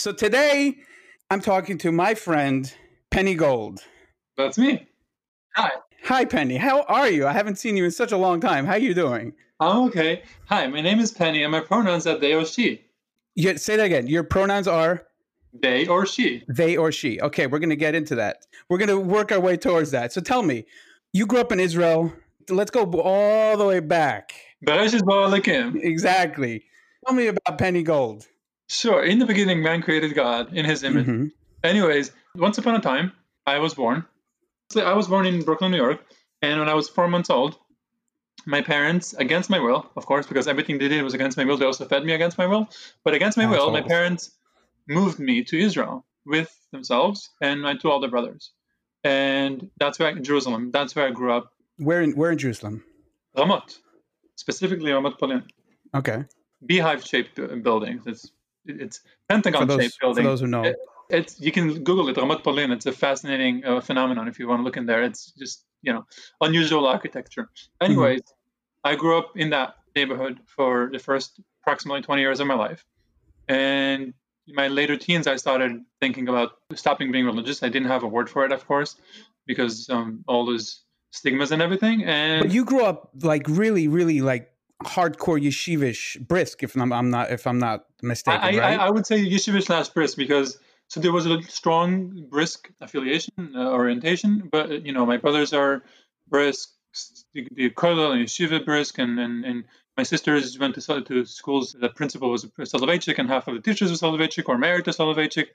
So today I'm talking to my friend Penny Gold. That's me. Hi. Hi Penny. How are you? I haven't seen you in such a long time. How are you doing? I'm okay. Hi, my name is Penny and my pronouns are they or she. Yeah, say that again. Your pronouns are They or she. they or she. Okay, we're going to get into that. We're going to work our way towards that. So tell me, you grew up in Israel. Let's go all the way back. Bereshit bara Elokim. Exactly. Tell me about Penny Gold. Sure. In the beginning, man created God in his image. Mhm. Anyways, once upon a time, I was born. So I was born in Brooklyn, New York, and when I was four months old, my parents, against my will, of course, because everything they did was against my will, they also fed me against my will. But against my will, my parents moved me to Israel with themselves and my two older brothers. And that's where I, Jerusalem. That's where I grew up. Where in where in Jerusalem? Ramot, specifically Ramat Polin, Okay. beehive-shaped buildings. It's it's For pentagon-shaped those, for building. those who know. It- it's you can Google it, Ramat Polin. It's a fascinating uh, phenomenon if you want to look in there. It's just you know unusual architecture. Anyways, I grew up in that neighborhood for the first approximately 20 years of my life, and in my later teens, I started thinking about stopping being religious. I didn't have a word for it, of course, because um, all those stigmas and everything. And But you grew up like really, really like hardcore yeshivish brisk. If I'm, I'm not, if I'm not mistaken, I, right? I, I would say yeshivish slash brisk because so there was a strong brisk affiliation uh, orientation, but you know my brothers are brisk, the, the kollel and yeshiva brisk, and, and, and my sisters went to to schools. The principal was a Soloveitchik, and half of the teachers were Soloveitchik or married to Soloveitchik.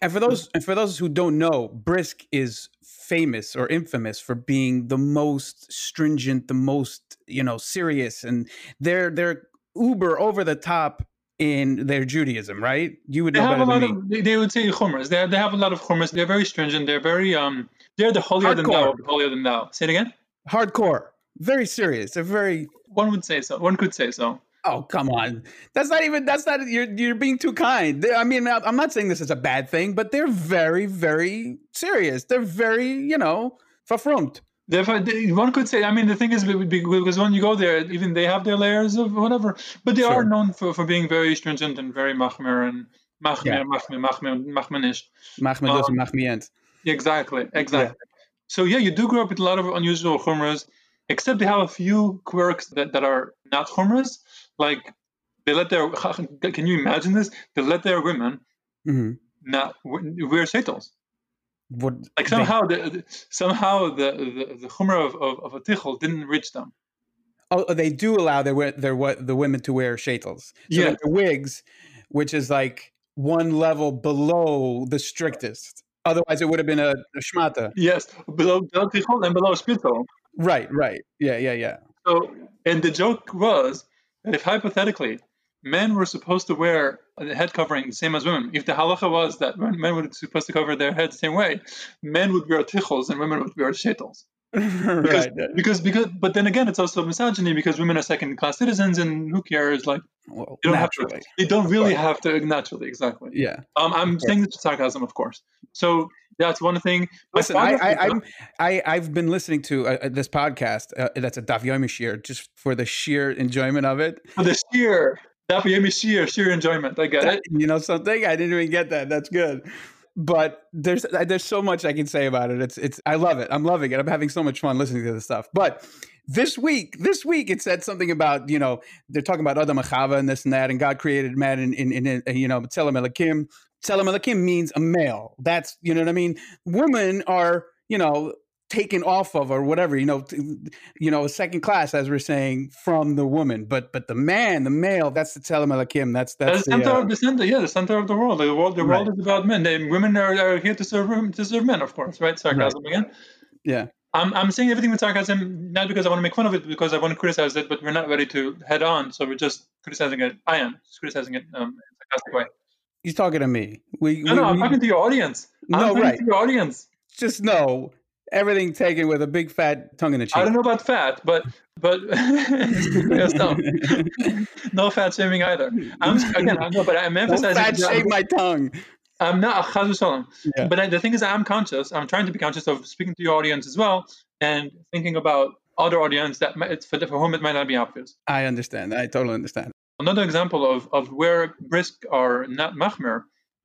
and for those, and for those who don't know, brisk is famous or infamous for being the most stringent, the most you know serious, and they're they're uber over the top in their Judaism, right? You would They know have a lot of they, they would say chumras. They they have a lot of chumras. They're very stringent. They're very um they're the holier than thou, holier than thou. Say it again. Hardcore, very serious. They're very. One would say so. One could say so. Oh come on, that's not even. That's not. You're you're being too kind. I mean, I'm not saying this is a bad thing, but they're very very serious. They're very you know verfromd. Therefore, one could say, I mean, the thing is, be- be- because when you go there, even they have their layers of whatever, but they are known for, for being very stringent and very machmir and machmir, Yeah. machmir, machmir, machmanish. Mahmoud Um, Mahmiyent. Exactly, exactly. So yeah, you do grow up with a lot of unusual chumras, except they have a few quirks that, that are not chumras. Like they let their, can you imagine this? They let their women hmm not wear shaitels. What Like they- somehow the, the somehow the the, the chumrah of, of, of a tichel didn't reach them. oh, they do allow their their what the women to wear shaitels. So Yeah. the wigs, which is like one level below the strictest. Otherwise, it would have been a, a shmata. Yes, below below tichel and below spitzel. Right, right. Yeah, yeah, yeah. So, and the joke was that if hypothetically men were supposed to wear a head covering the same as women, if the halacha was that men were supposed to cover their head the same way, men would wear tichels and women would wear shaitels. Because, right. because, because, but then again, it's also misogyny because women are second class citizens and who cares? Like, Well, you don't have to, you don't really have to, naturally, exactly. Yeah. Um, I'm saying this with sarcasm, of course. So that's one thing. Listen, I, I, I'm, I, I've been listening to uh, uh, this podcast. Uh, that's a Daf Yomi Shir, just for the sheer enjoyment of it. for the sheer, that be sheer, sheer enjoyment. I get it. You know something? I didn't even get that. That's good. But there's uh, there's so much I can say about it. It's it's I love it. I'm loving it. I'm having so much fun listening to this stuff. But this week, this week it said something about you know they're talking about Adam Achava and this and that, and God created man in in, in, in you know Tzelem Elokim. Tzelem Elokim means a male. That's you know what I mean. Women are you know taken off of or whatever you know t- you know second class as we're saying from the woman but but the man the male that's the Tzelem Elokim that's That's that's the the, center uh, of the center, yeah, the center of the world. The world, the world Right. is about men. They, women are, are here to serve to serve men, of course, right? Sarcasm again. yeah I'm, I'm saying everything with sarcasm not because I want to make fun of it, because I want to criticize it, but we're not ready to head on, so we're just criticizing it. I am just criticizing it um, in a sarcastic way. He's talking to me. We, No, we, no, I'm we talking to your audience. I'm No, right. to your audience. just know everything taken with a big fat tongue in the cheek. I don't know about fat, but but yes, no, no fat shaming either. I'm again, I know, but I'm Don't emphasizing. fat shame my tongue. I'm not v'shalom. Yeah. But I, the thing is, I'm conscious. I'm trying to be conscious of speaking to your audience as well, and thinking about other audience that might, it's for, for whom it might not be obvious. I understand. I totally understand. Another example of, of where brisk are not machmir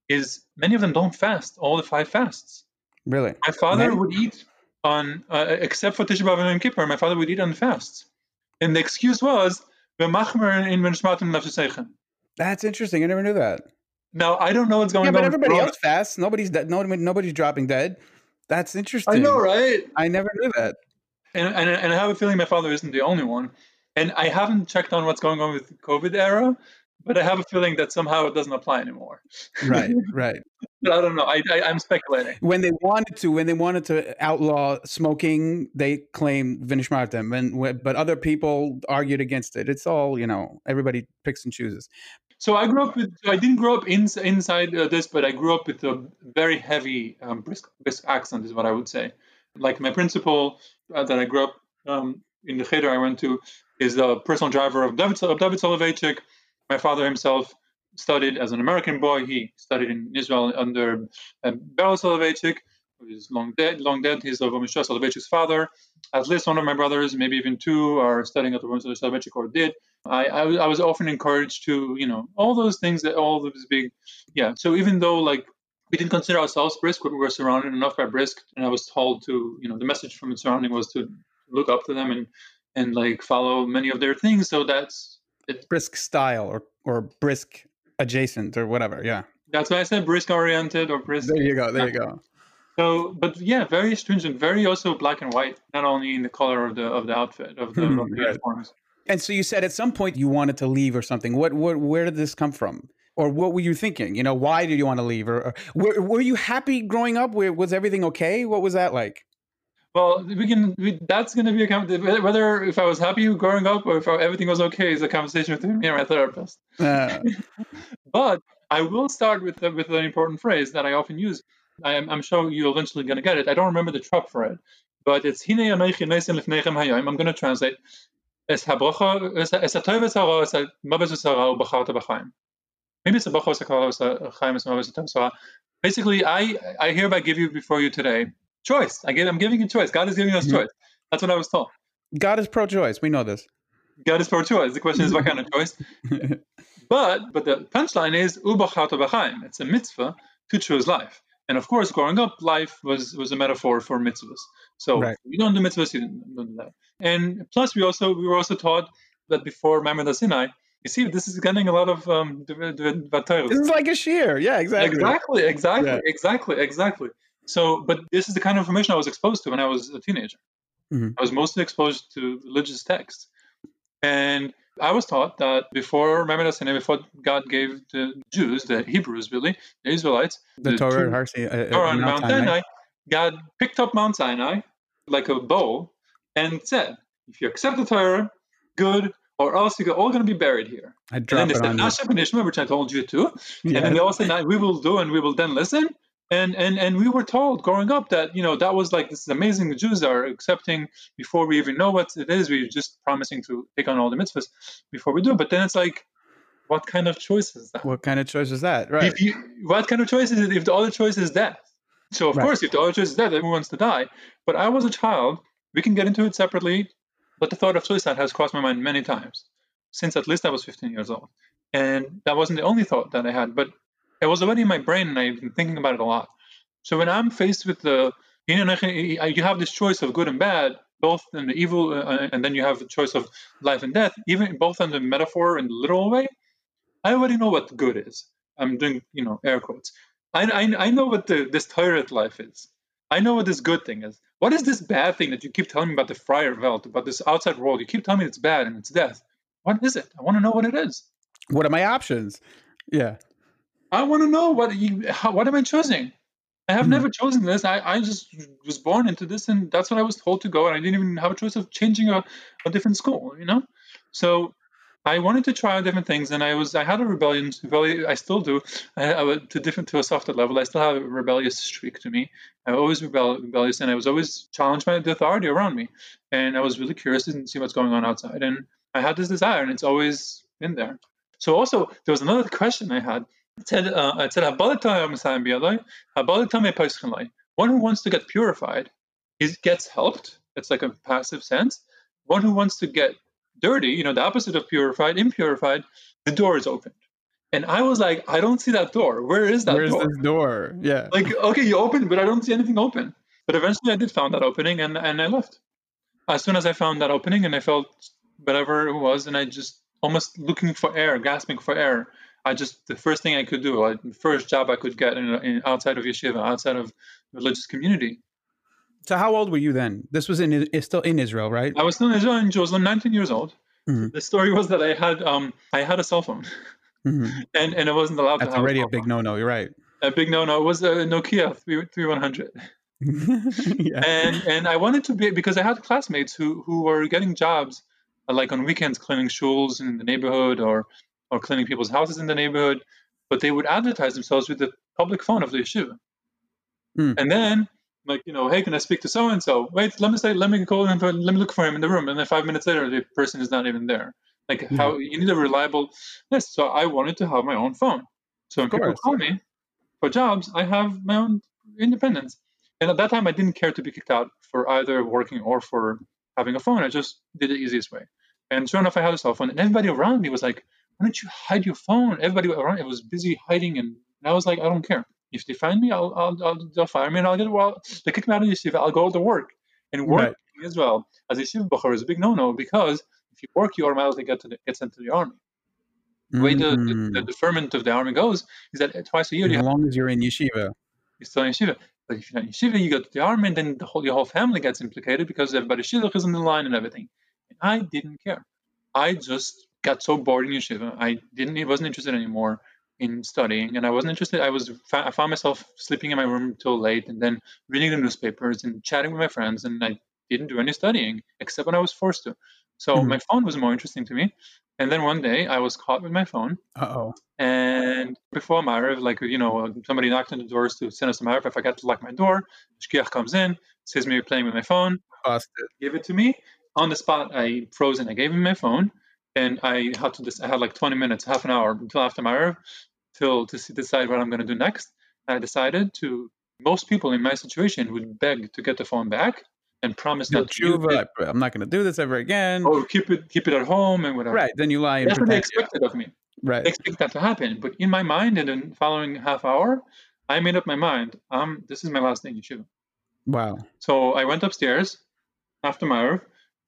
is many of them don't fast all the five fasts. Really? My father Many? would eat on, uh, except for Tisha B'av and Yom Kippur, my father would eat on fasts. And the excuse was, "V'machmer in v'nishmatim nafsheseichem." That's interesting. I never knew that. Now, I don't know what's going Yeah, on. but everybody else fasts. Nobody's dead. Nobody, nobody's dropping dead. That's interesting. I know, right? I never knew that. And, and, and I have a feeling my father isn't the only one. And I haven't checked on what's going on with the COVID era, but I have a feeling that somehow it doesn't apply anymore. Right, right. But I don't know. I, I, I'm speculating. When they wanted to, when they wanted to outlaw smoking, they claimed Vinishmartem, and but other people argued against it. It's all you know. Everybody picks and chooses. So I grew up with. I didn't grow up in, inside uh, this, but I grew up with a very heavy um, brisk, brisk accent, is what I would say. Like my principal uh, that I grew up um, in the cheder I went to is the personal driver of David, of David Soloveitchik. My father himself studied as an American boy. He studied in Israel under uh, Beryl Soloveitchik, who is long dead. Long dead. He's of Mishra Soloveitchik's father. At least one of my brothers, maybe even two, are studying at the Rosh Soloveitchik or did. I, I, I was often encouraged to, you know, all those things that all those big, yeah. So even though like we didn't consider ourselves brisk, but we were surrounded enough by brisk, and I was told to, you know, the message from the surrounding was to look up to them and and like follow many of their things. So that's it. Brisk style or or brisk adjacent or whatever. Yeah. that's why I said brisk oriented or brisk. There you go. There you go. So, but yeah, very stringent, very also black and white, not only in the color of the of the outfit of the, hmm, of the uniforms. And so you said at some point you wanted to leave or something. What, what where did this come from? Or what were you thinking? You know, why did you want to leave? Or, or were, were you happy growing up? Where, was everything okay? What was that like? Well, we can. We, that's going to be a whether if I was happy growing up or if everything was okay is a conversation between me and my therapist. Uh, But I will start with the, with an important phrase that I often use. I am, I'm sure you're eventually going to get it. I don't remember the trop for it, but it's Hine Anochi Neisen Lefnechem Hayom. I'm going to translate. Es habrocha, es es hatov es hara, es mabes es hara, ubacharta b'chaim. Maybe it's a bracha, es a kala, es a chaim, es mabes es hatov es hara. Basically, I I hereby give you before you today choice. I give, I'm giving you choice. God is giving us Mhm. choice. That's what I was told. God is pro-choice. We know this. God is pro-choice. The question is what kind of choice. But but the punchline is b'chaim. It's a mitzvah to choose life. And of course, growing up, life was was a metaphor for mitzvahs. So Right. you don't do mitzvahs, you don't do that. And plus, we also we were also taught that before Maimon Sinai, you see, this is getting a lot of um, this is like a shear. Yeah, exactly. exactly, exactly, Yeah. exactly, exactly. So, but this is the kind of information I was exposed to when I was a teenager. Mhm. I was mostly exposed to religious texts, and I was taught that before Maimon Sinai, before God gave the Jews, the Hebrews, really, the Israelites, The, Torah two- Harsi. Uh, uh, Torah on Mount Mount Sinai. Sinai, God picked up Mount Sinai like a bow and said, "If you accept the Torah, good, or else you're all going to be buried here." I And then they said, you. "Asher Benishma," which I told you too. Yeah. And then they all said, we will do, and we will then listen." And and and we were told growing up that you know that was like this is amazing. The Jews are accepting before we even know what it is. We're just promising to take on all the mitzvahs before we do. But then it's like, what kind of choice is that? What kind of choice is that? Right. If you, what kind of choice is it if the other choice is death? So of Right. course, if the other choice is death, everyone wants to die. But I was a child. We can get into it separately. But the thought of suicide has crossed my mind many times since at least I was 15 years old, and that wasn't the only thought that I had. But it was already in my brain, and I've been thinking about it a lot. So when I'm faced with the, you know, you have this choice of good and bad, both in the evil, uh, and then you have the choice of life and death, even both in the metaphor and the literal way. I already know what good is. I'm doing, you know, air quotes. I, I, I know what the, this tyrant life is. I know what this good thing is. What is this bad thing that you keep telling me about the Friar Welt, about this outside world? You keep telling me it's bad and it's death. What is it? I want to know what it is. What are my options? Yeah. I want to know what you, how, what am I choosing? I have Mhm. never chosen this. I, I just was born into this, and that's what I was told to go, and I didn't even have a choice of changing a, a different school, you know. So I wanted to try out different things, and I was I had a rebellion. rebellion I still do. I, I to different to a softer level. I still have a rebellious streak to me. I always rebel, rebellious, and I was always challenged by the authority around me, and I was really curious to see what's going on outside. And I had this desire, and it's always been there. So also there was another question I had. It said, uh, it said, "Habalatai Messiah biyadai, habalatai me paischalai." One who wants to get purified, he gets helped. It's like a passive sense. One who wants to get dirty, you know, the opposite of purified, impurified, the door is opened. And I was like, I don't see that door. Where is that Where's door? Where's this door? Yeah. Like, okay, you open, but I don't see anything open. But eventually I did found that opening and, and I left. As soon as I found that opening and I felt whatever it was, and I just almost looking for air, gasping for air. I just the first thing I could do, like the first job I could get in, in outside of yeshiva, outside of religious community. So how old were you then? This was in still in Israel, right? I was still in Israel in Jerusalem, 19 years old. Mhm. The story was that I had um I had a cell phone, Mhm. and and I wasn't allowed That's to have already a cell big no-no. You're right. a big no no. It was a Nokia 3 3100. yeah. and and I wanted to be because I had classmates who who were getting jobs like on weekends cleaning schools in the neighborhood or or cleaning people's houses in the neighborhood, but they would advertise themselves with the public phone of the yeshiva. Hmm. And then like you know, hey, can I speak to so and so? Wait, let me say, let me call him, let me look for him in the room, and then five minutes later, the person is not even there. Like Hmm. how you need a reliable. Yes, so I wanted to have my own phone. So when people call me for jobs, I have my own independence. And at that time, I didn't care to be kicked out for either working or for having a phone. I just did the easiest way. And sure enough, I had a cell phone, and everybody around me was like, "Why don't you hide your phone?" Everybody around it was busy hiding, and I was like, "I don't care. If they find me, I'll, I'll, I'll they'll fire me, and I'll get well. They kick me out of yeshiva. I'll go to work, and work Right. in Israel as a yeshiva bachur is a big no-no because if you work, you automatically get to the, get sent to the army. The way the, the, Mm. the deferment of the army goes is that twice a year as long as you're in yeshiva. you're still in yeshiva. But if you're not in yeshiva, you go to the army, and then the whole your whole family gets implicated because everybody's shidduch is in the line and everything. And I didn't care. I just got so bored in yeshiva. I didn't. I wasn't interested anymore in studying, and I wasn't interested. I was. I found myself sleeping in my room till late, and then reading the newspapers and chatting with my friends, and I didn't do any studying except when I was forced to. So Mhm. my phone was more interesting to me. And then one day I was caught with my phone, oh. and before Ma'ariv, like, you know, somebody knocked on the doors to send us a Ma'ariv. I forgot to lock my door. Shkiach comes in, sees me playing with my phone, Busted. give it to me. On the spot, I froze and I gave him my phone. And I had to, I had like 20 minutes, half an hour until after Ma'ariv, till to see, decide what I'm going to do next. And I decided to, most people in my situation would beg to get the phone back and promise Do not it, tshuva. I- I'm not going to do this ever again. or keep it, keep it at home and whatever. Right. Then you lie and That's what they expected of me. Right. expect that to happen. But in my mind, and in the following half hour, I made up my mind. Um, this is my last day in yeshiva. Wow. So I went upstairs after my Ma'ariv,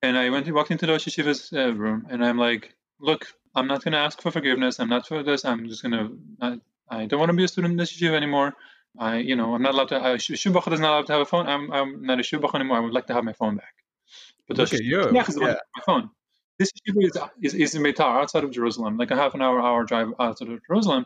and I went walked into the Rosh Yeshiva's uh, room, and I'm like, look, I'm not going to ask for forgiveness. I'm not for this. I'm just going to. I, I don't want to be a student in this yeshiva anymore. I, you know, I'm not allowed to. Uh, Shubach is not allowed to have a phone. I'm, I'm not a Shubach anymore. I would like to have my phone back. But Look the you. Shubach is the one Yeah. my phone. This yeshiva is, is, is in Beitar, outside of Jerusalem, like a half an hour, hour drive outside of Jerusalem.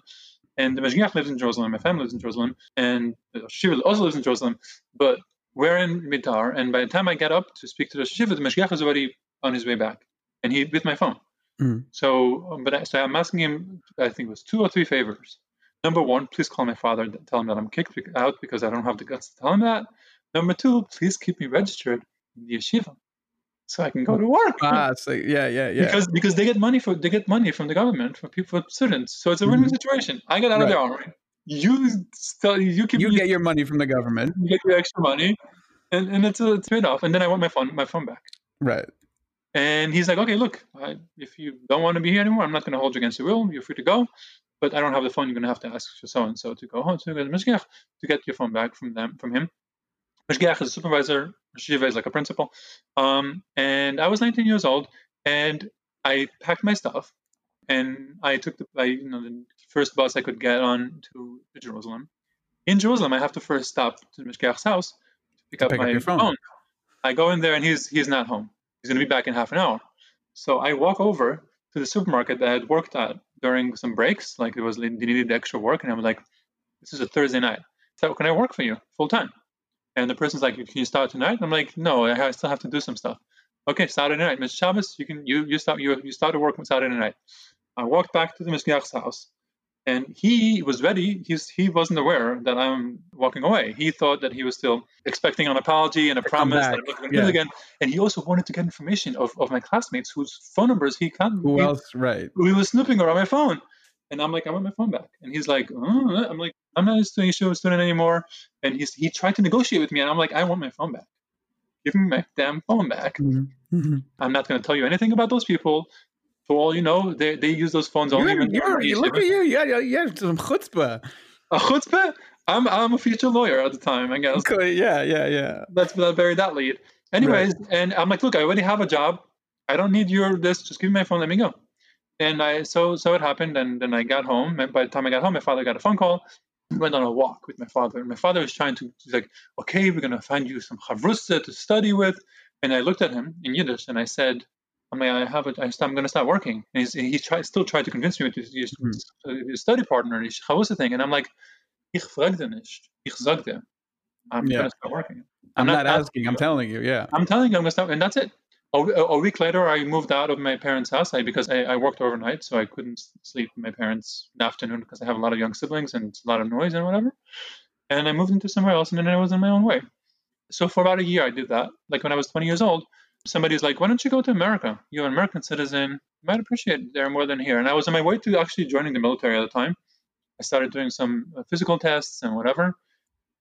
And the Mashgiach lives in Jerusalem. My family lives in Jerusalem, and the Shiva also lives in Jerusalem. But we're in Beitar, and by the time I get up to speak to the Shiva, the Mashgiach is already on his way back, and he with my phone. Mm. So, um, but I, so I'm asking him. I think it was two or three favors. Number one, please call my father, and tell him that I'm kicked out because I don't have the guts to tell him that. Number two, please keep me registered in the yeshiva, so I can go to work. Ah, so yeah, yeah, yeah. Because because they get money for they get money from the government for people for students, so it's a win-win situation. I get out of the army. You still you keep you get your money from the government. you get your extra money, and, and it's a trade off. And then I want my phone my phone back. Right. And he's like, okay, look, I, if you don't want to be here anymore, I'm not going to hold you against your will. You're free to go, but I don't have the phone. You're going to have to ask for so and so to go home to the to get your phone back from them from him. Mashgiach is a supervisor. Shiva is like a principal. Um, and I was 19 years old, and I packed my stuff, and I took the I, you know the first bus I could get on to Jerusalem. In Jerusalem, I have to first stop to Mashgiach's house to pick To up pick up my your phone. phone. I go in there, and he's he's not home. He's going to be back in half an hour. So I walk over to the supermarket that I had worked at during some breaks, like it was they needed extra work, and I'm like, "This is a Thursday night. So can I work for you full time?" And the person's like, "Can you start tonight?" I'm like, "No, I, I still have to do some stuff." Okay, Saturday night, Motzei Shabbos, you can you you start you you start to work on Saturday night. I walked back to the Mashgiach's house, and he was ready. He's he wasn't aware that I'm walking away. He thought that he was still expecting an apology and a promise that I'm not going to do it again. And he also wanted to get information of, of my classmates whose phone numbers he can't. Who he, else? Right. he was snooping around my phone. And I'm like, I want my phone back. And he's like, "Uh," I'm like, I'm not a student, student anymore. And he's he tried to negotiate with me, and I'm like, I want my phone back. Give me my damn phone back. Mhm. Mhm. I'm not going to tell you anything about those people. All you know, they, they use those phones only. You're, you're, you look at you. Yeah, yeah, yeah. Some chutzpah. A chutzpah? I'm I'm a future lawyer at the time, I guess. Okay, Yeah, yeah, yeah. Let's not bury that lead. Anyways, and I'm like, look, I already have a job. I don't need your this. Just give me my phone. Let me go. And I so so it happened, and then I got home. And by the time I got home, my father got a phone call. Went on a walk with my father. And my father was trying to. He's like, okay, we're gonna find you some chavrusa to study with. And I looked at him in Yiddish, and I said, I mean, I have a, I, I'm going to start working. And he's, he tried, still tried to convince me with his, his, Mhm. his study partner, his chavrusa thing. And I'm like, ich fragte nicht. Ich sagte. I'm Yeah. going to start working. I'm, not, asking asking. I'm telling you. Yeah. I'm telling you, I'm gonna stop, and that's it. A, a week later, I moved out of my parents' house I, because I, I worked overnight, so I couldn't sleep with my parents in the afternoon because I have a lot of young siblings and it's a lot of noise and whatever. And I moved into somewhere else, and then I was in my own way. So for about a year, I did that. Like when I was 20 years old, somebody's like, "Why don't you go to America? You're an American citizen. You might appreciate it there are more than here." And I was on my way to actually joining the military at the time. I started doing some uh, physical tests and whatever.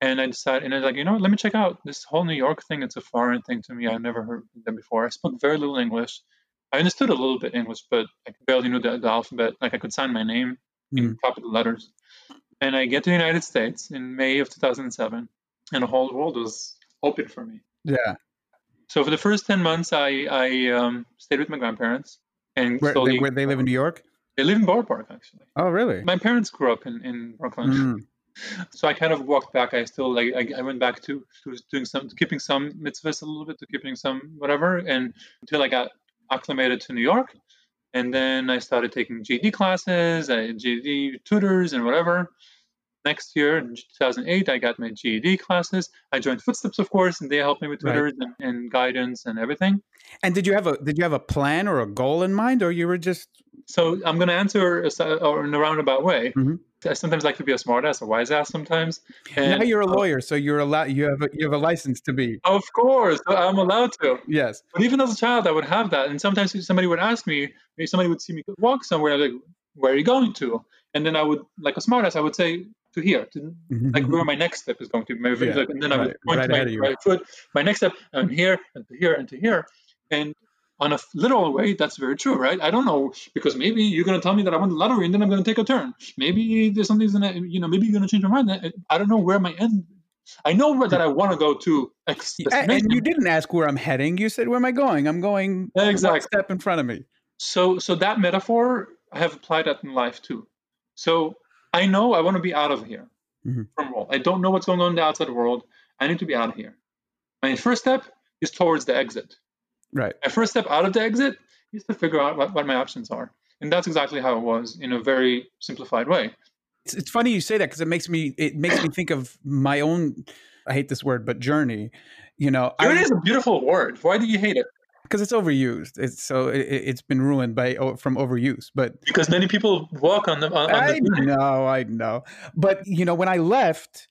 And I decided, and I was like, you know what, let me check out this whole New York thing. It's a foreign thing to me. I've never heard them before. I spoke very little English. I understood a little bit English, but I barely knew the, the alphabet. Like I could sign my name in capital letters. And I get to the United States in May of 2007, and the whole world was open for me. Yeah. So for the first 10 months, I, I um, stayed with my grandparents. And Where slowly, they, where they live in New York? they live in Borough Park, actually. Oh, really? My parents grew up in, in Brooklyn. Mm. So I kind of walked back. I still like I, I went back to, to doing some to keeping some mitzvahs a little bit, to keeping some whatever, and until I got acclimated to New York, and then I started taking GED classes, I, GED tutors, and whatever. Next year, in 2008, I got my GED classes. I joined Footsteps, of course, and they helped me with Right. tutors and, and guidance and everything. And did you have a did you have a plan or a goal in mind, or you were just So I'm going to answer or in a roundabout way. Mhm. I sometimes like to be a smartass, a wise ass sometimes. And now you're a lawyer, so you're allowed you have a, you have a license to be Of course, I'm allowed to. yes. But even as a child, I would have that. And sometimes somebody would ask me, maybe somebody would see me walk somewhere, like, where are you going to? And then I would, like a smartass, I would say, to here, to mm-hmm. like where my next step is going to be. Yeah, like, and then I would right, point right to my ahead of you. right foot, my next step, and here, and to here, and to here. And on a literal way, that's very true, right? I don't know, because maybe you're going to tell me that I won the lottery and then I'm going to take a turn. Maybe there's something's going to, you know, maybe you're going to change your mind. I- don't know where my end I know where that I want to go to. X And you didn't ask where I'm heading. You said, "Where am I going? I'm going Exactly. step in front of me." So, so that metaphor, I have applied that in life too. So I know I want to be out of here Mhm. from world. I don't know what's going on in the outside world. I need to be out of here. My first step is towards the exit. Right. My first step out of the exit is to figure out what, what my options are. And that's exactly how it was in a very simplified way. It's, it's funny you say that because it makes me it makes me think of my own. I hate this word, but journey. You know, It I- is a beautiful word. Why do you hate it? Because it's overused. It's so it, it's been ruined by from overuse. But Because many people walk on the on, on I the know, I know. But you know, when I left,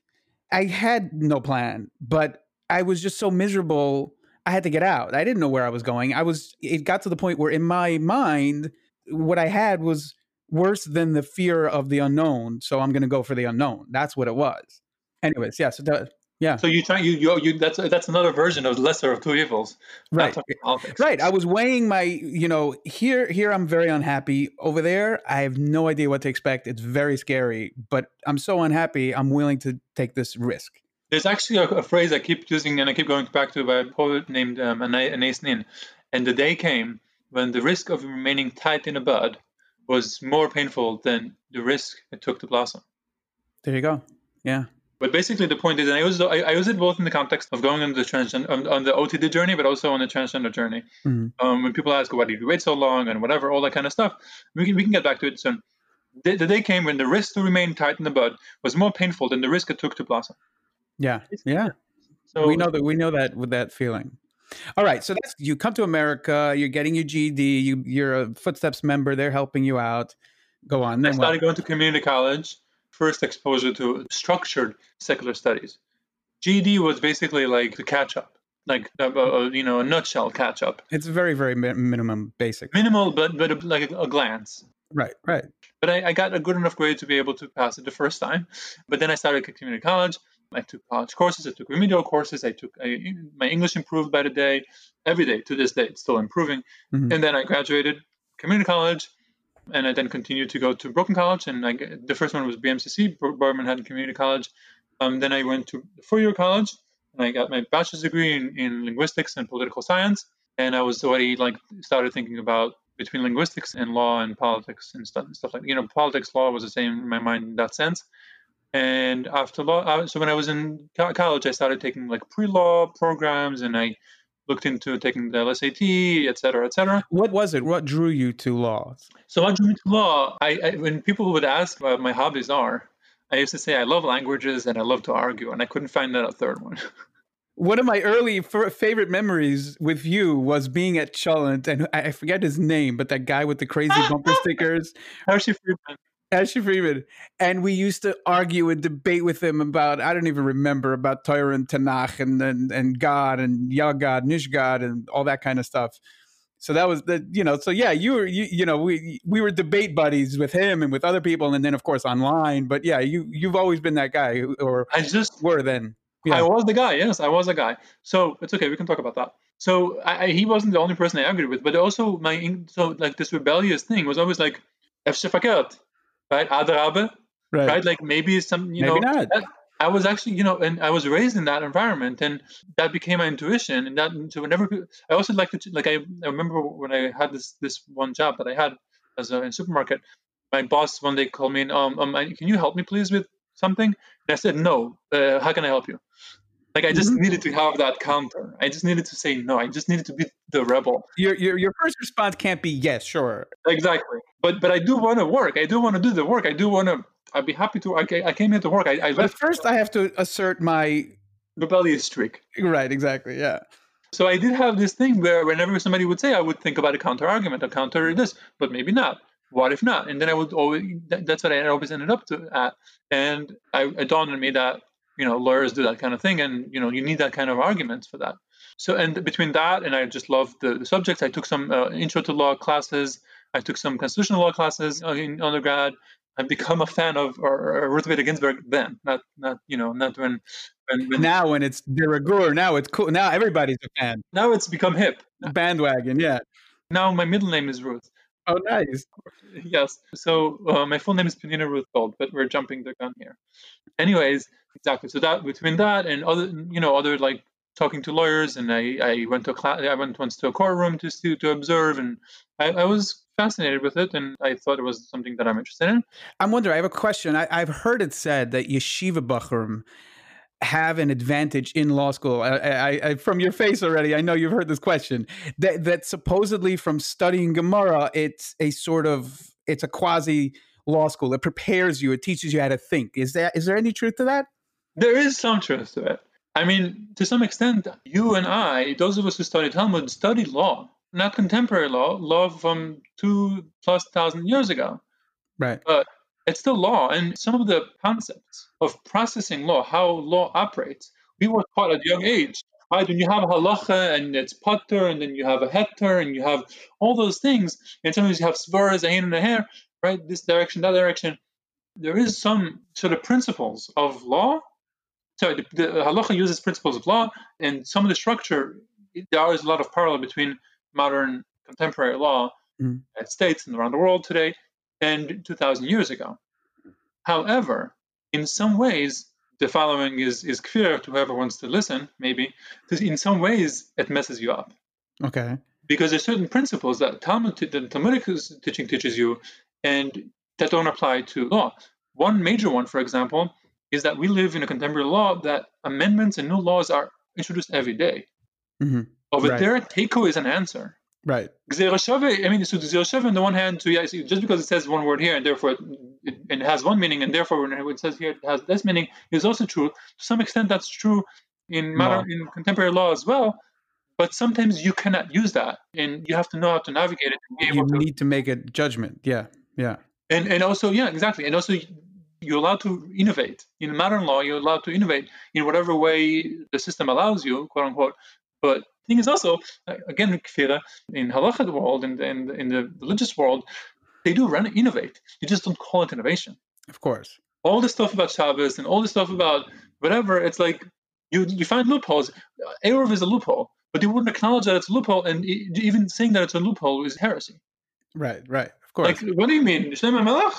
I had no plan. But I was just so miserable. I had to get out. I didn't know where I was going. I was. It got to the point where, in my mind, what I had was worse than the fear of the unknown. So I'm going to go for the unknown. That's what it was. Anyways, yeah. So yeah, So you try you, you you that's that's another version of lesser of two evils. Right. Right. I was weighing my, you know, here here I'm very unhappy. Over there, I have no idea what to expect. It's very scary, but I'm so unhappy, I'm willing to take this risk. There's actually a, a phrase I keep using and I keep going back to by a poet named um, Anais Anais Nin. And the day came when the risk of remaining tight in a bud was more painful than the risk it took to blossom. There you go. Yeah. But basically, the point is, and I use, I, I use it both in the context of going on the transgender, on, on the OTD journey, but also on the transgender journey. Mhm. Um, when people ask, why did you wait so long and whatever, all that kind of stuff, we can, we can get back to it soon. The, the day came when the risk to remain tight in the bud was more painful than the risk it took to blossom. Yeah. Yeah. So we know that we know that with that feeling. All right. So that's you come to America, you're getting your GED, you you're a footsteps member, they're helping you out. Go on. I Then what? started going to community college, first exposure to structured secular studies. GD was basically like the catch up, like uh, uh, you know, a nutshell catch up, It's very, very mi- minimum basic. minimal, but but a, like a, a glance. Right, right. But I, I got a good enough grade to be able to pass it the first time. But then I started at community college. I took college courses. I took remedial courses. I took I, my English improved by the day, every day to this day. It's still improving. Mhm. And then I graduated, community college, and I then continued to go to Brooklyn College, and I, the first one was BMCC, Borough Manhattan Community College. Um, then I went to four-year college, and I got my bachelor's degree in, in linguistics and political science. And I was already like started thinking about between linguistics and law and politics and stuff, stuff like you know politics law was the same in my mind in that sense. And after law, uh, so when I was in college, I started taking like pre-law programs, and I looked into taking the LSAT, et cetera, et cetera. What was it? What drew you to law? So what drew me to law? I, I when people would ask what my hobbies are, I used to say I love languages and I love to argue, and I couldn't find that a third one. One of my early f- favorite memories with you was being at Cholent, and I forget his name, but that guy with the crazy bumper stickers. Hershey Friedman. Hershey Friedman. And we used to argue and debate with him about, I don't even remember, about Torah and Tanakh and, and, and God and Yagad, Nishgad, and all that kind of stuff. So that was the, you know, so yeah, you were, you, you know, we, we were debate buddies with him and with other people. And then of course online, but yeah, you, you've always been that guy or I just were then. Yeah. I was the guy. Yes, I was the guy. So it's okay. We can talk about that. So I, I, he wasn't the only person I argued with, but also my so like this rebellious thing was always like F right? Adrabe, right. right? Like maybe some, you maybe know, that, I was actually, you know, and I was raised in that environment, and that became my intuition. And that, so whenever I also like to, like, I, I remember when I had this this one job that I had as a in supermarket, my boss one day called me and um, um, can you help me please with something? And I said no. Uh, how can I help you? Like I just mm-hmm. needed to have that counter. I just needed to say no. I just needed to be the rebel. Your your your first response can't be yes, sure. Exactly. But but I do want to work. I do want to do the work. I do want to. I'd be happy to. I, I came here to work. I, I but first I have to assert my rebellious streak. Right. Exactly. Yeah. So I did have this thing where whenever somebody would say, I would think about a counter argument, a counter this, but maybe not. What if not? And then I would always. That's what I always ended up to at. And I, it dawned on me that you know lawyers do that kind of thing and you know you need that kind of arguments for that. So and between that and i just love the, the subjects i took some uh, intro to law classes i took some constitutional law classes in undergrad. I've become a fan of or, or ruth bader ginsburg then not not you know not when when, when now when it's de rigueur now it's cool now everybody's a fan. Now it's become hip. Bandwagon yeah. Now my middle name is ruth Oh, nice. Yes. So uh, my full name is Penina Ruth Gold, but we're jumping the gun here. Anyways, exactly. So that between that and other, you know, other like talking to lawyers, and I, I went to a class, I went once to a courtroom to to, to observe, and I, I was fascinated with it, and I thought it was something that I'm interested in. I'm wondering. I have a question. I, have heard it said that yeshiva bachurim have an advantage in law school? I, I, I, from your face already, I know you've heard this question. That that supposedly from studying Gemara, it's a sort of it's a quasi law school. It prepares you. It teaches you how to think. Is that is there any truth to that? There is some truth to it. I mean, to some extent, you and I, those of us who study Talmud, study law, not contemporary law, law from two plus thousand years ago. Right. But it's the law. And some of the concepts of processing law, how law operates, we were taught at a young age. Right? When you have a halacha and it's putter, and then you have a heter, and you have all those things, and sometimes you have svaras, a hand and a hair, right? This direction, that direction. There is some sort of principles of law. So the, the halacha uses principles of law, and some of the structure, there is a lot of parallel between modern contemporary law mm. United States and around the world today and 2,000 years ago. However, in some ways, the following is, is clear to whoever wants to listen, maybe, because in some ways it messes you up. Okay. Because there's certain principles that Talmud, the Talmudic teaching teaches you, and that don't apply to law. One major one, for example, is that we live in a contemporary law that amendments and new laws are introduced every day. Mm-hmm. Over right. there, Teiko is an answer. Right. I mean, so Gzera on the one hand, so yeah, just because it says one word here and therefore it, it, it, has one meaning, and therefore when it says here it has this meaning, is also true. To some extent, that's true in modern, no. in contemporary law as well. But sometimes you cannot use that, and you have to know how to navigate it. you need to make a judgment. Yeah, yeah. And and also, yeah, exactly. And also, you're allowed to innovate in modern law. You're allowed to innovate in whatever way the system allows you, quote unquote. But thing is also, uh, again, kfira, in halacha world and in, in, in, the religious world, they do run innovate. You just don't call it innovation. Of course. All the stuff about Shabbos and all the stuff about whatever, it's like you, you find loopholes. Eruv is a loophole, but you wouldn't acknowledge that it's a loophole, and even saying that it's a loophole is heresy. Right, right. Of course. Like, what do you mean? Shem Melech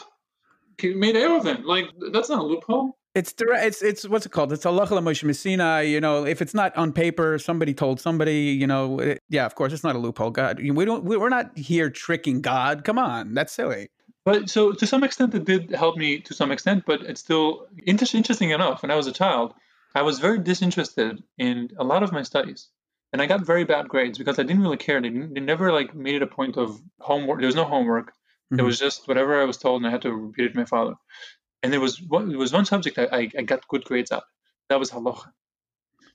made Eruvin. Like, that's not a loophole. It's direct. It's it's what's it called? It's Halacha L'Moshe MiSinai. You know, if it's not on paper, somebody told somebody. You know, it, yeah, of course, it's not a loophole. God, we don't. We're not here tricking God. Come on, that's silly. But so to some extent, it did help me to some extent. But it's still interesting enough. When I was a child, I was very disinterested in a lot of my studies, and I got very bad grades because I didn't really care. They, they never like made it a point of homework. There was no homework. Mm-hmm. It was just whatever I was told, and I had to repeat it to my father. And there was there was one subject I, I, got good grades at. That was halacha.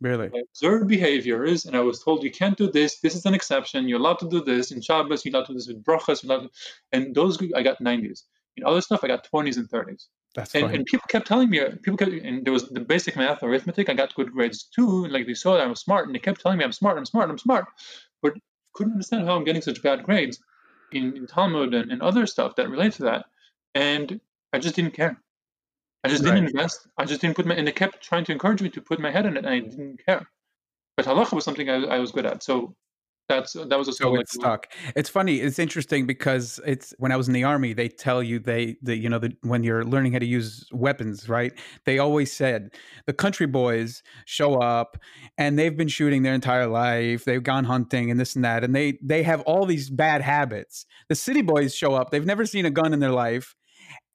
Really? I observed behaviors, and I was told you can't do this. This is an exception. You're allowed to do this in Shabbos. You're allowed to do this with brachas. You're allowed to, and those I got 90s. In other stuff, I got 20s and 30s. That's and, and people kept telling me, uh, people kept, and there was the basic math, arithmetic. I got good grades too. Like they saw that I was smart, and they kept telling me I'm smart, I'm smart, I'm smart, but couldn't understand how I'm getting such bad grades in, in Talmud and, and other stuff that relate to that. And I just didn't care. I just didn't invest. I just didn't put my, and they kept trying to encourage me to put my head in it, and I didn't care. But halacha was something I, I was good at. So that's that was a so it's stuck. It's funny. It's interesting because it's when I was in the army, they tell you they the you know the, when you're learning how to use weapons, right? They always said the country boys show up and they've been shooting their entire life. They've gone hunting and this and that, and they they have all these bad habits. The city boys show up. They've never seen a gun in their life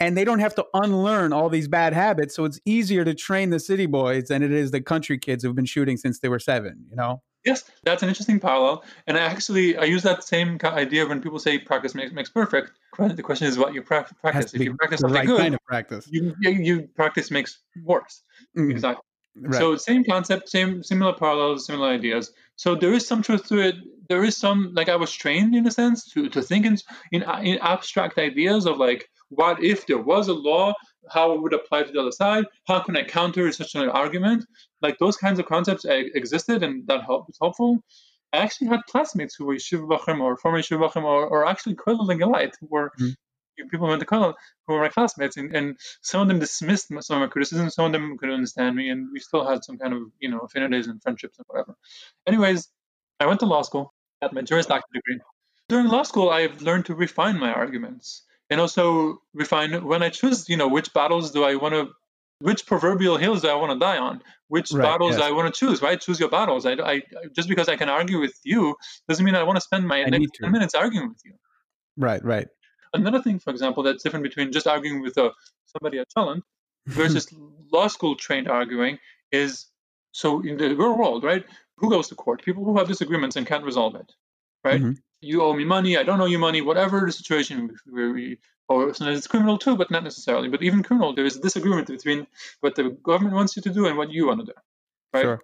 and they don't have to unlearn all these bad habits. So it's easier to train the city boys than it is the country kids who've been shooting since they were seven. You know. Yes, that's an interesting parallel. And I actually I use that same idea when people say practice makes, makes perfect. The question is what you practice. If you practice something right good, kind of practice. You, you practice makes worse. Mm. Exactly. Right. So same concept, same similar parallels, similar ideas. So there is some truth to it. There is some like I was trained in a sense to to think in in, in abstract ideas of like what if there was a law? How it would apply to the other side? How can I counter such an argument? Like those kinds of concepts existed, and that help, was helpful. I actually had classmates who were Yeshiva Bachim or former Yeshiva Bachim or, or actually Kollel and Galite who were mm-hmm. people who went to Kollel who were my classmates, and, and some of them dismissed some of my criticism, some of them couldn't understand me, and we still had some kind of you know affinities and friendships and whatever. Anyways, I went to law school, got my Juris Doctor degree. During law school, I've learned to refine my arguments and also refine when I choose, you know, which battles do I want to, which proverbial hills do I want to die on, which right, battles yes. I want to choose, right? Choose your battles. I, I, just because I can argue with you doesn't mean I want to spend my I next 10 minutes arguing with you. Right, right. Another thing, for example, that's different between just arguing with uh, somebody at Cholent versus law school trained arguing is so in the real world, right? Who goes to court? People who have disagreements and can't resolve it, right? Mm-hmm you owe me money, I don't owe you money, whatever the situation we, or sometimes it's criminal too, but not necessarily. But even criminal, there is a disagreement between what the government wants you to do and what you want to do, right? Sure.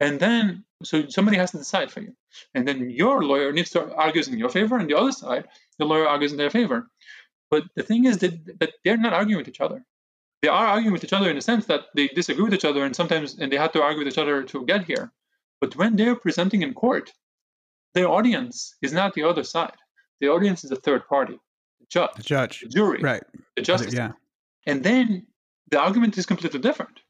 And then, so somebody has to decide for you, and then your lawyer needs to argue in your favor, and the other side, the lawyer argues in their favor. But the thing is that, that they're not arguing with each other. They are arguing with each other in the sense that they disagree with each other, and sometimes and they have to argue with each other to get here. But when they're presenting in court, their audience is not the other side. The audience is a third party, the judge, the judge, the jury, right, the justice. Yeah. And then the argument is completely different.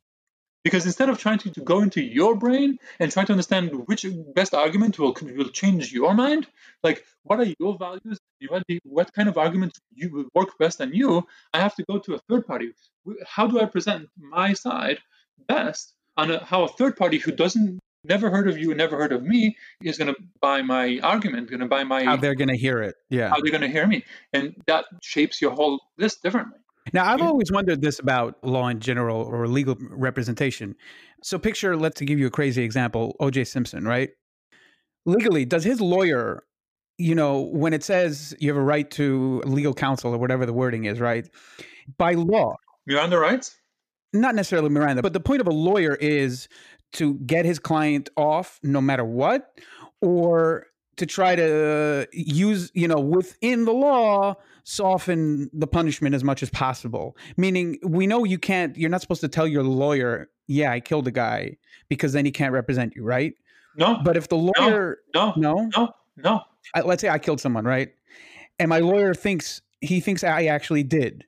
Because instead of trying to, to go into your brain and try to understand which best argument will, will change your mind, like what are your values, what, what kind of arguments you will work best on you, I have to go to a third party. How do I present my side best on a, how a third party who doesn't never heard of you, and never heard of me, is going to buy my argument, going to buy my. How they're going to hear it. Yeah. How they're going to hear me. And that shapes your whole list differently. Now, I've always wondered this about law in general or legal representation. So, picture, let's give you a crazy example OJ Simpson, right? Legally, does his lawyer, you know, when it says you have a right to legal counsel or whatever the wording is, right? By law. Miranda rights? Not necessarily Miranda, but the point of a lawyer is to get his client off no matter what or to try to uh, use you know within the law soften the punishment as much as possible. Meaning we know you can't you're not supposed to tell your lawyer yeah i killed a guy because then he can't represent you right? No. But if the lawyer no no. No? No, no. I, let's say i killed someone right? And my lawyer thinks he thinks i actually did.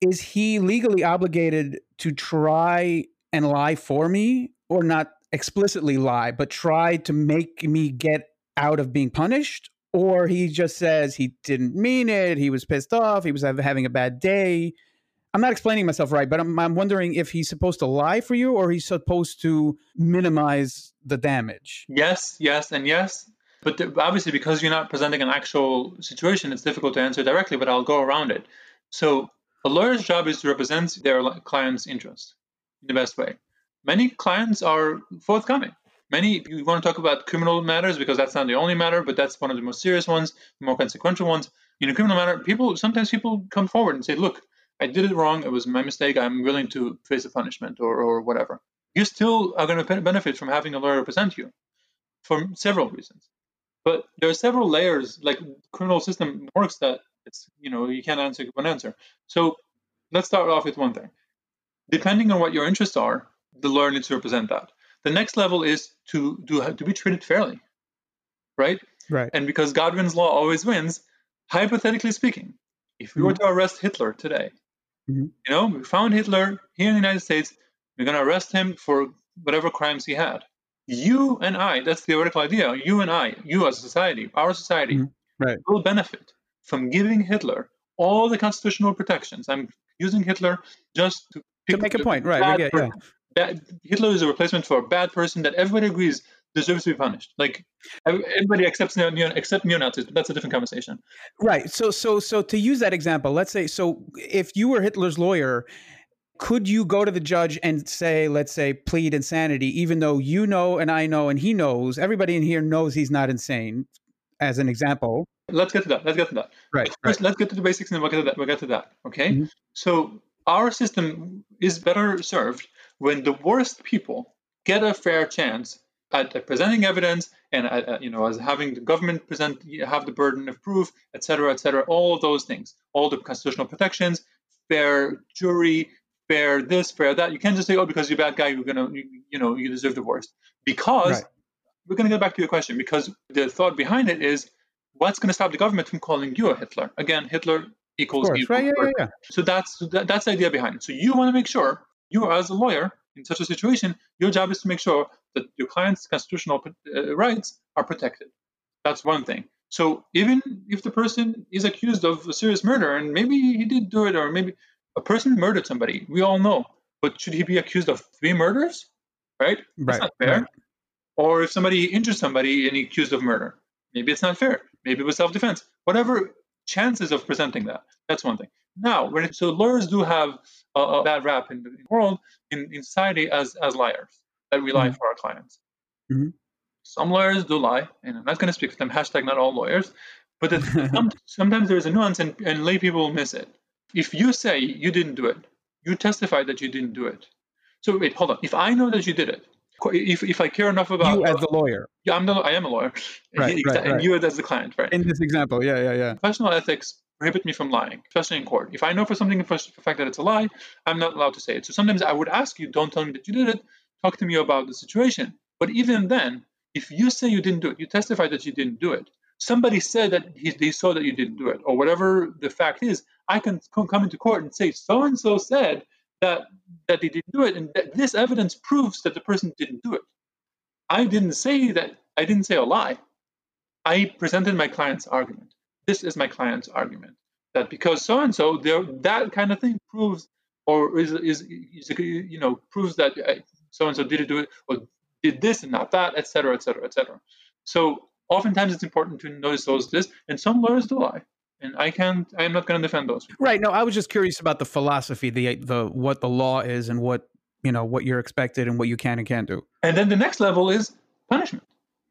Is he legally obligated to try and lie for me or not explicitly lie, but try to make me get out of being punished? or he just says he didn't mean it, he was pissed off, he was having a bad day. I'm not explaining myself right, but I'm, I'm wondering if he's supposed to lie for you or he's supposed to minimize the damage. Yes, yes, and yes. But obviously, because you're not presenting an actual situation, it's difficult to answer directly, but I'll go around it. So, a lawyer's job is to represent their client's interest in the best way. Many clients are forthcoming. Many, you want to talk about criminal matters because that's not the only matter, but that's one of the most serious ones, the more consequential ones. In a criminal matter, people sometimes people come forward and say, "Look, I did it wrong. It was my mistake. I'm willing to face a punishment or, or whatever." You still are going to benefit from having a lawyer represent you for several reasons. But there are several layers, like criminal system works that it's you know you can't answer one answer. So let's start off with one thing. Depending on what your interests are, the lawyer needs to represent that. The next level is to do to be treated fairly, right? Right. And because Godwin's law always wins, hypothetically speaking, if we mm-hmm. were to arrest Hitler today, mm-hmm. you know, we found Hitler here in the United States, we're going to arrest him for whatever crimes he had. You and I, that's the theoretical idea, you and I, you as a society, our society, mm-hmm. right. will benefit from giving Hitler all the constitutional protections. I'm using Hitler just to, to make a point, right? Get, yeah. That Hitler is a replacement for a bad person that everybody agrees deserves to be punished. Like everybody accepts neo, except neo-Nazis, but that's a different conversation. Right. So, so, so to use that example, let's say, so if you were Hitler's lawyer, could you go to the judge and say, let's say, plead insanity, even though you know and I know and he knows, everybody in here knows he's not insane, as an example? Let's get to that. Let's get to that. Right. First, right. let's get to the basics and then we'll get to that. We'll get to that. Okay. Mm-hmm. So our system is better served when the worst people get a fair chance at, presenting evidence and at, at, you know as having the government present have the burden of proof, et cetera, et cetera, all of those things, all the constitutional protections, fair jury, fair this, fair that. You can't just say, oh, because you're a bad guy, you're gonna you, you know you deserve the worst. Because right. we're gonna get back to your question because the thought behind it is what's going to stop the government from calling you a Hitler? Again, Hitler equals evil. Right, yeah, yeah, yeah. So that's that, that's the idea behind it. So you want to make sure you, as a lawyer, in such a situation, your job is to make sure that your client's constitutional uh, rights are protected. That's one thing. So even if the person is accused of a serious murder and maybe he did do it, or maybe a person murdered somebody, we all know, but should he be accused of three murders? Right? That's right, not fair. Right. Or if somebody injured somebody and he's accused of murder, maybe it's not fair. Maybe it was self-defense. Whatever chances of presenting that, that's one thing. Now, it, so lawyers do have a, a bad rap in the world, in, in society, as as liars that we lie mm-hmm. for our clients. Mm-hmm. Some lawyers do lie, and I'm not going to speak for them. Hashtag not all lawyers, but some, sometimes there's a nuance, and, and lay people miss it. If you say you didn't do it, you testify that you didn't do it. So wait, hold on. If I know that you did it, if, if I care enough about you as the lawyer, yeah, I'm the, I am a lawyer, right, right, and right. you as the client, right? In this example, yeah, yeah, yeah. Professional ethics prohibit me from lying, especially in court. If I know for something for the fact that it's a lie, I'm not allowed to say it. So sometimes I would ask you, don't tell me that you did it. Talk to me about the situation. But even then, if you say you didn't do it, you testify that you didn't do it. Somebody said that he, they saw that you didn't do it, or whatever the fact is. I can come into court and say so and so said that that they didn't do it, and this evidence proves that the person didn't do it. I didn't say that. I didn't say a lie. I presented my client's argument this is my client's argument that because so and so there that kind of thing proves or is is, is you know proves that uh, so and so did do it or did this and not that etc etc etc so oftentimes it's important to notice those this and some lawyers do lie and I can't. I'm not going to defend those. Right. No, I was just curious about the philosophy, the the what the law is, and what you know what you're expected and what you can and can't do. And then the next level is punishment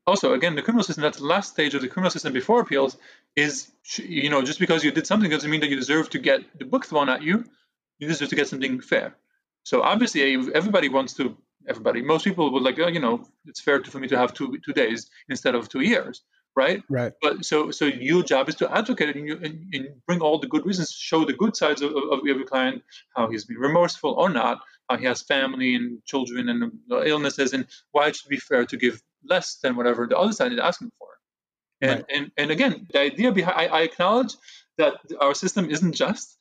also again the criminal system that's the last stage of the criminal system before appeals is you know just because you did something doesn't mean that you deserve to get the book thrown at you you deserve to get something fair so obviously everybody wants to everybody most people would like oh, you know it's fair to, for me to have two two days instead of two years right right but so so your job is to advocate and, you, and, and bring all the good reasons show the good sides of, of every client how he's been remorseful or not how he has family and children and illnesses and why it should be fair to give less than whatever the other side is asking for. And right. and, and again, the idea behind I, I, acknowledge that our system isn't just.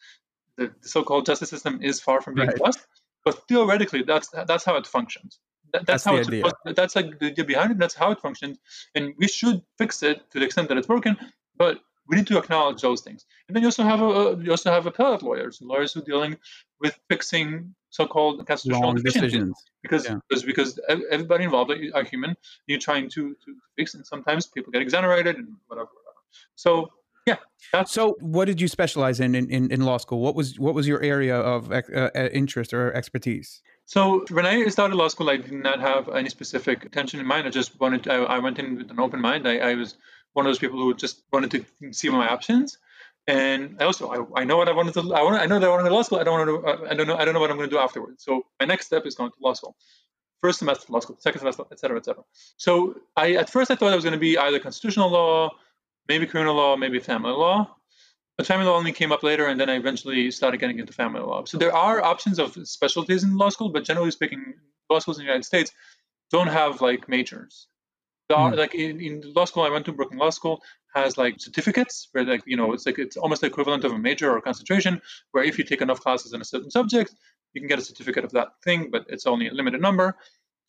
The, the so-called justice system is far from being right. just, but theoretically, that's that's how it functions. That, that's, that's, how it's idea. Supposed, that's like the idea behind it. That's how it functions, and we should fix it to the extent that it's broken. But we need to acknowledge those things. And then you also have a you also have appellate lawyers, lawyers who are dealing with fixing so-called constitutional decisions because yeah. because because everybody involved are human. You're trying to to fix, and sometimes people get exonerated and whatever. whatever. So yeah. so, what did you specialize in, in in law school? What was what was your area of uh, uh, interest or expertise? So when I started law school, I did not have any specific intention in mind. I just wanted. To, I, I, went in with an open mind. I, I, was one of those people who just wanted to see my options. And I also I, I know what I wanted to. I want. I know that I want to go to law school. I don't want to. I don't know. I don't know what I'm going to do afterwards. So my next step is going to law school. First semester law school, second semester, etc., etc. So I at first I thought I was going to be either constitutional law, maybe criminal law, maybe family law. But family law only came up later, and then I eventually started getting into family law. So there are options of specialties in law school, but generally speaking, law schools in the United States don't have like majors. Mm. Like in, in law school, I went to Brooklyn Law School has like certificates where like you know it's like it's almost the equivalent of a major or a concentration where if you take enough classes in a certain subject you can get a certificate of that thing but it's only a limited number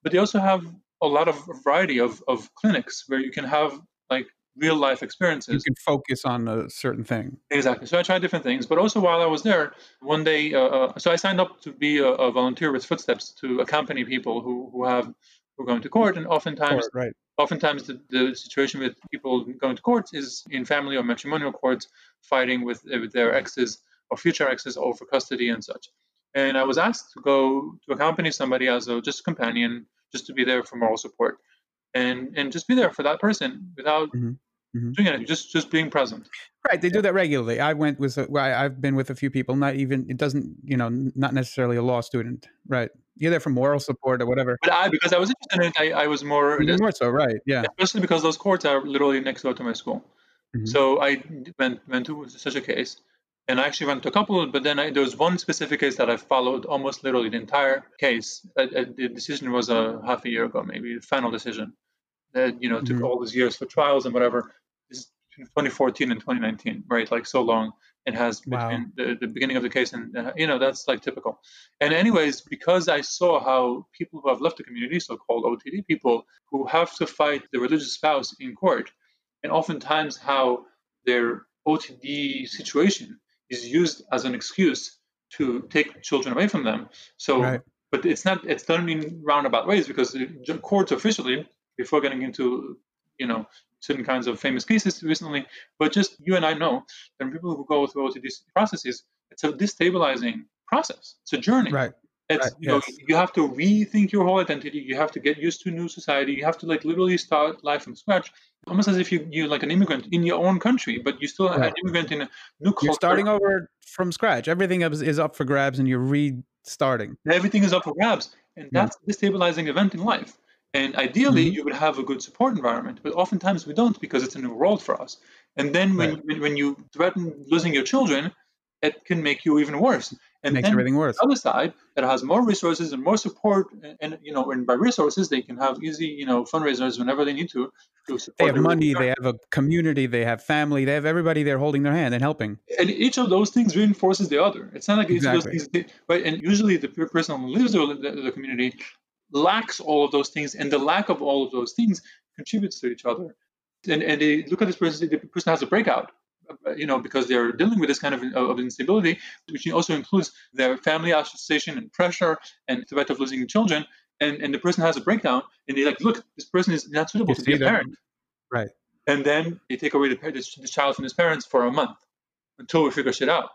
but they also have a lot of variety of, of clinics where you can have like real life experiences. You can focus on a certain thing. Exactly. So I tried different things, but also while I was there, one day, uh, uh, so I signed up to be a, a, volunteer with Footsteps to accompany people who who have who are going to court, and oftentimes, court, right. oftentimes the, the situation with people going to courts is in family or matrimonial courts, fighting with with their exes or future exes over custody and such. And I was asked to go to accompany somebody as a just a companion, just to be there for moral support and and just be there for that person without mm-hmm. Mm-hmm. just just being present. Right, they do that regularly. I went with, I've been with a few people. Not even it doesn't, you know, not necessarily a law student. Right, you're there for moral support or whatever. But I, because I was interested in it, I, I was more more so. Right, yeah. Especially because those courts are literally next door to my school. Mm-hmm. So I went went to such a case, and I actually went to a couple. But then I, there was one specific case that I followed almost literally the entire case. I, I, the decision was a half a year ago, maybe the final decision that you know took mm-hmm. all these years for trials and whatever. This is 2014 and 2019, right? Like so long. It has wow. between the, the beginning of the case and uh, you know that's like typical. And anyways, because I saw how people who have left the community, so-called OTD people, who have to fight the religious spouse in court, and oftentimes how their OTD situation is used as an excuse to take children away from them. So, right. but it's not. It's done in roundabout ways because courts officially before getting into you know certain kinds of famous cases recently, but just you and I know that people who go through all these processes, it's a destabilizing process. It's a journey. Right. It's right. you yes. know you have to rethink your whole identity. You have to get used to a new society. You have to like literally start life from scratch, almost as if you you're like an immigrant in your own country, but you still right. an immigrant in a new culture. You're starting over from scratch. Everything is, is up for grabs, and you're restarting. Everything is up for grabs, and that's yeah. a destabilizing event in life. And ideally, mm-hmm. you would have a good support environment, but oftentimes we don't because it's a new world for us. And then when, right. when you threaten losing your children, it can make you even worse. And makes then everything worse. The other side that has more resources and more support, and, and, you know, and by resources they can have easy, you know, fundraisers whenever they need to. to they have money, they have a community, they have family, they have everybody there holding their hand and helping. And each of those things reinforces the other. It's not like exactly. each of those things, right? And usually the person who lives the, the, the community lacks all of those things, and the lack of all of those things contributes to each other. And, and they look at this person, the person has a breakout, uh, you know, because they're dealing with this kind of, of instability, which also includes their family association and pressure and threat of losing children. And, and the person has a breakdown, and they're like, look, this person is not suitable you to be a parent. Right. And then they take away the, the child from his parents for a month until we figure shit out.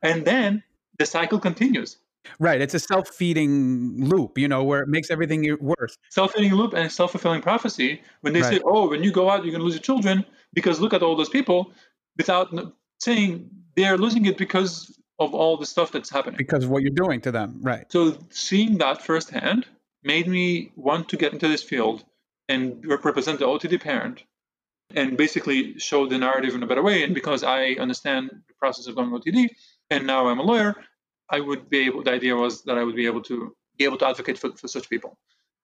And then the cycle continues. Right. It's a self feeding loop, you know, where it makes everything worse. Self feeding loop and self fulfilling prophecy. When they right. say, oh, when you go out, you're going to lose your children because look at all those people, without saying they're losing it because of all the stuff that's happening. Because of what you're doing to them. Right. So seeing that firsthand made me want to get into this field and represent the OTD parent and basically show the narrative in a better way. And because I understand the process of going OTD, and now I'm a lawyer, I would be able. The idea was that I would be able to be able to advocate for, for such people.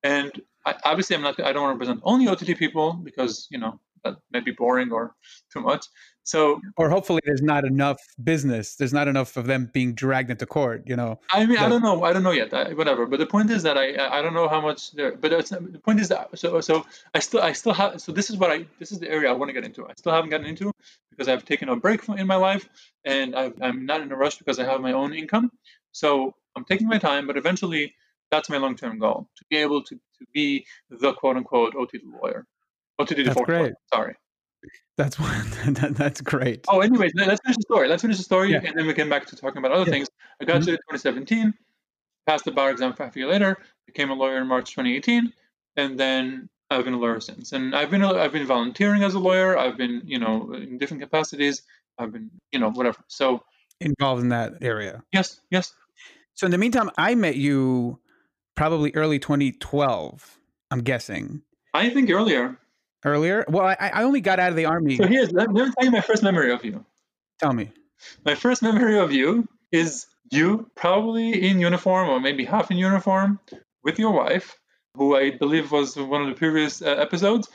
And I, obviously, I'm not. I don't represent only OTD people because you know Uh, that might be boring or too much. So, or hopefully, there's not enough business. There's not enough of them being dragged into court. You know. I mean, I don't know. I don't know yet. I, whatever. But the point is that I I don't know how much there. But the point is that so so I still I still have so this is what I this is the area I want to get into. I still haven't gotten into because I've taken a break from, in my life and i I'm not in a rush because I have my own income. So I'm taking my time, but eventually that's my long-term goal to be able to, to be the quote-unquote OTD lawyer. OTD that's great. Sorry. That's one. That, that's great. Oh, anyways, let's finish the story. Let's finish the story, yeah. and then we can get back to talking about other yeah. things. I got mm-hmm. to 2017, passed the bar exam five years later, became a lawyer in March 2018, and then I've been a lawyer since. And I've been I've been volunteering as a lawyer. I've been you know in different capacities. I've been you know whatever. So involved in that area. Yes, yes. So in the meantime, I met you probably early 2012. I'm guessing. I think earlier earlier. Well, I, I only got out of the army. So here's let, let me tell you my first memory of you. Tell me. My first memory of you is you probably in uniform or maybe half in uniform with your wife, who I believe was one of the previous uh, episodes.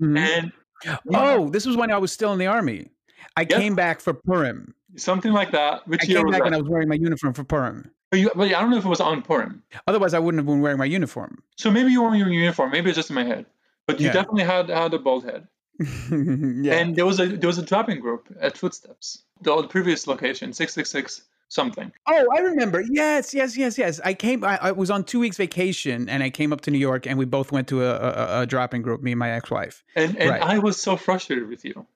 Mm-hmm. And oh, this was when I was still in the army. I came back for Purim. Something like that. Which I came back and I was wearing my uniform for Purim. But, you, but I don't know if it was on Purim. Otherwise, I wouldn't have been wearing my uniform. So maybe you were wearing your uniform. Maybe it's just in my head. But you yeah. definitely had had a bald head. yeah. And there was a there was a dropping group at Footsteps, the old previous location, six six six something. Oh, I remember. Yes, yes, yes, yes. I came. I, I, was on two weeks vacation, and I came up to New York, and we both went to a, a, a dropping group. Me and my ex-wife. And and right. I was so frustrated with you.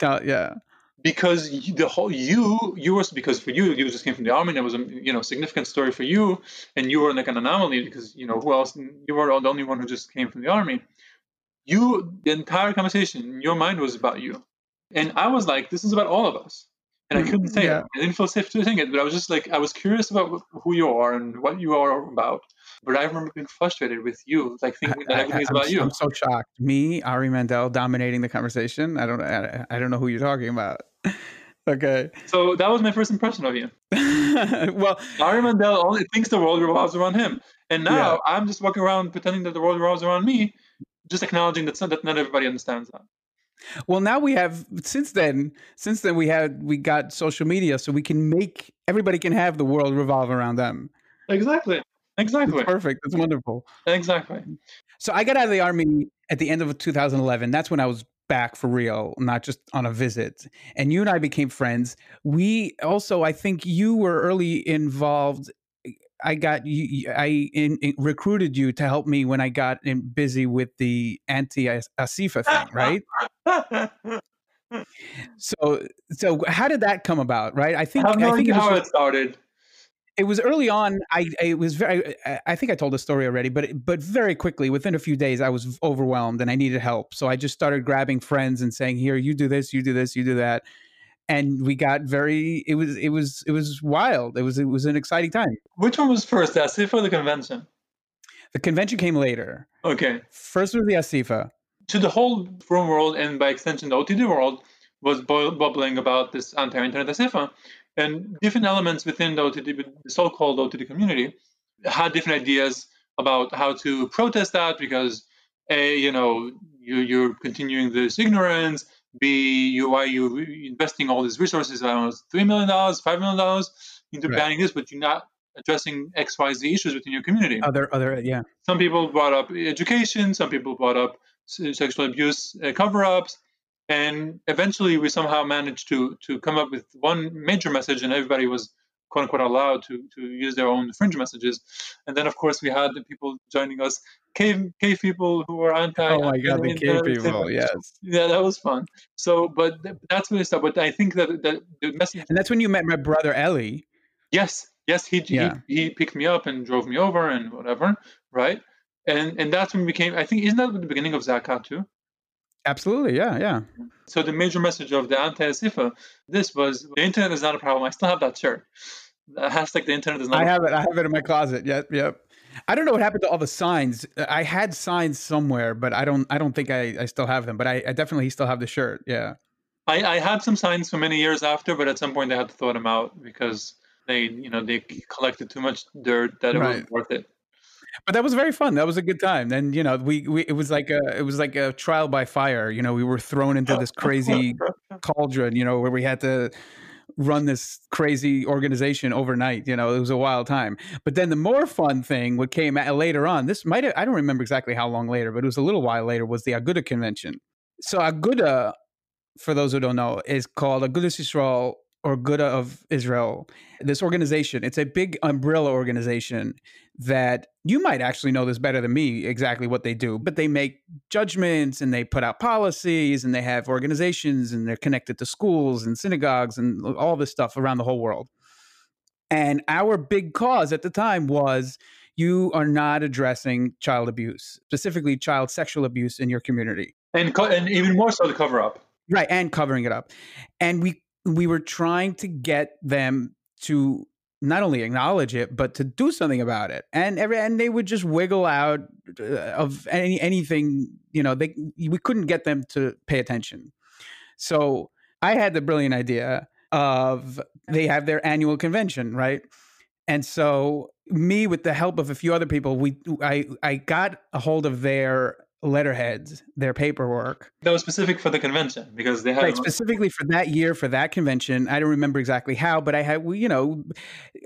Uh, yeah. Because the whole you you were because for you you just came from the army and it was a you know significant story for you and you were like an anomaly because you know who else you were the only one who just came from the army you the entire conversation in your mind was about you. And i was like this is about all of us. And i mm, couldn't say yeah. it i didn't feel safe to saying it but i was just like i was curious about who you are and what you are about. But i remember being frustrated with you like thinking that everything's about you. I'm so shocked. Me ari mandel dominating the conversation? I don't i, I don't know who you're talking about. Okay. So that was my first impression of you well ari mandel only thinks the world revolves around him. And now yeah. i'm just walking around pretending that the world revolves around me just acknowledging that, that not everybody understands that. Well, now we have since then. Since then, we had we got social media, so we can make everybody can have the world revolve around them. Exactly. Exactly. That's perfect. That's wonderful. Exactly. So I got out of the army at the end of 2011. That's when I was back for real, not just on a visit. And you and I became friends. We also, I think, you were early involved I got you. I in, in recruited you to help me when I got in, busy with the anti ASIFA thing, right? so, so how did that come about? Right? I think I, I think it how it started. It was early on. I it was very. I think I told the story already, but but very quickly, within a few days, I was overwhelmed and I needed help. So I just started grabbing friends and saying, "Here, you do this, you do this, you do that." And we got very it was it was it was wild. It was it was an exciting time. Which one was first the asifa or the convention? The convention came later. Okay. First was the asifa to the whole frum world and by extension the otd world was bubbling about this anti-internet asifa and different elements within the otd the so-called otd community had different ideas about how to protest that because a you know you, you're continuing this ignorance B, you why you investing all these resources, I don't know, three million dollars, five million dollars into right. banning this, but you're not addressing X, Y, Z issues within your community. Other, other, yeah. Some people brought up education. Some people brought up sexual abuse uh, cover-ups, and eventually we somehow managed to to come up with one major message, and everybody was quote unquote allowed to to use their own fringe messages. And then of course we had the people joining us, cave cave people who were anti. Oh my god, the cave people, yes. Yeah, that was fun. So, but that's when it started. But I think that that the message. And that's when you met my brother Ellie. Yes, yes, he yeah. he, he picked me up and drove me over and whatever, right? And and that's when we became. I think isn't that the beginning of Zakat too? Absolutely, yeah, yeah. So the major message of the anti-asifa, this was the internet is not a problem. I still have that shirt hashtag the internet is not. I have it. I have it in my closet. Yep, yep. I don't know what happened to all the signs. I had signs somewhere, but I don't. I don't think I, I still have them. But I, I definitely still have the shirt. Yeah. I, I had some signs for many years after, but at some point they had to throw them out because they, you know, they collected too much dirt that it right. wasn't worth it. But that was very fun. That was a good time. And you know, we, we it was like a it was like a trial by fire. You know, we were thrown into this crazy cauldron. You know, where we had to run this crazy organization overnight. You know, it was a wild time. But then the more fun thing, what came later on, this might I don't remember exactly how long later, but it was a little while later, was the Aguda convention. So Aguda, for those who don't know, is called Agudas Yisrael or Aguda of Israel. This organization, it's a big umbrella organization that you might actually know this better than me exactly what they do, but they make judgments and they put out policies and they have organizations and they're connected to schools and synagogues and all this stuff around the whole world. And our big cause at the time was you are not addressing child abuse, specifically child sexual abuse in your community. And, co- and even more so the cover up. Right, and covering it up. And we we were trying to get them to not only acknowledge it but to do something about it. And every and they would just wiggle out uh, of any anything you know they we couldn't get them to pay attention. So i had the brilliant idea of they have their annual convention right? And so me with the help of a few other people we i i got a hold of their letterheads, their paperwork. That was specific for the convention because they had right, specifically for that year for that convention. I don't remember exactly how, but I had you know,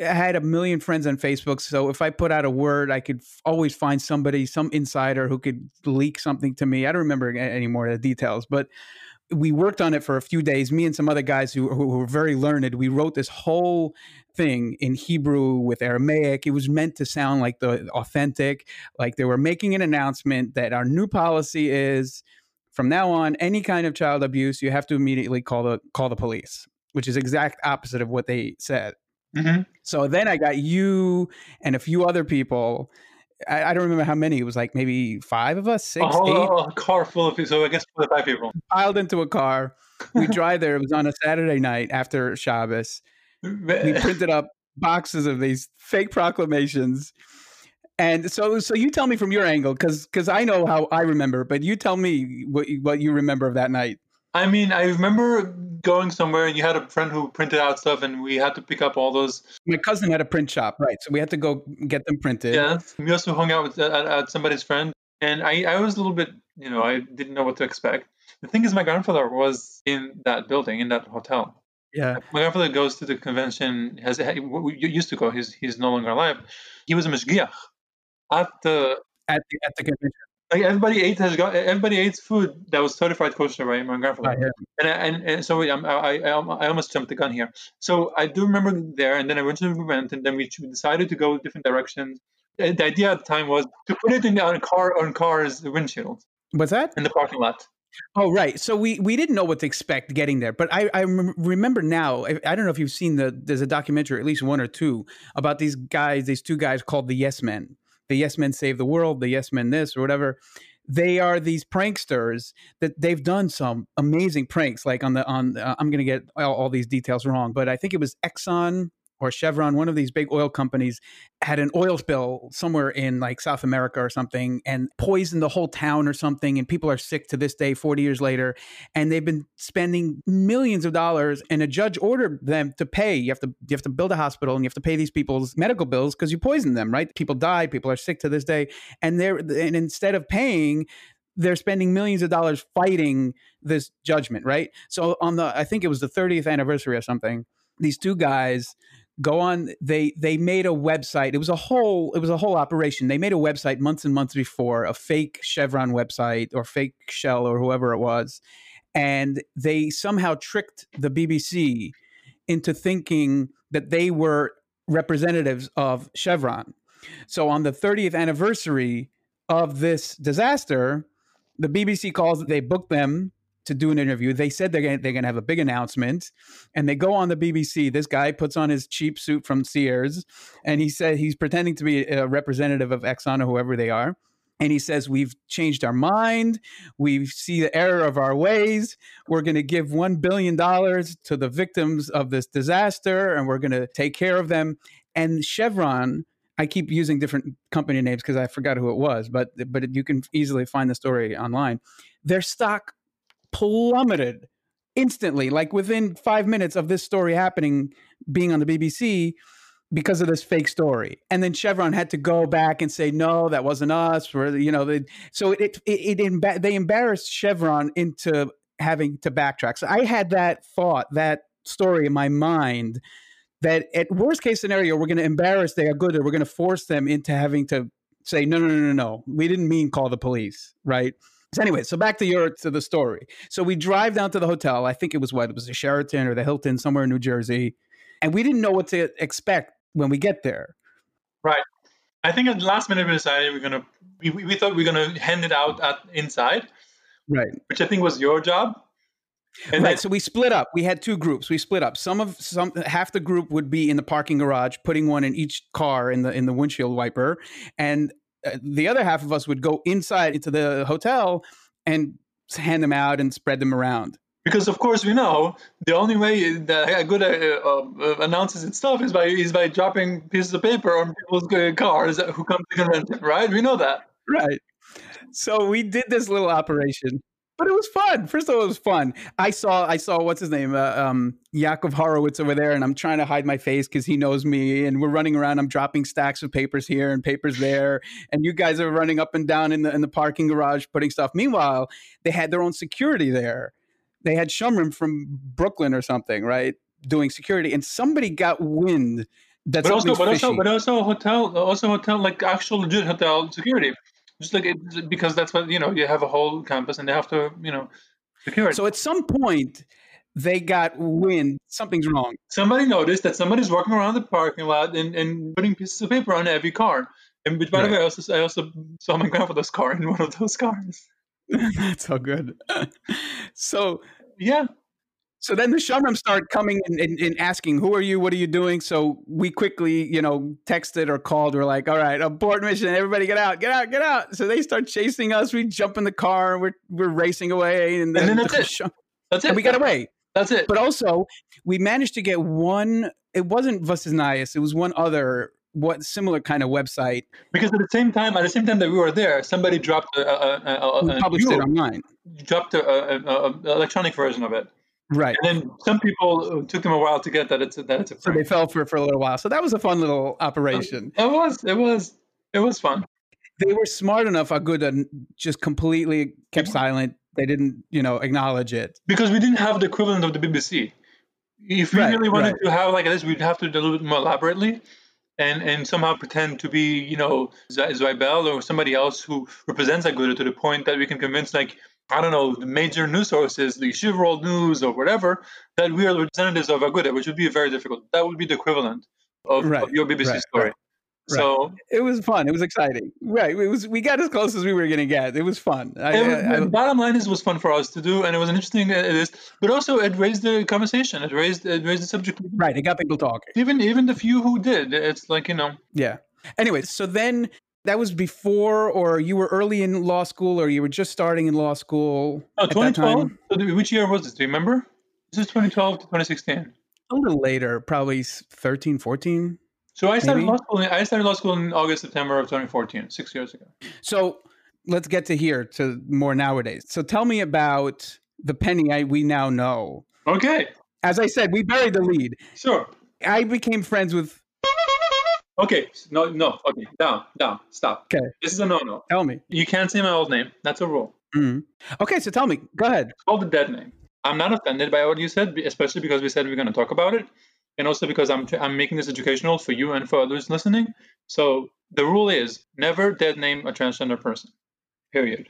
I had a million friends on Facebook. So if I put out a word, I could always find somebody, some insider who could leak something to me. I don't remember any more of the details, but we worked on it for a few days. Me and some other guys who, who were very learned. We wrote this whole thing in Hebrew with Aramaic. It was meant to sound like the authentic, like they were making an announcement that our new policy is from now on, any kind of child abuse, you have to immediately call the call the police, which is exact opposite of what they said. Mm-hmm. So then I got you and a few other people I, I, don't remember how many. It was like maybe five of us, six, a eight. A car full of people. So I guess four or five people. Piled into a car. We drive there. It was on a Saturday night after Shabbos. We printed up boxes of these fake proclamations. And so, so you tell me from your angle, because because I know how I remember, but you tell me what what you remember of that night. I mean, I remember going somewhere and you had a friend who printed out stuff and we had to pick up all those. My cousin had a print shop, right? So we had to go get them printed. Yeah. We also hung out with, at, at somebody's friend. And I, I was a little bit, you know, I didn't know what to expect. The thing is, my grandfather was in that building, in that hotel. Yeah. My grandfather goes to the convention, has used to go, he's, he's no longer alive. He was a mashgiach at the, at the, at the convention like everybody ate has got everybody ate food that was certified kosher by my grandfather. And, I, and and so I, I I almost jumped the gun here. So I do remember there, and then we went, and then we decided to go different directions. The idea at the time was to put it in the, on car on cars windshield. What's that in the parking lot? Oh right, so we we didn't know what to expect getting there, but I I remember now. I, I don't know if you've seen the there's a documentary, at least one or two, about these guys, these two guys called the Yes Men the Yes Men Save the World, the Yes Men this or whatever. They are these pranksters that they've done some amazing pranks. Like on the on, uh, I'm going to get all, all, these details wrong, but I think it was Exxon or Chevron, one of these big oil companies, had an oil spill somewhere in like South America or something and poisoned the whole town or something. And people are sick to this day, 40 years later. And they've been spending millions of dollars. And a judge ordered them to pay. You have to you have to build a hospital and you have to pay these people's medical bills because you poisoned them, right? People died, people are sick to this day. And they're and instead of paying, they're spending millions of dollars fighting this judgment, right? So on the I think it was the 30th anniversary or something, these two guys go on they they made a website it was a whole it was a whole operation. They made a website months and months before a fake chevron website or fake shell or whoever it was and they somehow tricked the bbc into thinking that they were representatives of chevron. So on the 30th anniversary of this disaster the bbc calls they booked them to do an interview. They said they're going they're going to have a big announcement, and they go on the BBC. This guy puts on his cheap suit from Sears, and he said he's pretending to be a representative of Exxon or whoever they are. And he says, We've changed our mind. We see the error of our ways. We're going to give $1 billion to the victims of this disaster, and we're going to take care of them. And Chevron, I keep using different company names because I forgot who it was, but, but you can easily find the story online. Their stock plummeted instantly. Like within five minutes of this story happening, being on the BBC, because of this fake story. And then Chevron had to go back and say, no, that wasn't us. Or, you know, they, so it, it, it, it they embarrassed Chevron into having to backtrack. So I had that thought, that story in my mind that at worst case scenario, we're going to embarrass the Aguda, or we're going to force them into having to say, no, no, no, no, no, we didn't mean call the police, right? So anyway, so back to your to the story. So we drive down to the hotel. I think it was what it was the Sheraton or the Hilton somewhere in New Jersey, and we didn't know what to expect when we get there. Right. I think at the last minute we decided we're gonna we, we thought we are gonna hand it out at inside. Right. Which I think was your job. And right. Then, so we split up. We had two groups. We split up. Some of some half the group would be in the parking garage, putting one in each car in the in the windshield wiper, and the other half of us would go inside into the hotel and hand them out and spread them around. Because of course we know the only way that Aguda uh, uh, announces its stuff is by is by dropping pieces of paper on people's cars who come to the convention, right? We know that. Right. So we did this little operation but it was fun. First of all, it was fun. I saw, I saw what's his name, uh, um, Yakov Horowitz over there, and I'm trying to hide my face because he knows me. And we're running around. I'm dropping stacks of papers here and papers there, and you guys are running up and down in the in the parking garage putting stuff. Meanwhile, they had their own security there. They had Shumrim from Brooklyn or something, right, doing security, and somebody got wind. That's but also, but also, but also hotel, also hotel, like actual legit hotel security just like it, because that's what you know you have a whole campus and they have to you know secure it. So at some point they got wind something's wrong. Somebody noticed that somebody's walking around the parking lot and, and putting pieces of paper on every car. And which, by the way, I also, I also saw my grandfather's car in one of those cars. that's so good. so yeah, so then the Shumrim start coming and, and, and, asking, "Who are you? What are you doing?" So we quickly, you know, texted or called. We're like, "All right, abort mission! Everybody, get out! Get out! Get out!" So they start chasing us. We jump in the car. We're we're racing away, and then, and then that's, the, it. that's it. And we got away. That's it. But also, we managed to get one. It wasn't Vos Iz Neias. It was one other what similar kind of website. Because at the same time, at the same time that we were there, somebody dropped a, a, a, a published it online. Dropped a, electronic version of it. Right. And then some people uh, took them a while to get that it's a, that it's a So they fell for for a little while. So that was a fun little operation. It was. It was. It was fun. They were smart enough, uh, Aguda just completely kept silent. They didn't, you know, acknowledge it because we didn't have the equivalent of the BBC. If we right, really wanted right. to have like this, we'd have to do a little bit more elaborately, and and somehow pretend to be, you know, Zwiebel or somebody else who represents Aguda to the point that we can convince like I don't know, the major news sources, the Yeshiva World News or whatever, that we are the representatives of Aguda, which would be very difficult. That would be the equivalent of, right. of your BBC right. story. Right. So it was fun. It was exciting. Right. It was. We got as close as we were going to get. It was fun. I, I, I, bottom line is, it was fun for us to do, and it was an interesting. Uh, it is, but also it raised the conversation. It raised it raised the subject. Right. It got people talking. Even even the few who did, it's like you know. Yeah. Anyway, so then that was before or you were early in law school or you were just starting in law school oh 2012 which year was this? Do you remember? This is 2012 to 2016 a little later probably 13 14 so i started maybe? law school i started law school in august september of 2014 six years ago. So let's get to here to more nowadays. So tell me about the penny I, we now know. Okay. As i said we buried the lead. Sure. I became friends with Okay, no, no. Okay, down, down, stop. Okay, this is a no-no. Tell me. You can't say my old name. That's a rule. Mm-hmm. Okay, so tell me. Go ahead. Call the dead name. I'm not offended by what you said, especially because we said we're going to talk about it, and also because I'm I'm making this educational for you and for others listening. So the rule is never dead name a transgender person. Period.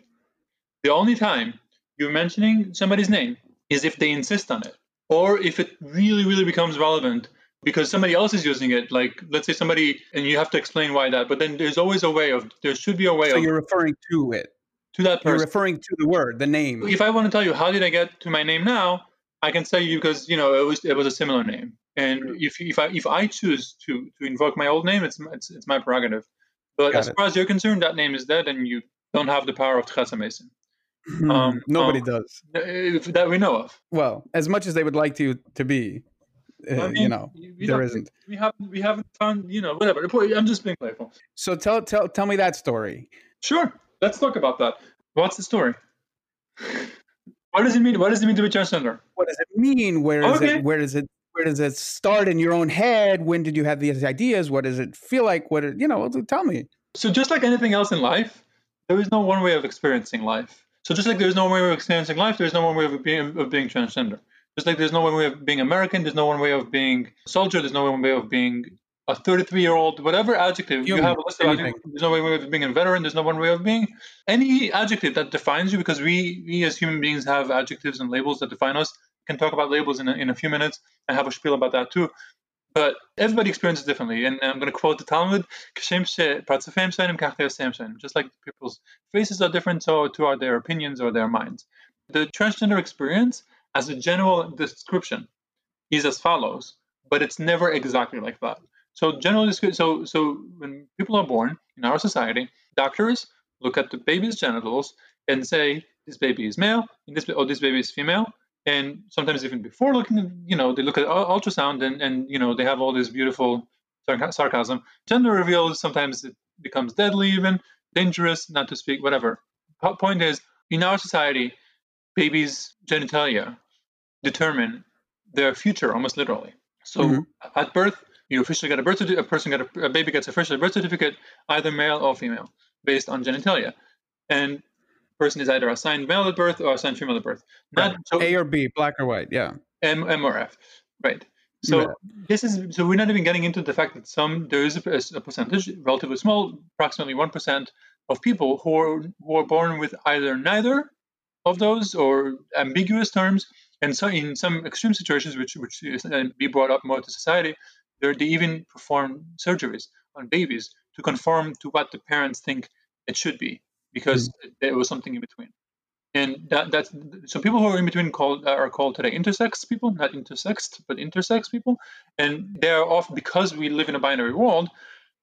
The only time you're mentioning somebody's name is if they insist on it, or if it really, really becomes relevant because somebody else is using it. Like, let's say somebody, and you have to explain why that. But then there's always a way of. There should be a way. So of, you're referring to it. To that person. You're referring to the word, the name. If I want to tell you how did I get to my name now, I can tell you because you know it was it was a similar name. And if if I if I choose to to invoke my old name, it's it's, it's my prerogative. But Got as it. far as you're concerned, that name is dead, and you don't have the power of Techiyas HaMeisim. Hmm, um, Nobody um, does that we know of. Well, as much as they would like to to be. Uh, I mean, you know, we there isn't. We haven't we haven't found you know whatever. I'm just being playful. So tell tell tell me that story. Sure, let's talk about that. What's the story? What does it mean? What does it mean to be transgender? What does it mean? Where is okay. it? Where does it? Where does it start in your own head? When did you have these ideas? What does it feel like? What you know? Tell me. So just like anything else in life, there is no one way of experiencing life. So just like there's no way of experiencing life, there's no one way of being of being transgender. Just like there's no one way of being American, there's no one way of being soldier, there's no one way of being a 33 year old, whatever adjective Human, you have a list of adjectives. There's no way of being a veteran. There's no one way of being any adjective that defines you because we, we as human beings have adjectives and labels that define us. We can talk about labels in a, in a few minutes. I have a spiel about that too. But everybody experiences differently. And I'm going to quote the Talmud just like people's faces are different, so too are their opinions or their minds. The transgender experience, as a general description, is as follows, but it's never exactly like that. So generally, so so when people are born in our society, doctors look at the baby's genitals and say this baby is male, and this or this baby is female, and sometimes even before looking, you know, they look at ultrasound and and you know they have all this beautiful sarcasm. Gender reveals sometimes it becomes deadly, even dangerous, not to speak, whatever. Point is, in our society, babies' genitalia determine their future almost literally. So mm-hmm. at birth, you officially get a birth certificate, a person get a, a baby gets officially a birth certificate, either male or female, based on genitalia. And person is either assigned male at birth or assigned female at birth. Not right. so, A or B, black or white, yeah. M, M or F, right. So yeah. this is so we're not even getting into the fact that some there is a, a percentage, relatively small, approximately one percent of people who are who are born with either neither of those or ambiguous terms, and so in some extreme situations, which which is, uh, be brought up more to society, they even perform surgeries on babies to conform to what the parents think it should be because mm-hmm. there was something in between. And that, that's so people who are in between called are called today intersex people, not intersexed, but intersex people, and they're off because we live in a binary world.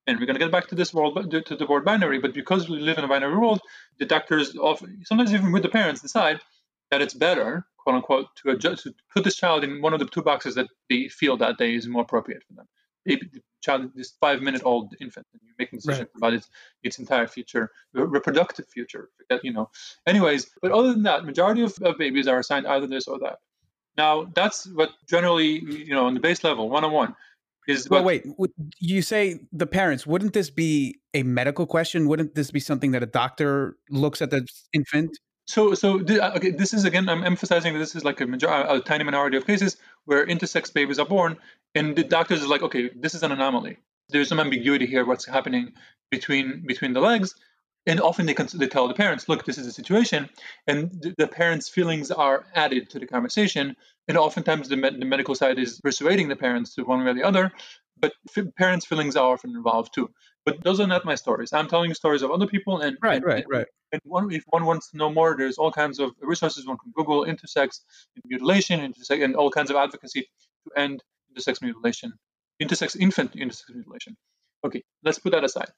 And we're going to get back to this world, to the word binary. But because we live in a binary world, the doctors often, sometimes even with the parents, decide that it's better quote unquote, to adjust to put this child in one of the two boxes that they feel that day is more appropriate for them. The child, this five minute old infant, and you're making decisions right. about its its entire future, reproductive future. You know. Anyways, but other than that, majority of, of babies are assigned either this or that. Now that's what generally, you know, on the base level, one on one. Is well, wait. You say the parents. Wouldn't this be a medical question? Wouldn't this be something that a doctor looks at the infant so, so uh, okay, this is again, I'm emphasizing that this is like a, major, a tiny minority of cases where intersex babies are born, and the doctors are like, okay, this is an anomaly. There's some ambiguity here. What's happening between between the legs? And often they, they tell the parents, look, this is a situation, and the, the parents' feelings are added to the conversation. And oftentimes the, med- the medical side is persuading the parents to one way or the other, but f- parents' feelings are often involved too. But those are not my stories. I'm telling stories of other people, and right, and, right, right. And one, if one wants to know more, there's all kinds of resources. One can Google intersex mutilation, intersex, and all kinds of advocacy to end intersex mutilation, intersex infant intersex mutilation. Okay, let's put that aside.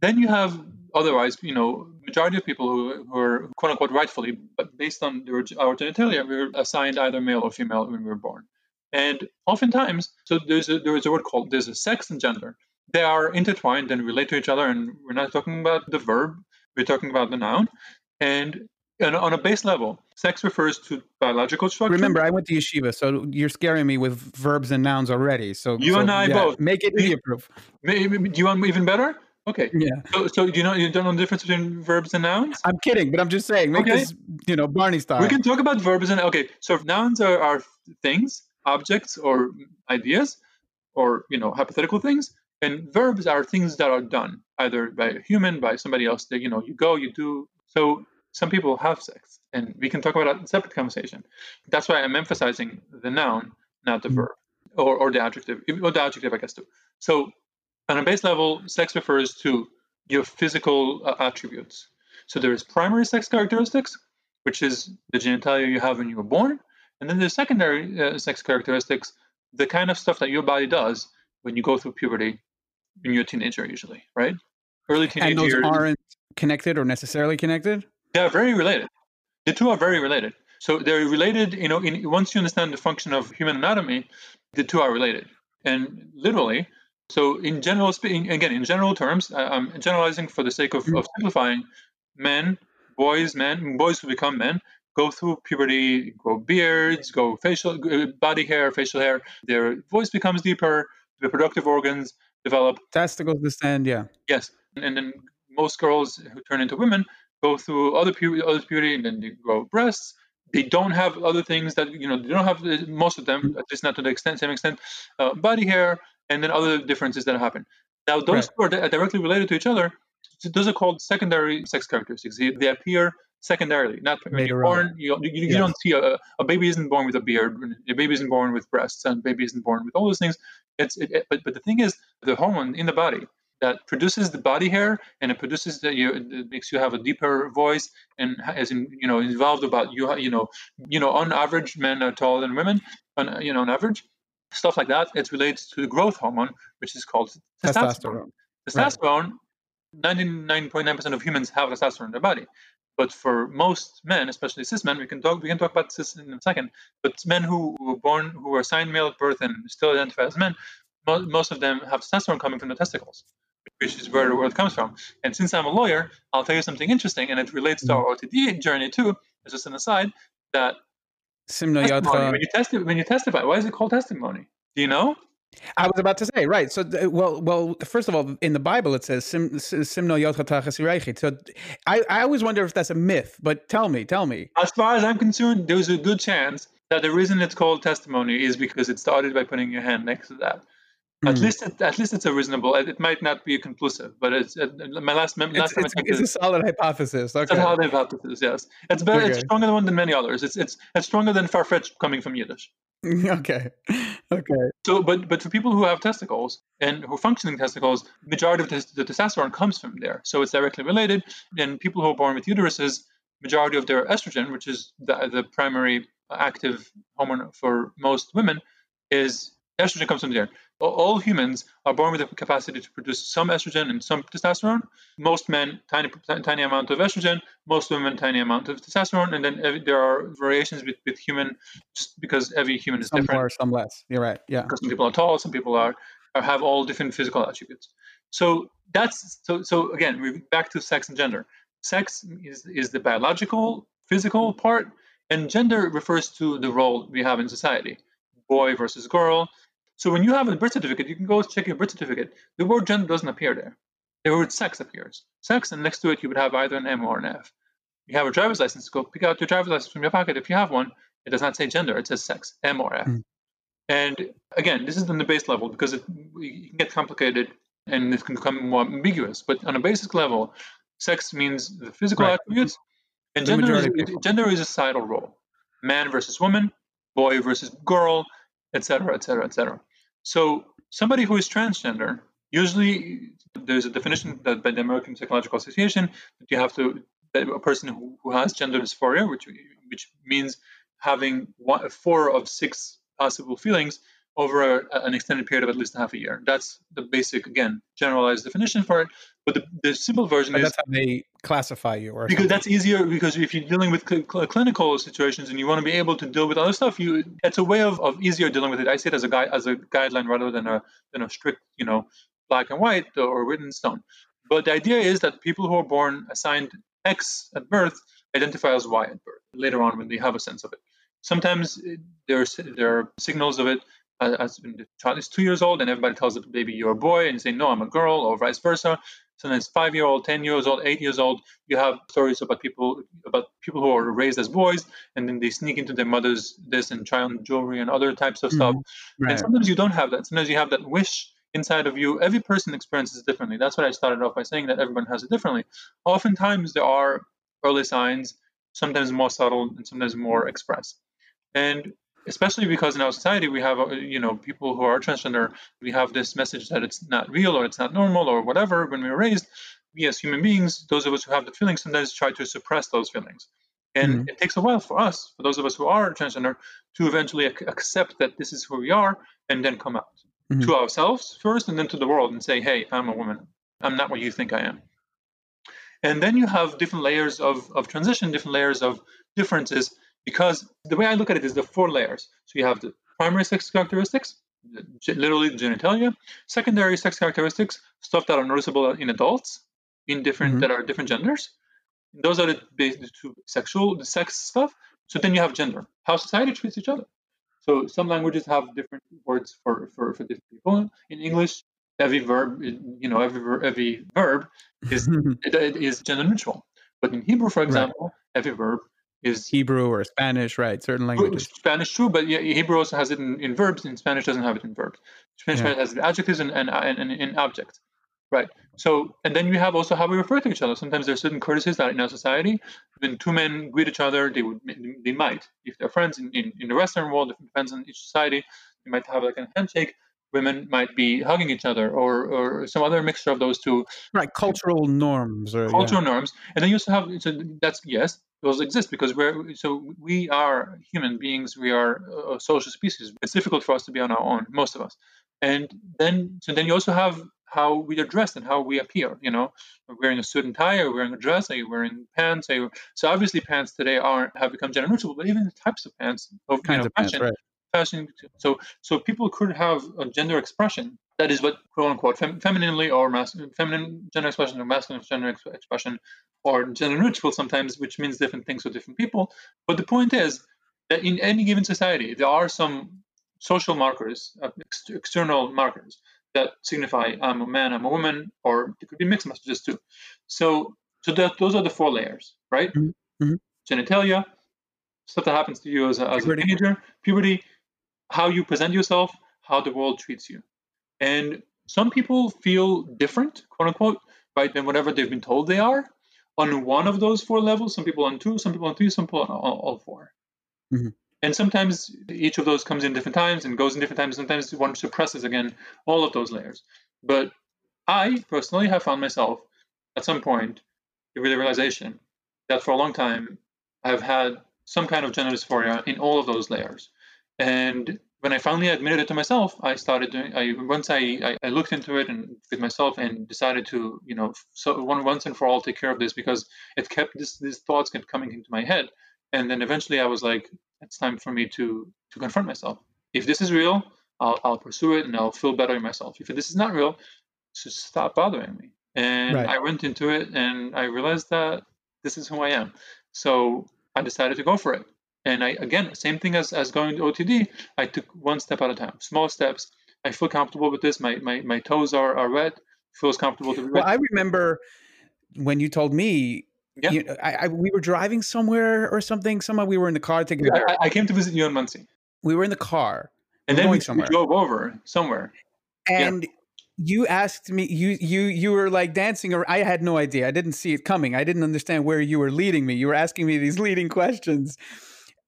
Then you have otherwise, you know, majority of people who, who are quote unquote rightfully, but based on their, our genitalia, we are assigned either male or female when we were born. And oftentimes, so there's a, there is a word called there's a sex and gender. They are intertwined and relate to each other, and we're not talking about the verb we're talking about the noun. And on a base level, sex refers to biological structure. Remember, I went to yeshiva, so you're scaring me with verbs and nouns already. So you so, and I yeah, both make it idiot proof. Do you want even better? Okay. Yeah. So, so you know you don't know the difference between verbs and nouns? I'm kidding, but I'm just saying. Make okay. this, you know, Barney style. We can talk about verbs and okay. So nouns are, are things, objects, or ideas, or you know, hypothetical things. And verbs are things that are done either by a human, by somebody else. That you know, you go, you do. So some people have sex, and we can talk about that in separate conversation. That's why I'm emphasizing the noun, not the mm-hmm. verb, or, or the adjective, or the adjective, I guess too. So on a base level, sex refers to your physical uh, attributes. So there is primary sex characteristics, which is the genitalia you have when you were born, and then there's secondary uh, sex characteristics, the kind of stuff that your body does when you go through puberty when you're a teenager, usually, right? Early teenage And those years, aren't connected or necessarily connected. They're very related. The two are very related. So they're related. You know, in, once you understand the function of human anatomy, the two are related, and literally. So in general, speaking, again, in general terms, I'm generalizing for the sake of, of simplifying. Men, boys, men, boys who become men go through puberty, grow beards, go facial uh, body hair, facial hair. Their voice becomes deeper. The Reproductive organs develop. Testicles descend. Yeah. Yes, and then most girls who turn into women go through other puberty, other puberty, and then they grow breasts. They don't have other things that you know. They don't have most of them, at least not to the extent, same extent, uh, body hair, and then other differences that happen. Now, those right. are directly related to each other. Those are called secondary sex characteristics. They, they appear secondarily. Not when you're born, you, you, you yes. don't see a, a baby isn't born with a beard, a baby isn't born with breasts, and baby isn't born with all those things. It's it, it, but but the thing is, the hormone in the body that produces the body hair and it produces that you it makes you have a deeper voice and as in you know involved about you you know you know on average men are taller than women on you know on average stuff like that it relates to the growth hormone which is called testosterone testosterone, right. 99.9% of humans have testosterone in their body but for most men, especially cis men, we can talk we can talk about cis in a second. But men who were born who were assigned male at birth and still identify as men, most of them have testosterone coming from the testicles, which is where the word comes from. And since I'm a lawyer, I'll tell you something interesting, and it relates to our mm-hmm. OTD journey too. As just an aside, that when you testify, when you testify, why is it called testimony? Do you know? I was about to say right. So, well, well. First of all, in the Bible it says "sim simno So, I I always wonder if that's a myth. But tell me, tell me. As far as I'm concerned, there's a good chance that the reason it's called testimony is because it started by putting your hand next to that. Mm. At hmm. least, it, at least it's a reasonable. It might not be conclusive, but it's my last. last it's, it's, it's a solid hypothesis. Okay. It's a solid hypothesis. Yes, it's better. Okay. It's stronger than many others. It's it's it's stronger than far-fetched coming from Yiddish. okay. Okay. So, but but for people who have testicles and who are functioning testicles, majority of the, the testosterone comes from there. So it's directly related. And people who are born with uteruses, majority of their estrogen, which is the, the primary active hormone for most women, is estrogen comes from there. All humans are born with the capacity to produce some estrogen and some testosterone. Most men, tiny tiny amount of estrogen. Most women, tiny amount of testosterone. And then there are variations with, with human, just because every human is some different. Some more, some less. You're right. Yeah. Because some people are tall, some people are, are have all different physical attributes. So that's so. So again, we're back to sex and gender. Sex is is the biological, physical part, and gender refers to the role we have in society. Boy versus girl, so when you have a birth certificate, you can go check your birth certificate. The word gender doesn't appear there. The word sex appears. Sex, and next to it, you would have either an M or an F. You have a driver's license. Go pick out your driver's license from your pocket. If you have one, it does not say gender. It says sex, M or F. Mm. And again, this is on the base level because it, it can get complicated and it can become more ambiguous. But on a basic level, sex means the physical right. attributes, and gender is, gender is a societal role: man versus woman, boy versus girl, etc., etc., etc. So somebody who is transgender, usually there's a definition that by the American Psychological Association that you have to that a person who, who has gender dysphoria, which which means having one, four of six possible feelings over a, an extended period of at least half a year. That's the basic, again, generalized definition for it. But the, the simple version but is that's how they classify you, or because something. that's easier. Because if you're dealing with cl- cl- clinical situations and you want to be able to deal with other stuff, you it's a way of, of easier dealing with it. I see it as a guide as a guideline rather than a than a strict, you know, black and white or written stone. But the idea is that people who are born assigned X at birth identify as Y at birth later on when they have a sense of it. Sometimes eh, there are, there are signals of it as when the child is two years old and everybody tells the baby you're a boy and you say no i'm a girl or vice versa. Sometimes five year old ten years old eight years old you have stories about people about people who are raised as boys and then they sneak into their mother's this and try on jewelry and other types of stuff. Mm-hmm. right. and sometimes you don't have that. Sometimes you have that wish inside of you. Every person experiences differently. That's what i started off by saying that everyone has it differently. Oftentimes there are early signs sometimes more subtle and sometimes more express and especially because in our society we have uh, you know people who are transgender we have this message that it's not real or it's not normal or whatever. When we were raised we as human beings those of us who have the feelings sometimes try to suppress those feelings. And mm-hmm. it takes a while for us for those of us who are transgender to eventually ac- accept that this is who we are and then come out mm-hmm. to ourselves first and then to the world and say hey i'm a woman. I'm not what you think i am. And then you have different layers of, of transition different layers of differences because the way I look at it is the four layers. So you have the primary sex characteristics, literally the genitalia, secondary sex characteristics, stuff that are noticeable in adults, in different mm-hmm. that are different genders. those are the, the two sexual, the sex stuff. So then you have gender, how society treats each other. So some languages have different words for, for, for different people. In English, every verb, you know, every every verb is is gender neutral. But in Hebrew, for example, right. every verb is Hebrew or Spanish, right? Certain languages. Spanish, true, but yeah, Hebrew also has it in, in verbs, and Spanish doesn't have it in verbs. Spanish yeah. has adjectives and, and, and, and in objects. Right. So, and then we have also how we refer to each other. Sometimes there's certain courtesies that in our society, when two men greet each other, they would they might, if they're friends in, in, in the Western world, it depends on each society, they might have like a handshake. Women might be hugging each other, or or some other mixture of those two. Right, cultural norms. Or, cultural yeah. norms, and then you also have so that's yes, those exist because we're so we are human beings. We are a social species. It's difficult for us to be on our own, most of us. And then so then you also have how we are dressed and how we appear. You know, wearing a suit and tie, or wearing a dress, are you wearing pants? Are you... So obviously, pants today are have become gender neutral, but even the types of pants, of know, of fashion, pants, right. fashion. So so people could have a gender expression that is what quote unquote fem- femininely or masculine, feminine gender expression or masculine gender ex- expression or gender neutral sometimes, which means different things for different people. But the point is that in any given society, there are some social markers, uh, ex- external markers that signify I'm a man, I'm a woman, or it could be mixed messages too. So, so that those are the four layers, right? Mm-hmm. mm-hmm. Genitalia, stuff that happens to you as a, as a teenager, puberty, how you present yourself, how the world treats you. And some people feel different, quote unquote, right, than whatever they've been told they are on one of those four levels. Some people on two, some people on three, some people on all, all 4 mm-hmm. And sometimes each of those comes in different times and goes in different times. Sometimes one suppresses again all of those layers. But I personally have found myself at some point with the realization that for a long time I've had some kind of gender dysphoria in all of those layers. And when I finally admitted it to myself, I started doing. I once I, I, I looked into it and with myself and decided to you know so one once and for all take care of this because it kept this these thoughts kept coming into my head, and then eventually I was like, it's time for me to to confront myself. If this is real, I'll, I'll pursue it and I'll feel better in myself. If this is not real, just stop bothering me. And right. I went into it and I realized that this is who I am. So I decided to go for it. And I again, same thing as, as going to OTD, I took one step at a time, small steps. I feel comfortable with this. My my, my toes are, are wet. Feels comfortable to be Well, I remember when you told me yeah. You know, I, I, we were driving somewhere or something. Somehow we were in the car together. I, I came to visit you in Monsey. We were in the car. And we then we, somewhere. we drove over somewhere. And yeah. you asked me, you you you were like dancing. Or I had no idea. I didn't see it coming. I didn't understand where you were leading me. You were asking me these leading questions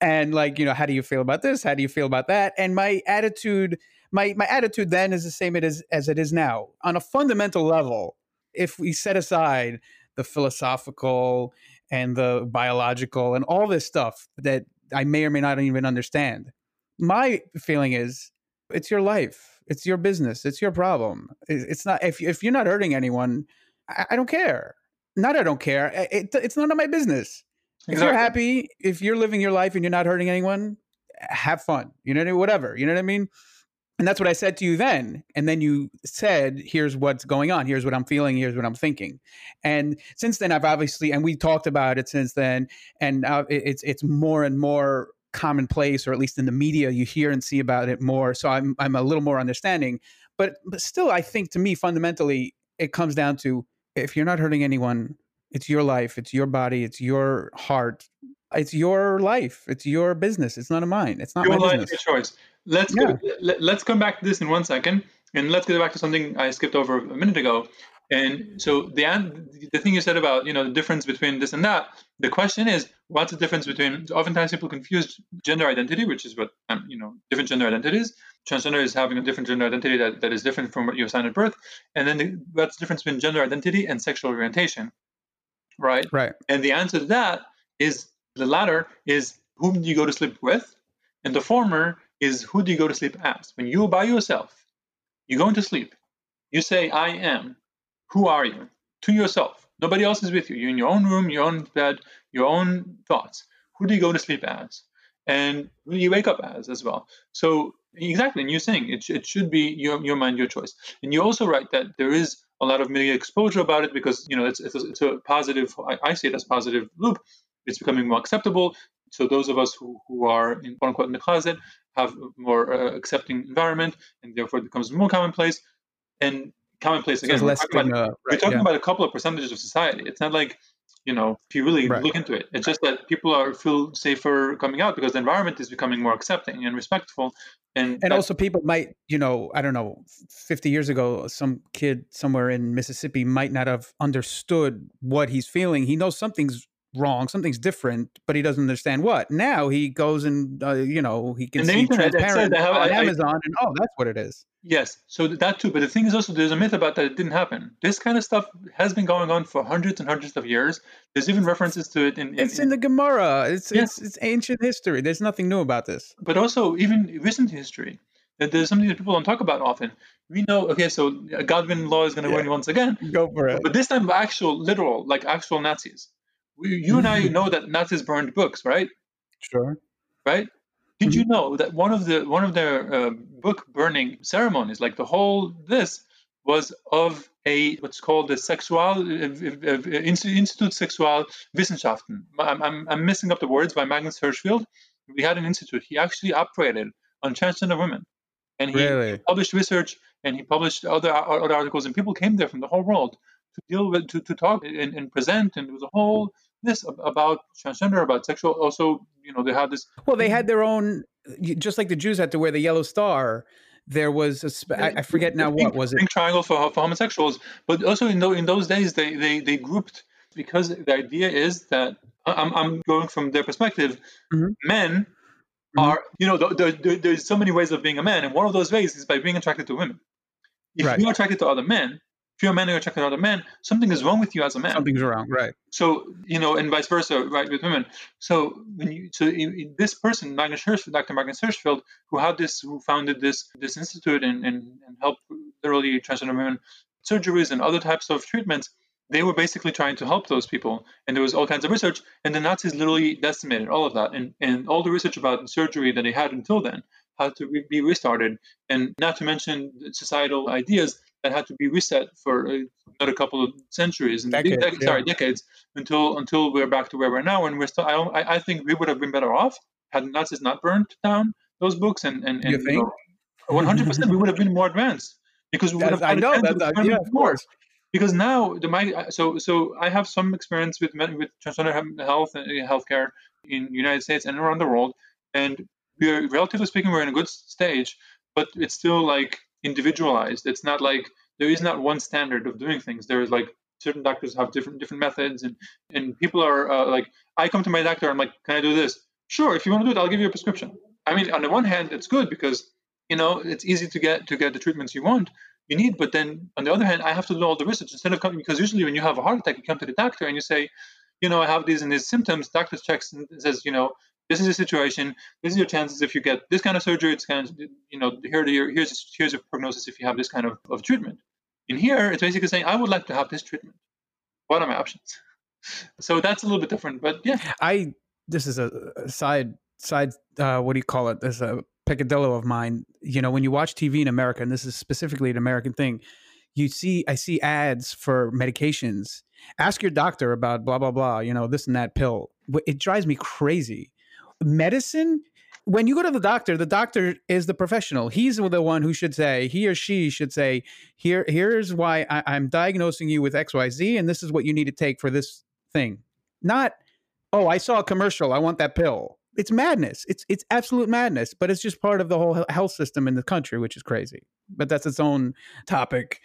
and like you know how do you feel about this? How do you feel about that? And my attitude my my attitude then is the same it is as it is now. On a fundamental level if we set aside the philosophical and the biological and all this stuff that i may or may not even understand my feeling is it's your life. It's your business. It's your problem. It's not if, if you're not hurting anyone I, I don't care. Not i don't care. It, it's none of my business Exactly. If you're happy, if you're living your life and you're not hurting anyone, have fun. You know, whatever. You know what I mean? And that's what I said to you then. And then you said, here's what's going on. Here's what I'm feeling. Here's what I'm thinking. And since then, I've obviously, and we talked about it since then. And uh, it's, it's more and more commonplace, or at least in the media, you hear and see about it more. So I'm, I'm a little more understanding. But, but still, I think to me, fundamentally, it comes down to if you're not hurting anyone, it's your life. It's your body. It's your heart. It's your life. It's your business. It's not a mine. It's not your my life, business. Your choice. Let's yeah. go, let, us come back to this in one second, and let's get back to something I skipped over a minute ago. And so the the thing you said about you know the difference between this and that. The question is, what's the difference between? Oftentimes people confuse gender identity, which is what um, you know different gender identities. Transgender is having a different gender identity that, that is different from what you assigned at birth. And then the, what's the difference between gender identity and sexual orientation? Right? Right. And the answer to that is the latter is whom do you go to sleep with? And the former is who do you go to sleep as? When you by yourself, you're going to sleep. You say, I am. Who are you? To yourself. Nobody else is with you. You're in your own room, your own bed, your own thoughts. Who do you go to sleep as? And who do you wake up as as well? So exactly, and you're saying it, it should be your, your mind, your choice. And you're also right that there is a lot of media exposure about it because you know it's it's a, it's a positive. I, I see it as positive loop. It's becoming more acceptable. So those of us who, who are in quote unquote in the closet have a more uh, accepting environment, and therefore it becomes more commonplace. And commonplace again. So we're talking, about, we're talking yeah. about a couple of percentages of society. It's not like you know if you really Right. look into it. It's just that people are feel safer coming out because the environment is becoming more accepting and respectful. And, and also people might you know i don't know 50 years ago some kid somewhere in mississippi might not have understood what he's feeling he knows something's wrong something's different but he doesn't understand what now he goes and uh, you know he can And see internet, that's it, transparent have- on I- I- amazon and oh that's what it is Yes, so that too. But the thing is also, there's a myth about that it didn't happen. This kind of stuff has been going on for hundreds and hundreds of years. There's even references to it in. in, it's in the gemara it's Yeah. it's it's ancient history there's nothing new about this but also even recent history. That there's something that people don't talk about often. We know, okay, so Godwin law is going to Yeah. win once again, go for it but this time actual, literal, like actual Nazis. You and I know that Nazis burned books, right? sure right? Did you know that one of the one of their uh, book burning ceremonies, like the whole this, was of a what's called the Sexual uh, uh, uh, Institut Sexual Wissenschaften. I'm, I'm, I'm missing up the words by Magnus Hirschfeld. We had an institute. He actually operated on transgender women, and he really published research and he published other other articles, and people came there from the whole world to deal with to, to talk and, and present, and it was a whole about transgender, about sexual. Also, you know, they had this Well, they had their own, just like the Jews had to wear the yellow star. There was a, spe- I, I forget now pink, what was it. pink triangle for, for homosexuals but also in, tho- in those days they, they they grouped because the idea is that i'm, I'm going from their perspective Mhm. men Mhm. are you know th- th- th- there's so many ways of being a man and one of those ways is by being attracted to women if Right. you're attracted to other men if you're a man and you're attracted to other men something is wrong with you as a man Something's wrong, right? so you know, and vice versa, right, with women. So when you, so in, in this person, Magnus Hirschfeld, Dr. Magnus Hirschfeld, who had this, who founded this this institute and and, and helped literally transgender women surgeries and other types of treatments, they were basically trying to help those people, and there was all kinds of research, and the Nazis literally decimated all of that, and and all the research about surgery that they had until then had to be restarted, and not to mention societal ideas that had to be reset for uh, another couple of centuries and Decades, dec- yeah. sorry decades until until we're back to where we're now and we're still I, don't, I, think we would have been better off had Nazis not burned down those books and and, and You think? one hundred percent we would have been more advanced because we would have I know that. of that- Yeah, of course. because now the my so so I have some experience with men- with transgender health and uh, healthcare in the United States and around the world and we're relatively speaking we're in a good stage but it's still like individualized. It's not like there is not one standard of doing things. There is like certain doctors have different different methods and and people are uh, like i come to my doctor i'm like can i do this? Sure if you want to do it i'll give you a prescription. I mean on the one hand it's good because you know it's easy to get to get the treatments you want you need but then on the other hand i have to do all the research. Instead of coming because usually when you have a heart attack you come to the doctor and you say you know i have these and these symptoms. Doctor checks and says you know this is the situation this is your chances if you get this kind of surgery it's kind of you know here your, here's here's your prognosis if you have this kind of, of treatment in here it's basically saying i would like to have this treatment what are my options so that's a little bit different but yeah I this is a a side side uh what do you call it? There's a peccadillo of mine. You know, when you watch TV in America, and this is specifically an American thing, you see I see ads for medications. Ask your doctor about blah blah blah, you know, this and that pill. It drives me crazy. Medicine when you go to the doctor, the doctor is the professional. He's the one who should say, he or she should say, here, here's why I, I'm diagnosing you with XYZ, and this is what you need to take for this thing. Not, oh, I saw a commercial. I want that pill. It's madness. It's it's absolute madness. But it's just part of the whole health system in the country, which is crazy. But that's its own topic,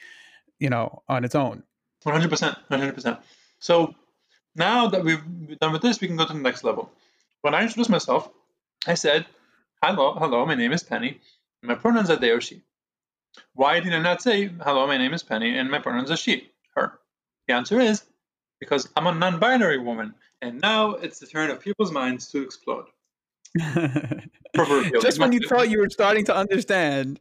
you know, on its own. 100%. 100%. So now that we've done with this, we can go to the next level. When I introduced myself, I said, hello, hello, my name is Penny, and my pronouns are they or she. Why did I not say, hello, my name is Penny, and my pronouns are she, her? The answer is, because I'm a non binary woman, and now it's the turn of people's minds to explode. Just when you thought you were starting to understand,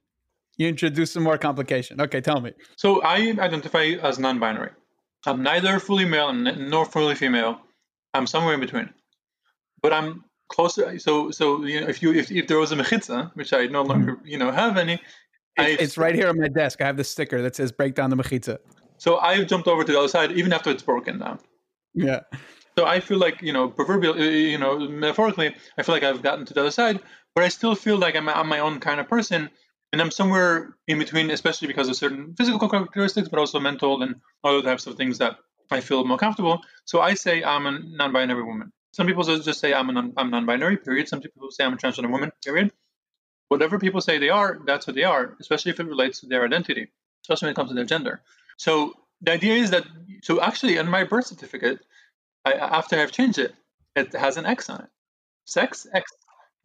you introduced some more complication. Okay, tell me. So I identify as non-binary. I'm neither fully male nor fully female. I'm somewhere in between. But I'm closer. So so you know, if you if, if there was a mechitza, which I no longer you know have any, I, It's, it's right here on my desk. I have the sticker that says "Break down the mechitza." So I've jumped over to the other side even after it's broken down. Yeah. So I feel like you know, proverbial, uh, you know, metaphorically, I feel like I've gotten to the other side, but I still feel like I'm, I'm my own kind of person, and I'm somewhere in between, especially because of certain physical characteristics, but also mental and other types of things that I feel more comfortable. So I say I'm a non-binary woman. Some people just say I'm a non, I'm non-binary. Period. Some people say I'm a transgender woman. Period. Whatever people say they are, that's what they are, especially if it relates to their identity, especially when it comes to their gender. So the idea is that so actually on my birth certificate, I, after I've changed it, it has an X on it. Sex X.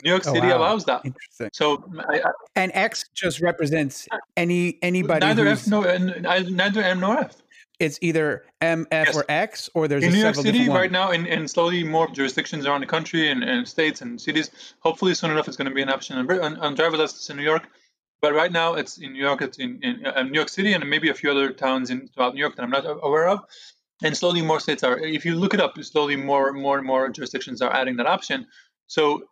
New York Oh, City wow. allows that. Interesting. So I, I, And X just represents any anybody neither who's F no I, neither M nor F. it's either M, F, Yes. or X, or there's in a New York City right now, and, and slowly more jurisdictions around the country and, and states and cities. Hopefully, soon enough, it's going to be an option on, on, on driver's license in New York. But right now, it's in New York, it's in, in uh, New York City, and maybe a few other towns in throughout New York that I'm not aware of. And slowly, more states are. If you look it up, slowly more, more and more jurisdictions are adding that option. So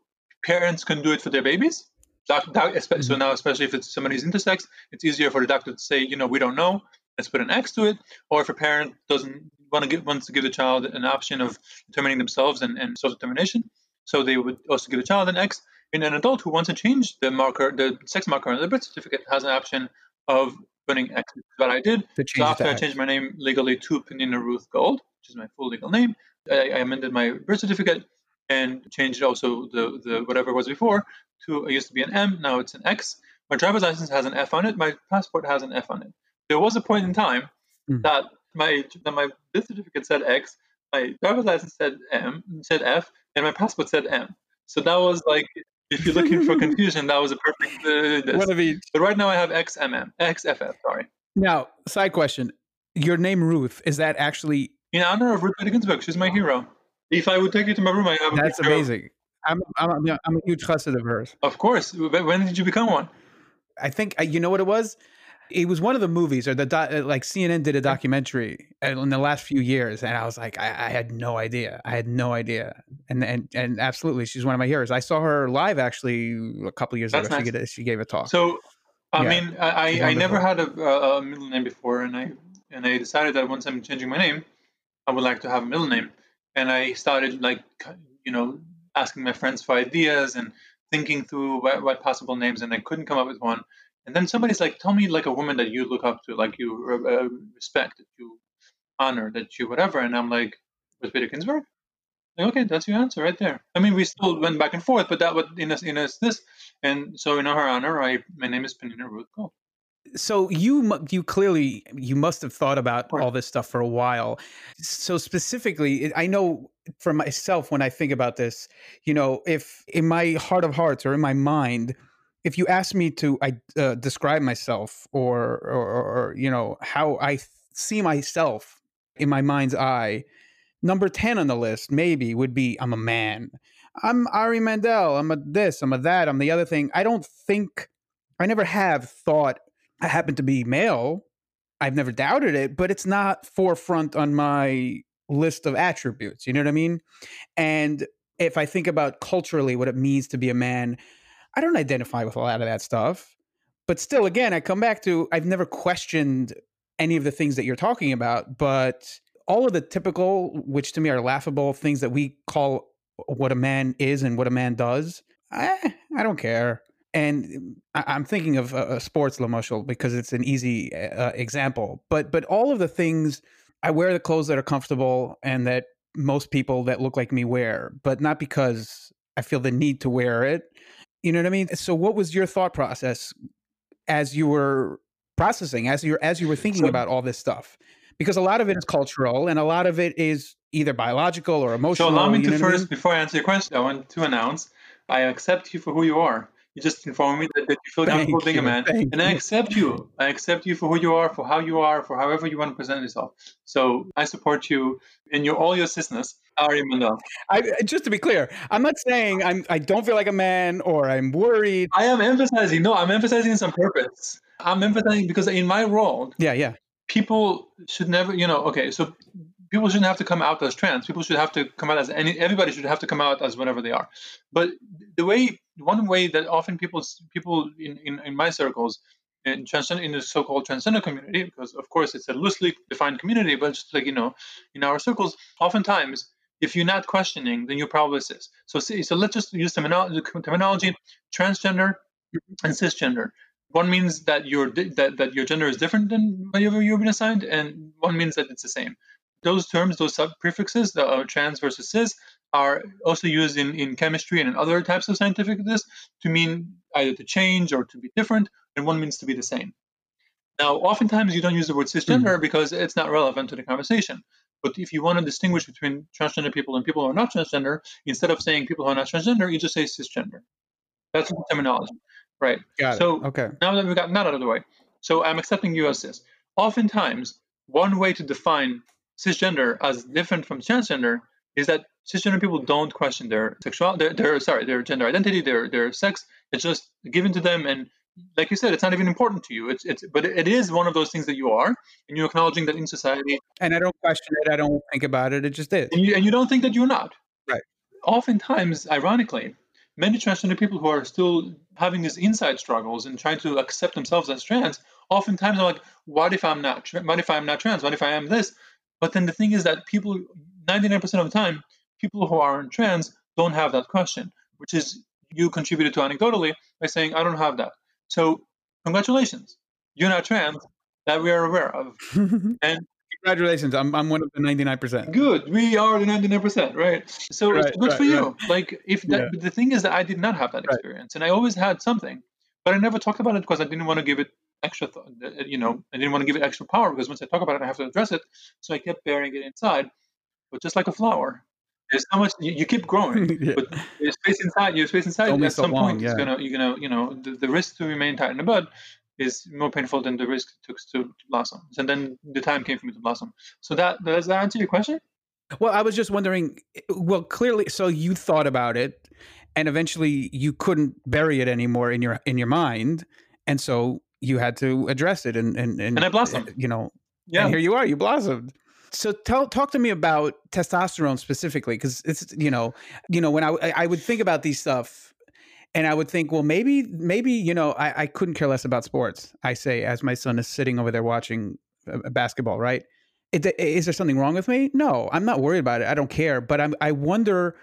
parents can do it for their babies. Doc, doc, So now, especially if it's somebody's intersex, it's easier for the doctor to say, you know, we don't know. Let's put an X to it. Or if a parent doesn't want to give wants to give the child an option of determining themselves and, and self determination, so they would also give the child an X. And an adult who wants to change the marker, the sex marker on the birth certificate, has an option of putting X. That I did. So after I changed my name legally to Penina Ruth Gold, which is my full legal name, I, I amended my birth certificate and changed also the, the whatever it was before to it used to be an M, now it's an X. My driver's license has an F on it. My passport has an F on it. There was a point in time Mm. that my that my birth certificate said X, my driver's license said M, said F, and my passport said M. So that was like, if you're looking for confusion, that was a perfect. Uh, this. One of each. But right now I have XMM, XFF, sorry. Now, side question: Your name Ruth is that actually? In honor of Ruth Bader Ginsburg, she's my hero. If I would take you to my room, I have a That's amazing. I'm I'm I'm a huge trusted of hers. Of course. When when did you become one? I think uh, you know what it was. It was one of the movies, or the doc, uh, like CNN did a documentary uh, in the last few years, and I was like, I, I had no idea. I had no idea, and and and absolutely, she's one of my heroes. I saw her live actually a couple years That's ago. She, nice. gave, she gave a talk. So, I Yeah. mean, I, I, I never had a, a middle name before, and I and I decided that once I'm changing my name, I would like to have a middle name, and I started like you know asking my friends for ideas and thinking through what, what possible names, and I couldn't come up with one. And then somebody's like, "Tell me like a woman that you look up to, like you uh, respect, that you honor, that you whatever." And I'm like, "Ruth Bader Ginsburg?" Like, okay, that's your answer right there. I mean, we still went back and forth, but that was in a, in a, this, and so in her honor, I my name is Penina Ruth Gold. so you you clearly you must have thought about all this stuff for a while so specifically i know for myself when i think about this you know if in my heart of hearts or in my mind if you ask me to uh, describe myself or, or or you know how i see myself in my mind's eye number 10 on the list maybe would be i'm a man i'm ari mandel i'm a this i'm a that i'm the other thing i don't think i never have thought I happen to be male. I've never doubted it, but it's not forefront on my list of attributes. You know what I mean? And if I think about culturally what it means to be a man, I don't identify with a lot of that stuff. But still, again, I come back to I've never questioned any of the things that you're talking about, but all of the typical, which to me are laughable things that we call what a man is and what a man does, eh, I don't care and I- I'm thinking of uh, sports Lamushal because it's an easy uh, example. But but all of the things I wear the clothes that are comfortable and that most people that look like me wear, but not because I feel the need to wear it. You know what I mean? So what was your thought process as you were processing, as you as you were thinking So- about all this stuff? Because a lot of it is cultural and a lot of it is either biological or emotional. So allow me to what I first, mean? before I answer your question, I want to announce I accept you for who you are. You just informed me that, that you feel comfortable being a man, thank and I accept you. I accept you for who you are, for how you are, for however you want to present yourself. So I support you in your all your cisness, Ari Mandel. I, just to be clear, I'm not saying I'm I don't feel like a man or I'm worried. I am emphasizing. No, I'm emphasizing some purpose. I'm emphasizing because in my role, Yeah, yeah. people should never, you know, okay, so people shouldn't have to come out as trans. People should have to come out as any. Everybody should have to come out as whatever they are. But the way, one way that often people people in, in, in my circles in transgender in the so-called transgender community, because of course it's a loosely defined community, but just like you know, in our circles, oftentimes if you're not questioning, then you're probably cis. So so let's just use terminology, terminology transgender and cisgender. One means that your that, that your gender is different than whatever you've been assigned, and one means that it's the same. Those terms, those sub prefixes, the uh, trans versus cis, are also used in, in chemistry and in other types of scientific this to mean either to change or to be different, and one means to be the same. Now, oftentimes you don't use the word cisgender mm-hmm. because it's not relevant to the conversation. But if you want to distinguish between transgender people and people who are not transgender, instead of saying people who are not transgender, you just say cisgender. That's the terminology, right? Got so it. okay. now that we got that out of the way, so I'm accepting you as cis. Oftentimes, one way to define cisgender as different from transgender is that cisgender people don't question their sexual, their, their sorry, their gender identity, their their sex. It's just given to them, and like you said, it's not even important to you. It's it's, but it is one of those things that you are, and you're acknowledging that in society. And I don't question it. I don't think about it. It just is. And you, and you don't think that you're not. Right. Oftentimes, ironically, many transgender people who are still having these inside struggles and trying to accept themselves as trans, oftentimes are like, "What if I'm not? What if I'm not trans? What if I am this?" But then the thing is that people, 99% of the time, people who aren't trans don't have that question, which is you contributed to anecdotally by saying, I don't have that. So, congratulations, you're not trans that we are aware of. and congratulations, I'm, I'm one of the 99%. Good, we are the 99%, right? So, right, it's good right, for you. Right. Like, if that, yeah. the thing is that I did not have that experience, and I always had something, but I never talked about it because I didn't want to give it extra, th- uh, you know, I didn't want to give it extra power because once I talk about it, I have to address it. So I kept burying it inside. But just like a flower, there's so much you, you keep growing, yeah. but there's space inside you. Space inside. At so some long, point, yeah. it's gonna you're gonna you know the, the risk to remain tight in the bud is more painful than the risk it took to, to blossom. And then the time came for me to blossom. So that does that answer your question? Well, I was just wondering. Well, clearly, so you thought about it, and eventually you couldn't bury it anymore in your in your mind, and so you had to address it, and and and, and I blossomed. You know, yeah. Here you are. You blossomed so tell talk to me about testosterone specifically because it's you know you know when I I would think about these stuff and I would think well maybe maybe you know I, I couldn't care less about sports I say as my son is sitting over there watching basketball right it, is there something wrong with me no I'm not worried about it I don't care but I'm I wonder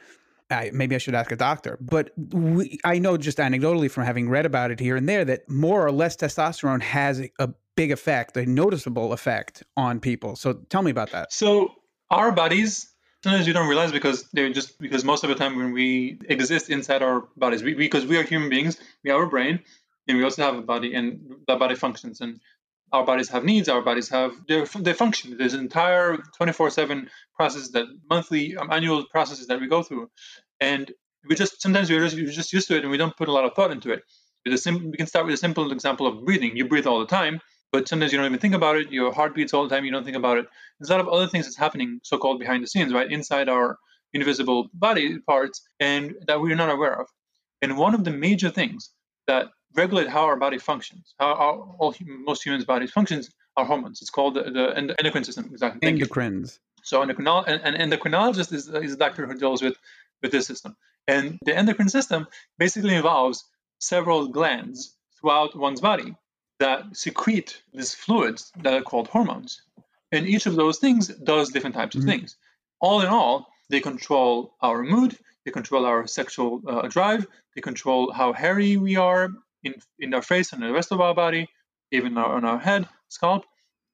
I, maybe I should ask a doctor, but we, I know just anecdotally from having read about it here and there that more or less testosterone has a big effect, a noticeable effect on people. So tell me about that. So our bodies, sometimes you don't realize because they're just because most of the time when we exist inside our bodies, we, because we are human beings, we have a brain, and we also have a body, and that body functions. And our bodies have needs. Our bodies have they function. There's an entire 24/7 process that monthly, um, annual processes that we go through, and we just sometimes we're just, we're just used to it and we don't put a lot of thought into it. Sim- we can start with a simple example of breathing. You breathe all the time, but sometimes you don't even think about it. Your heart beats all the time. You don't think about it. There's a lot of other things that's happening, so-called behind the scenes, right, inside our invisible body parts, and that we're not aware of. And one of the major things that regulate how our body functions, how our, all most humans' bodies functions, are hormones. It's called the, the endocrine system. Exactly. Thank Endocrines. You. So endocrinol- and, and endocrinologist is, is a doctor who deals with with this system. And the endocrine system basically involves several glands throughout one's body that secrete these fluids that are called hormones. And each of those things does different types of mm-hmm. things. All in all, they control our mood, they control our sexual uh, drive, they control how hairy we are in, in our face and the rest of our body, even our, on our head, scalp.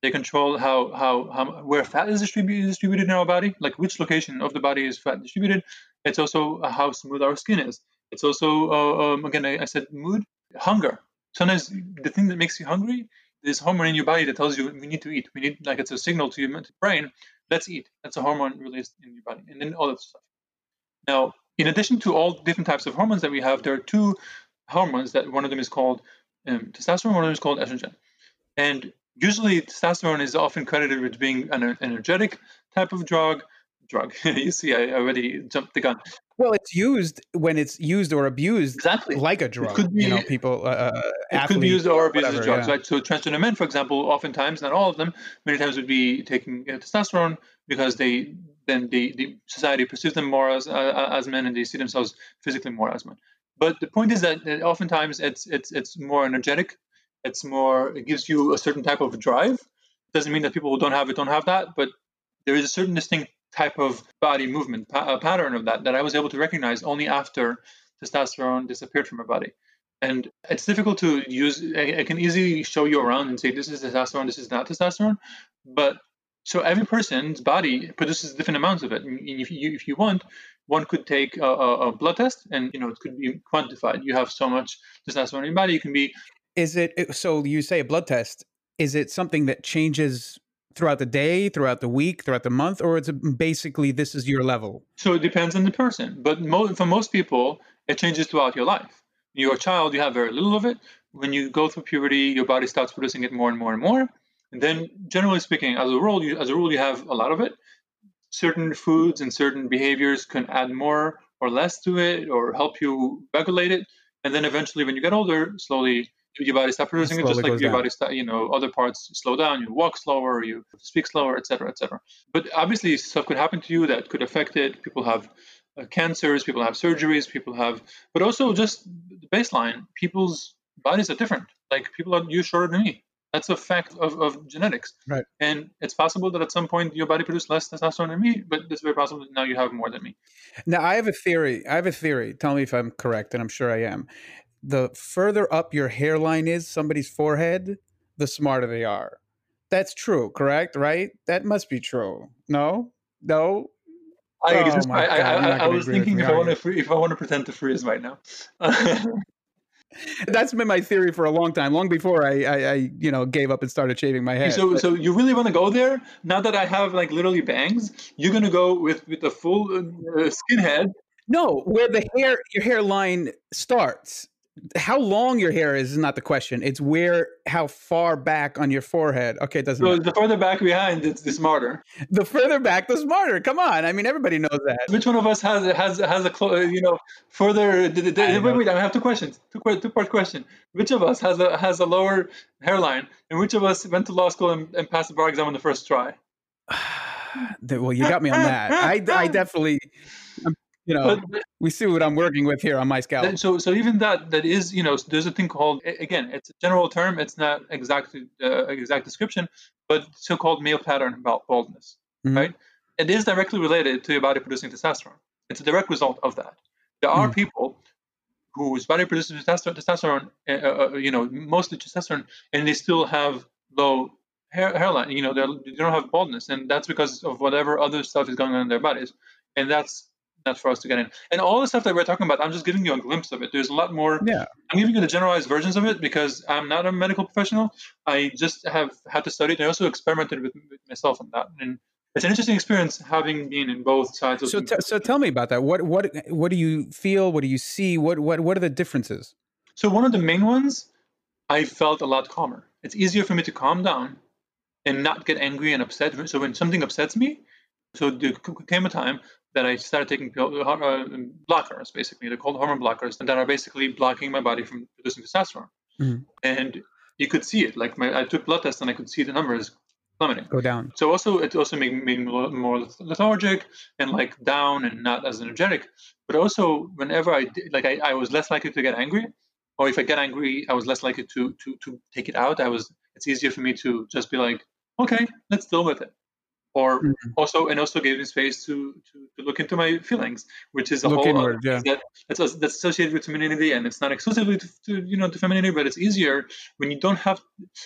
They control how, how, how where fat is distributed, in our body, like which location of the body is fat distributed. It's also uh, how smooth our skin is. It's also, uh, um, again, I, I said mood, hunger sometimes the thing that makes you hungry is hormone in your body that tells you we need to eat. We need like it's a signal to your brain. Let's eat. That's a hormone released in your body, and then all that stuff. Now, in addition to all different types of hormones that we have, there are two hormones that one of them is called um, testosterone, one of them is called estrogen. And usually, testosterone is often credited with being an energetic type of drug. Drug. you see, I already jumped the gun. Well, it's used when it's used or abused exactly like a drug. It could be, you know, people. Uh, uh it could be used or abused as drugs, yeah. right? So transgender men, for example, oftentimes, not all of them, many times would be taking uh, testosterone because they then the, the society perceives them more as uh, as men and they see themselves physically more as men. But the point is that, oftentimes it's it's it's more energetic It's more, it gives you a certain type of drive. Doesn't mean that people who don't have it don't have that, but there is a certain distinct type of body movement pa- pattern of that that I was able to recognize only after testosterone disappeared from my body. And it's difficult to use. I, I can easily show you around and say this is testosterone, this is not testosterone, but so every person's body produces different amounts of it. And if you, if you want, one could take a, a, blood test, and you know it could be quantified. You have so much testosterone in your body. You can be. Is it so? You say a blood test. Is it something that changes throughout the day, throughout the week, throughout the month, or it's it basically this is your level? So it depends on the person. But mo- for most people, it changes throughout your life. You're a child, you have very little of it. When you go through puberty, your body starts producing it more and more and more. And then, generally speaking, as a rule, you, as a rule, you have a lot of it. Certain foods and certain behaviors can add more or less to it, or help you regulate it. And then eventually, when you get older, slowly your body stops producing it, just like your down. body start, you know, other parts slow down. You walk slower, you speak slower, etc., etc. But obviously, stuff could happen to you that could affect it. People have uh, cancers, people have surgeries, people have, but also just the baseline. People's bodies are different. Like people are you shorter than me. That's a fact of, of genetics. Right. And it's possible that at some point your body produced less testosterone than me, but it's very possible that now you have more than me. Now I have a theory. I have a theory. Tell me if I'm correct, and I'm sure I am. The further up your hairline is somebody's forehead, the smarter they are. That's true, correct? Right? That must be true. No? No? I, oh I, I, I was thinking if I want to if I want to pretend to freeze right now. That's been my theory for a long time, long before I, I, I, you know, gave up and started shaving my head. So, so you really want to go there? Now that I have like literally bangs, you're gonna go with with a full uh, skin head. No, where the hair, your hairline starts how long your hair is is not the question. It's where, how far back on your forehead. Okay, it doesn't. So matter. the further back behind, it's the smarter. The further back, the smarter. Come on, I mean everybody knows that. Which one of us has has has a clo- you know further? wait, wait, I have two questions. Two two part question. Which of us has a has a lower hairline, and which of us went to law school and, and passed the bar exam on the first try? well, you got me on that. I I definitely. You know, but, we see what I'm working with here on my scalp. So, so even that, that is, you know, there's a thing called, again, it's a general term. It's not exactly uh, exact description, but so-called male pattern baldness, mm-hmm. right? It is directly related to your body producing testosterone. It's a direct result of that. There are mm-hmm. people whose body produces testosterone, uh, uh, uh, you know, mostly testosterone, and they still have low hair, hairline. You know, they don't have baldness, and that's because of whatever other stuff is going on in their bodies, and that's for us to get in. And all the stuff that we're talking about, I'm just giving you a glimpse of it. There's a lot more. Yeah. I'm giving you the generalized versions of it because I'm not a medical professional. I just have had to study it. I also experimented with, with myself on that. And it's an interesting experience having been in both sides of so, t- so tell me about that. What what what do you feel? What do you see? What what what are the differences? So one of the main ones, I felt a lot calmer. It's easier for me to calm down and not get angry and upset. So when something upsets me, so there came a time that I started taking uh, blockers, basically. They're called hormone blockers, and that are basically blocking my body from producing testosterone. Mm-hmm. And you could see it. Like my, I took blood tests and I could see the numbers plummeting. Go down. So also it also made, made me more lethargic and like down and not as energetic. But also whenever I did, like I, I was less likely to get angry, or if I get angry, I was less likely to to to take it out. I was. It's easier for me to just be like, okay, let's deal with it or mm-hmm. also and also gave me space to, to, to look into my feelings, which is a look whole inward, yeah. that that's, that's associated with femininity, and it's not exclusively to, to, you know to femininity, but it's easier when you don't have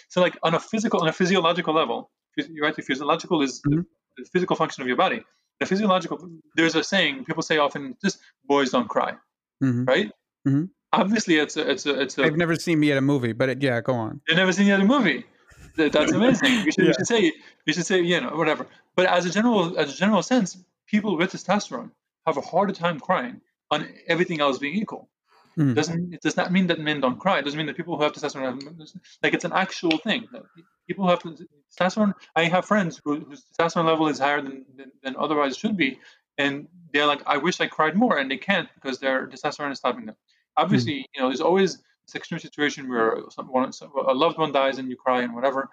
so like on a physical on a physiological level. You're right. The physiological is mm-hmm. the physical function of your body. The physiological. There's a saying people say often: "Just boys don't cry," mm-hmm. right? Mm-hmm. Obviously, it's a it's a it's a. I've never seen me at a movie, but it, yeah, go on. You've never seen me at a movie. That's amazing. You should, yeah. you should say you should say you know whatever. But as a general as a general sense, people with testosterone have a harder time crying on everything else being equal. Mm. Doesn't it does not mean that men don't cry. It doesn't mean that people who have testosterone have, like it's an actual thing. People who have testosterone. I have friends who, whose testosterone level is higher than, than, than otherwise should be, and they're like, I wish I cried more, and they can't because their testosterone is stopping them. Obviously, mm. you know, there's always this extreme situation where someone, a loved one dies and you cry and whatever.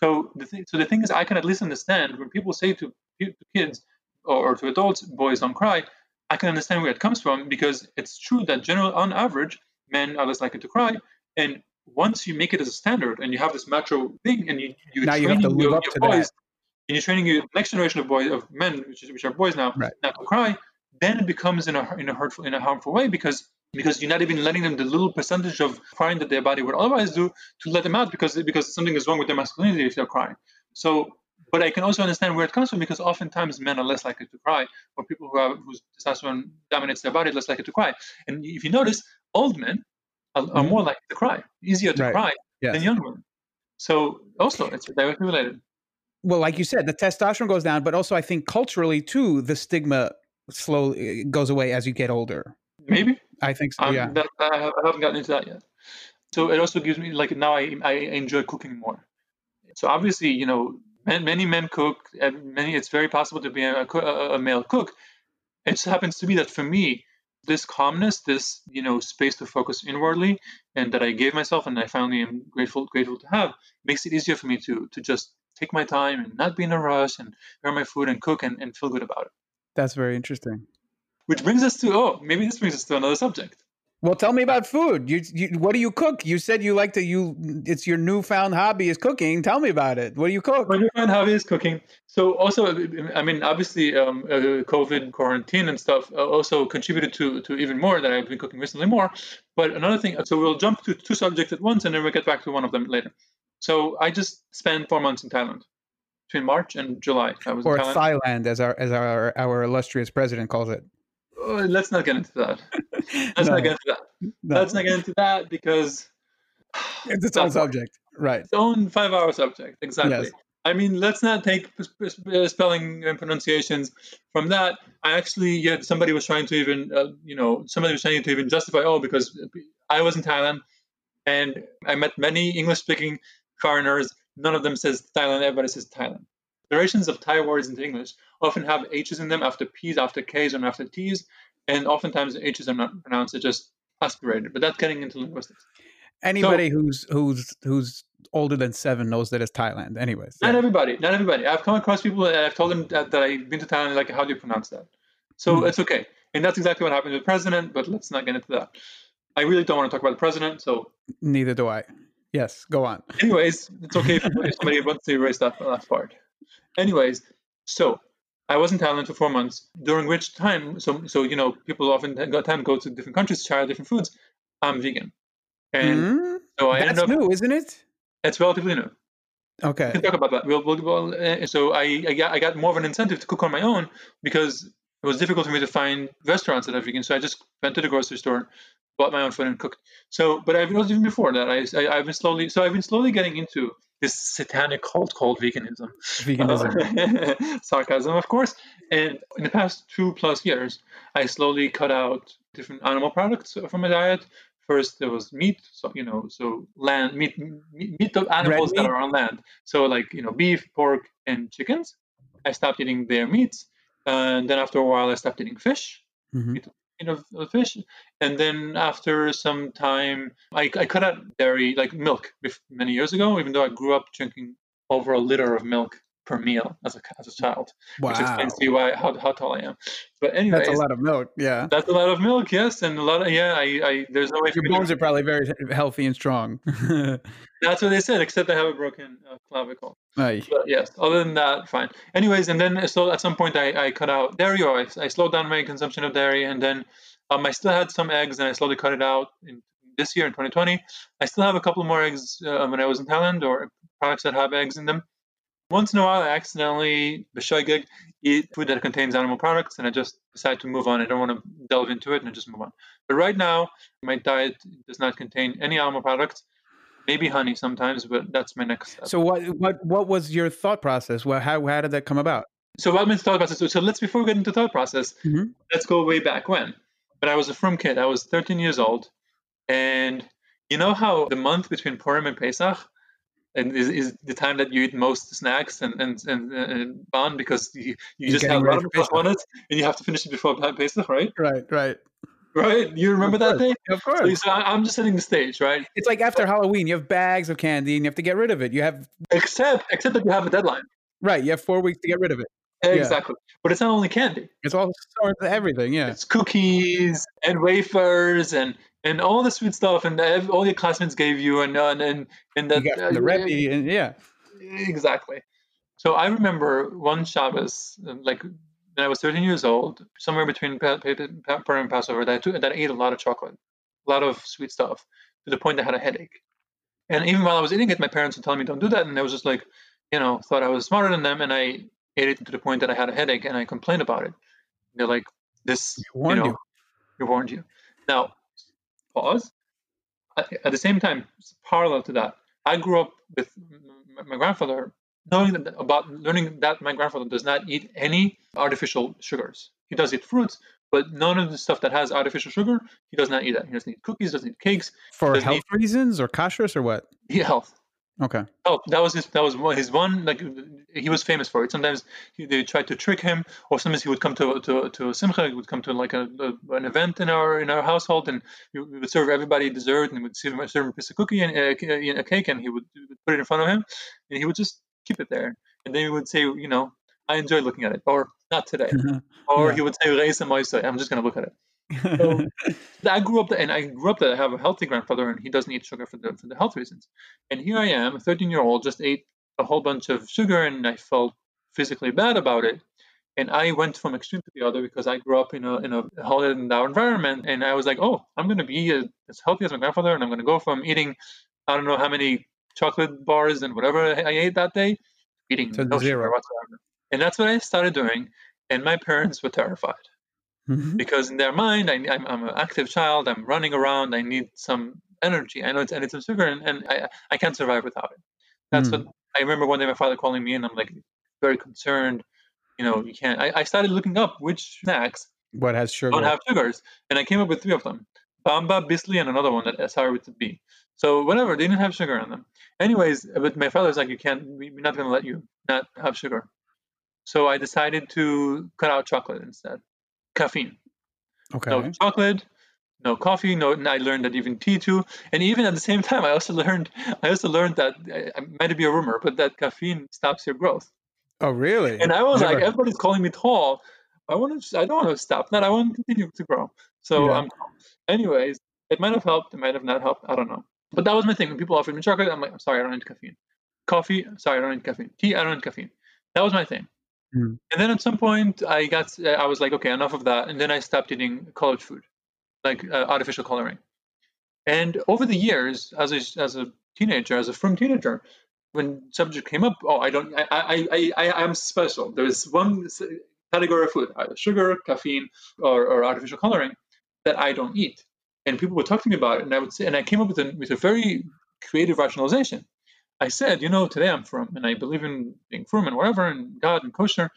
So the thing, so the thing is, I can at least understand when people say to, to kids or, or to adults, "Boys don't cry." I can understand where it comes from because it's true that generally, on average, men are less likely to cry, and once you make it as a standard and you have this macho thing, and you you now you have to live your, up your to boys, that. and you're training your next generation of boys of men, which, is, which are boys now, Right. not to cry, then it becomes in a in a hurtful in a harmful way because because you're not even letting them the little percentage of crying that their body would otherwise do to let them out because because something is wrong with their masculinity if they're crying. So, but I can also understand where it comes from because oftentimes men are less likely to cry, or people who have whose testosterone dominates their body are less likely to cry. And if you notice, old men are, are Mhm. more likely to cry, easier to Right. cry Yes. than young women. So also it's directly related. Well, like you said, the testosterone goes down, but also I think culturally too, the stigma slowly goes away as you get older. Maybe I think so. Um, yeah. that, I have- I haven't gotten into that yet. So it also gives me like now I, I enjoy cooking more. So obviously, you know, man, many men cook, and many it's very possible to be a, a, a male cook. It just happens to be that for me, this calmness, this you know space to focus inwardly, and that I gave myself, and I finally am grateful grateful to have, makes it easier for me to to just take my time and not be in a rush and prepare my food and cook and, and feel good about it. That's very interesting. Which brings us to oh, maybe this brings us to another subject. Well, tell me about food. You, you, what do you cook? You said you like to you. It's your newfound hobby is cooking. Tell me about it. What do you cook? My newfound hobby is cooking. So also, I mean, obviously, um, uh, COVID quarantine and stuff uh, also contributed to to even more that I've been cooking recently more. But another thing, so we'll jump to two subjects at once, and then we'll get back to one of them later. So I just spent four months in Thailand, between March and July. I was Or in Thailand. Thailand, as our as our our illustrious president calls it. Uh, let's not get into that. Let's No, not get into that. no. Let's not get into that because It's its own subject, right? its own five-hour subject. Exactly. Yes. I mean, let's not take p- spelling and pronunciations from that. I actually, yeah, somebody was trying to even, uh, you know, somebody was trying to even justify, oh, because I was in Thailand and I met many English-speaking foreigners. None of them says Thailand. Everybody says Thailand. Narrations of Thai words into English often have H's in them after P's, after K's, and after T's, and oftentimes the H's are not pronounced; they're just aspirated. But that's getting into linguistics. Anybody who's who's who's older than seven knows that it's Thailand. Anyways, Not yeah. everybody. Not everybody. I've come across people and I've told them that, that I've been to Thailand. Like, how do you pronounce that? So Hmm. it's okay. And that's exactly what happened to the president. But let's not get into that. I really don't want to talk about the president. So, neither do I. Yes, go on. anyways, it's okay if somebody wants to erase that last part. Anyways, so I was in Thailand for four months. During which time, so so you know, people often got time go to different countries to try out different foods. I'm vegan, and Mm, so I That's ended up. new, isn't it? It's relatively new. Okay, We can talk about that. We'll, we'll, we'll, uh, so I, I, got, I got more of an incentive to cook on my own because it was difficult for me to find restaurants that are vegan. So I just went to the grocery store, bought my own food, and cooked. So, but I've even before that, I, I, I've been slowly, so I've been slowly getting into this satanic cult called veganism. Veganism. Uh, sarcasm, of course. And in the past two plus years, I slowly cut out different animal products from my diet. First, there was meat, so you know, so land meat, meat, meat of animals that meat? are on land. So like you know, beef, pork, and chickens. I stopped eating their meats, and then after a while, I stopped eating fish Mhm. Of fish. And then after some time, I, I cut out dairy, like milk, many years ago. Even though I grew up drinking over a liter of milk per meal as a as a child, which Wow, explains to you why how, how tall I am. But anyways, that's a lot of milk. Yeah, that's a lot of milk, yes, and a lot of yeah. I, I there's no way your bones are probably very healthy and strong. That's what they said, except I have a broken uh, clavicle. Aye. But yes, other than that, fine. Anyways, and then so at some point I, I cut out dairy or I, I slowed down my consumption of dairy, and then um, I still had some eggs, and I slowly cut it out in this year in 2020. I still have a couple more eggs uh, when I was in Thailand, or products that have eggs in them. Once in a while, I accidentally b'shoigeg, eat food that contains animal products, and I just decide to move on. I don't want to delve into it, and I just move on. But right now, my diet does not contain any animal products. Maybe honey sometimes, but that's my next step. So what what what was your thought process? Well, how how did that come about? So what meant thought process? So, let's before we get into thought process, Mhm. let's go way back when. But I was a frum kid, I was 13 years old, and you know how the month between Purim and Pesach, and is, is the time that you eat most snacks and and and, and bon because you, you just have a lot of for on it and you have to finish it before Pesach, right? Right, right. Right? You remember that day? Of course. so I'm just setting the stage, right? It's like after Halloween, you have bags of candy and you have to get rid of it. You have Except except that you have a deadline. right. You have four weeks to get rid of it. Yeah. Exactly. But it's not only candy. It's all sorts of everything. Yeah. It's cookies and wafers and and all the sweet stuff, and all your classmates gave you, and and and, and that You uh, the Rebbe, and yeah. exactly. So I remember one Shabbos, uh, like when I was 13 years old, somewhere between Purim and Passover, that I, took, that I ate a lot of chocolate, a lot of sweet stuff, to the point I had a headache. And even while I was eating it, my parents were telling me don't do that, and I was just like, you know, thought I was smarter than them, and I ate it to the point that I had a headache, and I complained about it. They're like, "This, warned you know, you. we warned you." Now, pause. At at the same time, parallel to that, I grew up with my grandfather, knowing that, about learning that my grandfather does not eat any artificial sugars. He does eat fruits, but none of the stuff that has artificial sugar, he does not eat that. He doesn't eat cookies, doesn't eat cakes. For health reasons or kashrus or what? Yeah, health. Okay. Oh, that was his. That was one, his one. Like he was famous for it. Sometimes he, they tried to trick him, or sometimes he would come to to to simcha. He would come to like a, a an event in our in our household, and we would serve everybody dessert, and we would serve him, a piece of cookie and uh, a cake, and he would, put it in front of him, and he would just keep it there, and then he would say, you know, I enjoy looking at it, or not today, or Yeah. he would say. I'm just gonna look at it. So- I grew up, and I grew up that I have a healthy grandfather, and he doesn't eat sugar for the for the health reasons. And here I am, a 13 year old, just ate a whole bunch of sugar, and I felt physically bad about it. And I went from extreme to the other because I grew up in a in a holiday and down environment, and I was like, oh, I'm going to be as healthy as my grandfather, and I'm going to go from eating, I don't know how many chocolate bars and whatever I ate that day, eating To no zero. sugar whatsoever. And that's what I started doing, and my parents were terrified Mhm. because in their mind, I, I'm, I'm an active child. I'm running around. I need some energy. I know it's, I need some sugar, and, and I, I can't survive without it. That's Mm. what I remember one day my father calling me, and I'm like very concerned. You know, you can't. I, I started looking up which snacks What has sugar? don't have sugars, and I came up with three of them: Bamba, Bissli, and another one that started with the B. So whatever, they didn't have sugar in them. Anyways, but my father's like, you can't. We're not going to let you not have sugar. So I decided to cut out chocolate instead, caffeine okay. no chocolate, no coffee. No, and I learned that even tea too. And even at the same time, I also learned I also learned that uh, it might be a rumor, but that caffeine stops your growth. oh, really? And I was like, everybody's calling me tall. I want to. I don't want to stop that. I want to continue to grow. So Yeah. um, anyways, it might have helped. It might have not helped. I don't know. But that was my thing. When people offered me chocolate, I'm like, I'm sorry, I don't need caffeine. Coffee, sorry, I don't need caffeine. Tea, I don't need caffeine. That was my thing. Mm. And then at some point, I got, I was like, okay, enough of that. And then I stopped eating colored food, like uh, artificial coloring. And over the years, as a, as a teenager, as a frum teenager, when subject came up, oh, I don't, I, I, I, I I'm special. There is one category of food, either sugar, caffeine, or, or artificial coloring, that I don't eat. And people would talk to me about it, and I would say, and I came up with a with a very creative rationalization. I said, you know, today I'm frum, and I believe in being frum and whatever, and God and kosher,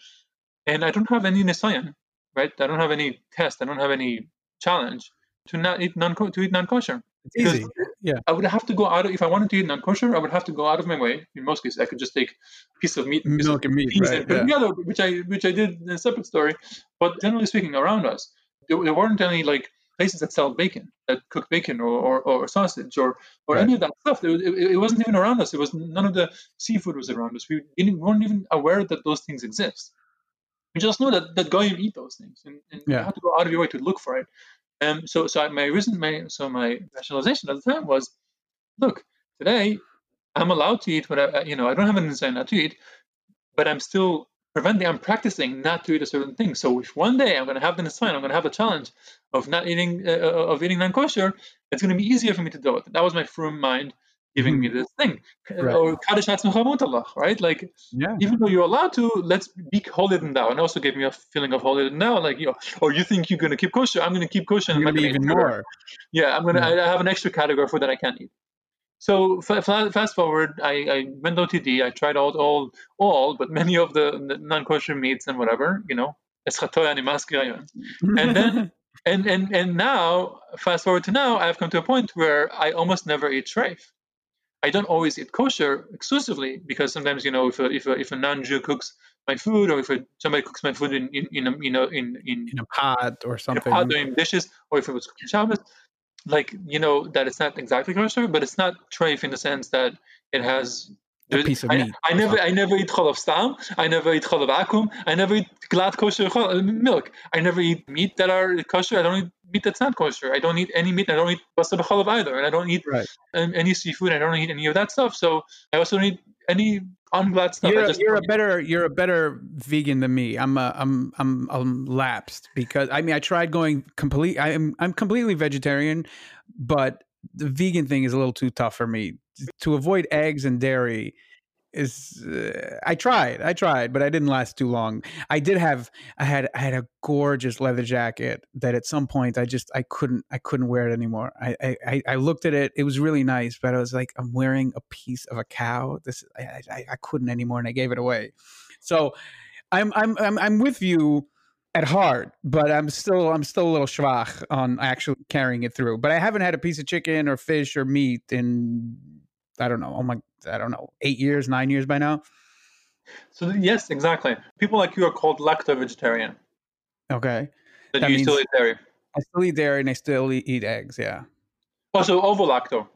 and I don't have any nisayon, right? I don't have any test, I don't have any challenge to not eat non to eat non kosher. it's easy. Yeah. I would have to go out of, if I wanted to eat non kosher, I would have to go out of my way. In most cases, I could just take a piece of meat, piece of Milk and meat, right? and Yeah. together, which I which I did in a separate story. But generally speaking, around us, there, there weren't any like places that sell bacon, that cook bacon or, or, or sausage or or Right. any of that stuff. It, it, it wasn't even around us. It was none of the seafood was around us. We weren't even aware that those things exist. We just know that that goyim eat those things, and, and you have to go out of your way to look for it. Um, so so my reason, my so my rationalization at the time was, look, today I'm allowed to eat whatever you know. I don't have an incentive not to eat, but I'm still preventing. I'm practicing not to eat a certain thing. So if one day I'm going to have the sign, I'm going to have the challenge of not eating uh, of eating non kosher. It's going to be easier for me to do it. That was my frum mind giving me this thing, Right. or kaddish right? Like Yeah. even though you're allowed to, let's be holier than thou. And also gave me a feeling of holier than thou, like you know, or you think you're going to keep kosher, I'm going to keep kosher. I'm gonna be even eat more. Yeah, I'm gonna. Yeah. I I have an extra category for that I can't eat. So fa- fa- fast forward, I, I went OTD. I tried out all, all, but many of the, non-kosher meats and whatever, you know, eschatoy animas kirayon. And then- and and and now, fast forward to now, I've come to a point where I almost never eat treif. I don't always eat kosher exclusively because sometimes you know if a if a, if a non-Jew cooks my food or if a, somebody cooks my food in in in a, you know in in in a pot or in a something. pot doing dishes, or if it was Shabbos, like you know that it's not exactly kosher, but it's not treif in the sense that it has A piece of I, meat I or never, I never eat cholov stam. I never eat cholov akum. I never eat glatt kosher uh, milk. I never eat meat that are kosher. I don't eat meat that's not kosher. I don't eat any meat. I don't eat b'chalav either, and I don't eat Right. any seafood. I don't eat any of that stuff. So I also don't eat any unglatt stuff. You're, you're a better you're a better vegan than me. I'm a, I'm I'm I'm lapsed because I mean I tried going complete. I'm I'm completely vegetarian, but the vegan thing is a little too tough for me. To avoid eggs and dairy is uh, I tried I tried, but I didn't last too long. I did have I had I had a gorgeous leather jacket that at some point I just I couldn't I couldn't wear it anymore. I I, I- looked at it. It was really nice, but I was like I'm wearing a piece of a cow. This I I, I couldn't anymore, and I gave it away. So I'm I'm I'm I'm with you at heart, but I'm still I'm still a little schwach on actually carrying it through. But I haven't had a piece of chicken or fish or meat in I don't know. Oh my I don't know eight years, nine years by now. So yes, exactly. People like you are called lacto-vegetarian. Okay. That, That you still eat dairy. I still eat dairy and I still eat, eat eggs. Yeah. Oh, also, ovo-lacto.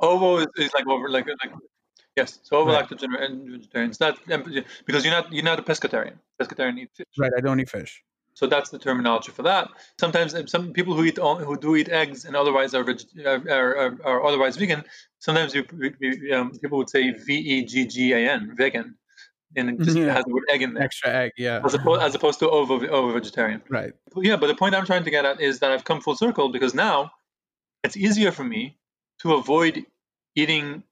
Ovo is, is like over like like yes. So Right. ovo-lacto vegetarian. It's not because you're not you're not a pescatarian. Pescatarian eat fish. Right. I don't eat fish. So that's the terminology for that. Sometimes some people who eat who do eat eggs and otherwise are veg, are, are, are, otherwise vegan. Sometimes you, you- um, people would say V E G G A N vegan, and it just Yeah. has the word egg in there, Extra egg. Yeah. as opposed, as opposed to ovo ovo vegetarian. Right. Yeah, but the point I'm trying to get at is that I've come full circle because now it's easier for me to avoid eating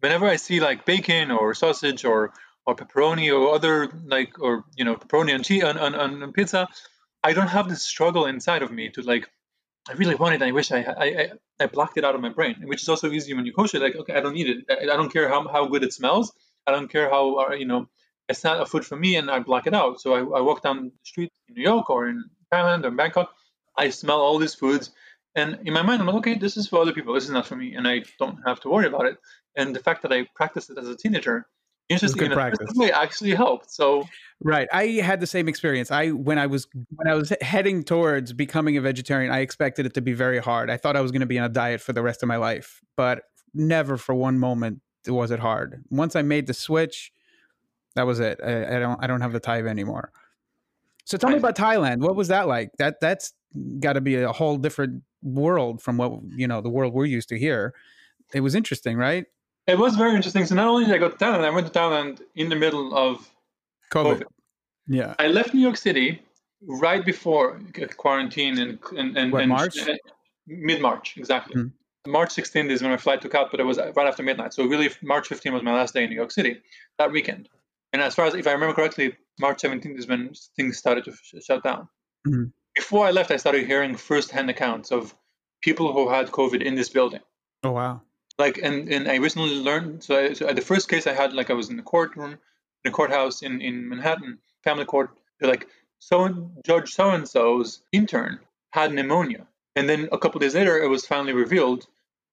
whenever I see like bacon or sausage or or pepperoni or other like or you know pepperoni and cheese on pizza. I don't have this struggle inside of me to like I really want it. I wish I I, I blocked it out of my brain, which is also easy when you kosher. Like okay, I don't need it. I, I don't care how how good it smells. I don't care how uh, you know it's not a food for me, and I block it out. So I, I walk down the street in New York or in Thailand or Bangkok. I smell all these foods, and in my mind, I'm like, okay, this is for other people. This is not for me, and I don't have to worry about it. And the fact that I practiced it as a teenager, interestingly, good practice. way, actually helped. So Right. I had the same experience. I when I was when I was heading towards becoming a vegetarian, I expected it to be very hard. I thought I was going to be on a diet for the rest of my life, but never for one moment was it hard. Once I made the switch, that was it. I, I don't I don't have the type anymore. So tell me about Thailand. What was that like? That that's got to be a whole different world from what you know the world we're used to here. It was interesting, right? It was very interesting. So not only did I go to Thailand, I went to Thailand in the middle of COVID. COVID. Yeah. I left New York City right before quarantine and and, and, What, and March? mid March exactly. Mhm. March 16th is when my flight took out, but it was right after midnight. So really, March 15th was my last day in New York City that weekend. And as far as if I remember correctly, March 17th is when things started to sh- shut down. Mhm. Before I left, I started hearing firsthand accounts of people who had COVID in this building Oh wow. Like and and I recently learned so, I, so the first case I had like I was in the courtroom in the courthouse in in Manhattan family court they're like so judge so and so's intern had pneumonia. And then a couple days later it was finally revealed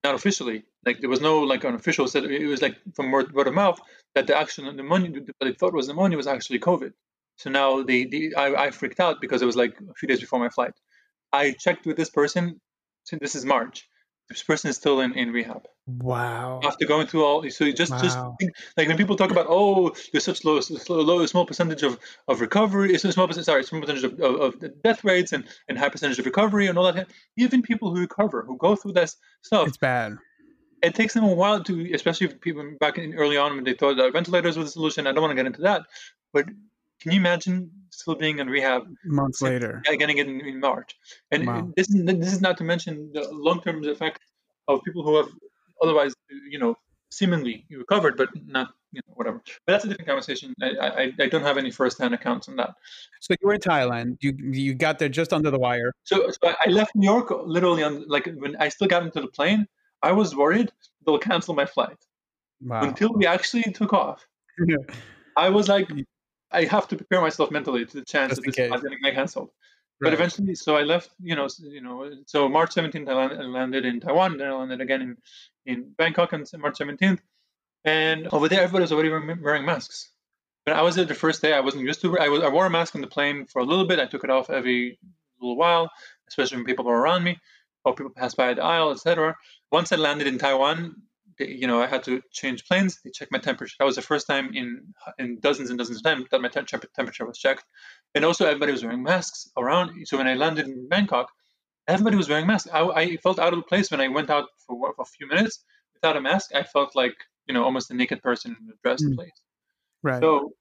not officially like there was no like an official said it was like from word, word of mouth that the actual pneumonia what they thought was pneumonia was actually COVID. So now the, the I, I freaked out because it was like a few days before my flight. I checked with this person so this is March this person is still in, in rehab Wow. after going through all so you just just think, like when people talk about oh there's such low, low, low small percentage of, of recovery it's a small percent sorry small percentage of, of, of death rates and, and high percentage of recovery and all that even people who recover who go through this stuff It's bad. it takes them a while to especially if people back in early on when they thought that ventilators were the solution i don't want to get into that but can you imagine still being in rehab Months later. yeah, getting it in, in March. And Wow. this is this is not to mention the long-term effect of people who have otherwise, you know, seemingly recovered, but not, you know, whatever. But that's a different conversation. I I, I don't have any first-hand accounts on that. So you were in Thailand. You you got there just under the wire. So, so I left New York literally on like when I still got into the plane. I was worried they'll cancel my flight Wow. until we actually took off. I was like, I have to prepare myself mentally to the chance Just that this is not case. getting canceled. But eventually, so I left. You know, you know. So March 17th, I landed, in Taiwan. Then I landed again in in Bangkok on March 17th. And over there, everybody was already wearing masks. But I was there the first day. I wasn't used to. it. I was. I wore a mask on the plane for a little bit. I took it off every little while, especially when people were around me or people passed by the aisle, etc. Once I landed in Taiwan, you know, I had to change planes. They checked my temperature. That was the first time in in dozens and dozens of times that my temp- temperature was checked. And also, everybody was wearing masks around. So when I landed in Bangkok, everybody was wearing masks. I, I felt out of place when I went out for, for, a few minutes without a mask. I felt like you know almost a naked person in a dressed mm. place. Right. So,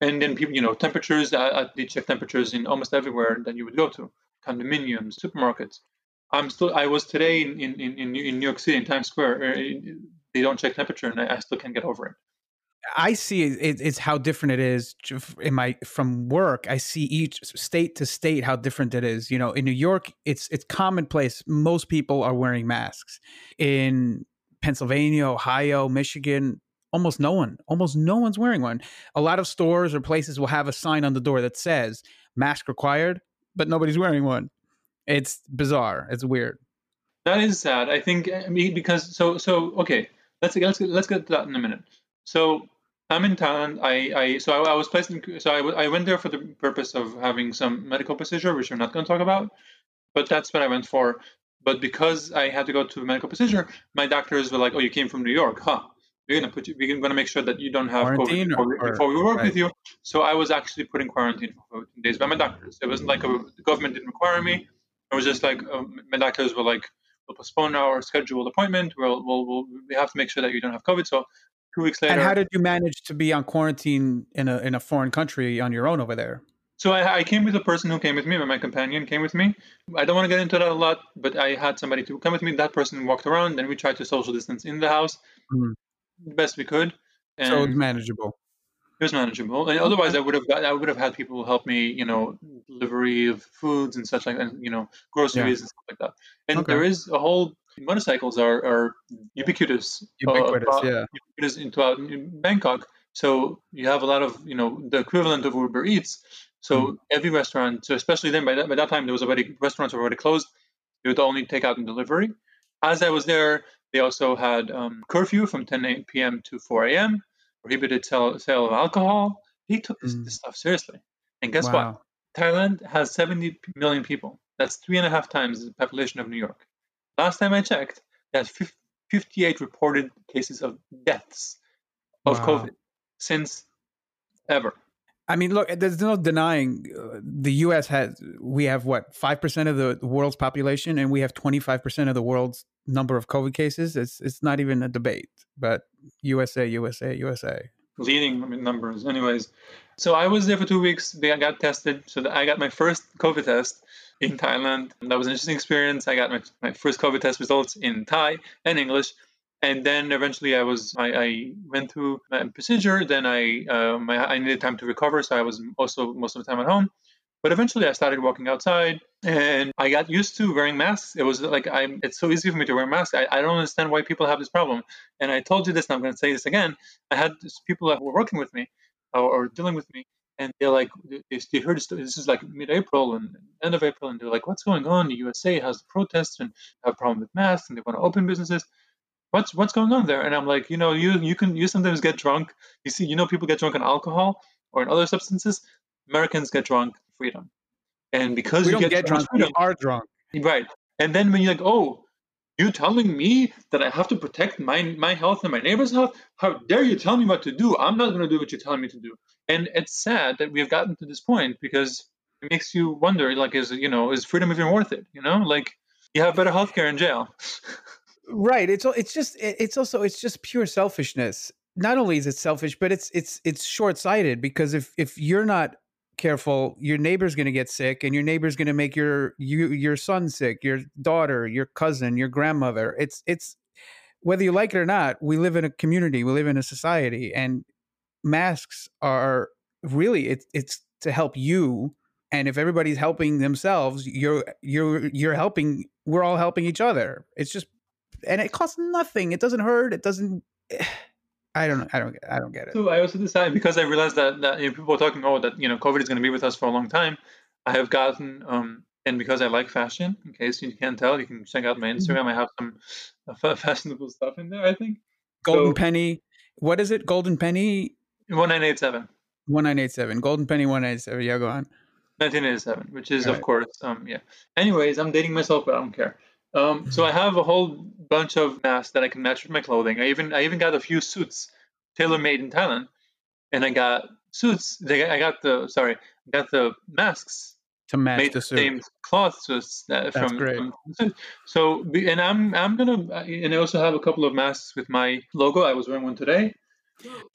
and then people, you know, temperatures. I, I check temperatures in almost everywhere that you would go to, condominiums, supermarkets. I'm still. I was today in in, in, in New York City in Times Square. Uh, they don't check temperature, and I, I still can't get over it. I see it, it's how different it is in my from work. I see each state to state how different it is. You know, in New York, it's it's commonplace. Most people are wearing masks. In Pennsylvania, Ohio, Michigan, almost no one, almost no one's wearing one. A lot of stores or places will have a sign on the door that says "mask required," but nobody's wearing one. It's bizarre. It's weird. That is sad. I think I mean because so so okay. Let's let's get, let's get to that in a minute. So I'm in Thailand. I, I so I, I, was placed in. So I, I went there for the purpose of having some medical procedure, which we're not going to talk about. But that's what I went for. But because I had to go to a medical procedure, my doctors were like, "Oh, you came from New York, huh? We're gonna put you. We're gonna make sure that you don't have quarantine COVID before, or, before we work right. with you." So I was actually put in quarantine for 14 days by my doctors. It wasn't like a, the government didn't require me. It was just like um, my doctors were like, "We'll postpone our scheduled appointment. We'll, we'll, we'll we have to make sure that you don't have COVID." So two weeks later. And how did you manage to be on quarantine in a in a foreign country on your own over there? So I, I came with a person who came with me, my companion came with me. I don't want to get into that a lot, but I had somebody to come with me. That person walked around, and we tried to social distance in the house mm. the best we could. And so it's manageable. It was manageable. And otherwise, I would have got, I would have had people help me, you know, delivery of foods and such like, and you know, groceries yeah. and stuff like that. And okay. there is a whole motorcycles are, are ubiquitous. Uh, ubiquitous, uh, yeah. Ubiquitous into in Bangkok. So you have a lot of, you know, the equivalent of Uber Eats. So mm. every restaurant, so especially then by that, by that time, there was already restaurants were already closed. You would only take out and delivery. As I was there, they also had um, curfew from 10 p.m. to 4 a.m. Prohibited sale, sale of alcohol. He took this, mm. this stuff seriously. And guess wow. what? Thailand has 70 million people. That's three and a half times the population of New York. Last time I checked, there's 58 reported cases of deaths of wow. COVID since ever. I mean, look, there's no denying uh, the U.S. has we have what five percent of the world's population, and we have 25 percent of the world's number of COVID cases. It's it's not even a debate. But USA, USA, USA, leading numbers. Anyways, so I was there for two weeks. I got tested. So I got my first COVID test in Thailand. That was an interesting experience. I got my, my first COVID test results in Thai and English. And then eventually I was I, I went through my procedure. Then I um, I, I needed time to recover, so I was also most of the time at home. But eventually I started walking outside and I got used to wearing masks. It was like I'm it's so easy for me to wear masks. I, I don't understand why people have this problem. And I told you this and I'm gonna say this again. I had people that were working with me or, or dealing with me and they're like, they, they heard this is like mid-April and end of April, and they're like, what's going on? The USA has protests and have a problem with masks, and they want to open businesses. What's what's going on there? And I'm like, you know, you you can you sometimes get drunk. You see, you know, people get drunk on alcohol or in other substances. Americans get drunk freedom, and because we you don't get, get drunk, freedom, we are drunk, right? And then when you're like, oh, you're telling me that I have to protect my my health and my neighbor's health? How dare you tell me what to do? I'm not going to do what you're telling me to do. And it's sad that we have gotten to this point because it makes you wonder, like, is you know, is freedom even worth it? You know, like you have better healthcare in jail. right. It's it's just it's also it's just pure selfishness. Not only is it selfish, but it's it's it's short sighted because if if you're not careful, your neighbor's going to get sick, and your neighbor's going to make your you your son sick, your daughter, your cousin, your grandmother. It's it's whether you like it or not, we live in a community, we live in a society, and masks are really it's it's to help you and if everybody's helping themselves you're you're you're helping we're all helping each other it's just and it costs nothing it doesn't hurt it doesn't i don't know i don't i don't get it so i also decided because i realized that, that you know, people are talking oh that you know covid is going to be with us for a long time i have gotten um and because i like fashion in case you can't tell you can check out my mm-hmm. instagram i have some fashionable stuff in there i think golden so, penny what is it golden penny 1987. 1987. Golden Penny 1987. Yeah, go on. 1987, which is, of course, um, yeah. Anyways, I'm dating myself, but I don't care. Um, so I have a whole bunch of masks that I can match with my clothing. I even I even got a few suits tailor made in Thailand, and I got suits. I got the sorry, I got the masks to match made the suit. same cloth so it's, uh, That's from, great. from so and i'm i'm gonna and i also have a couple of masks with my logo i was wearing one today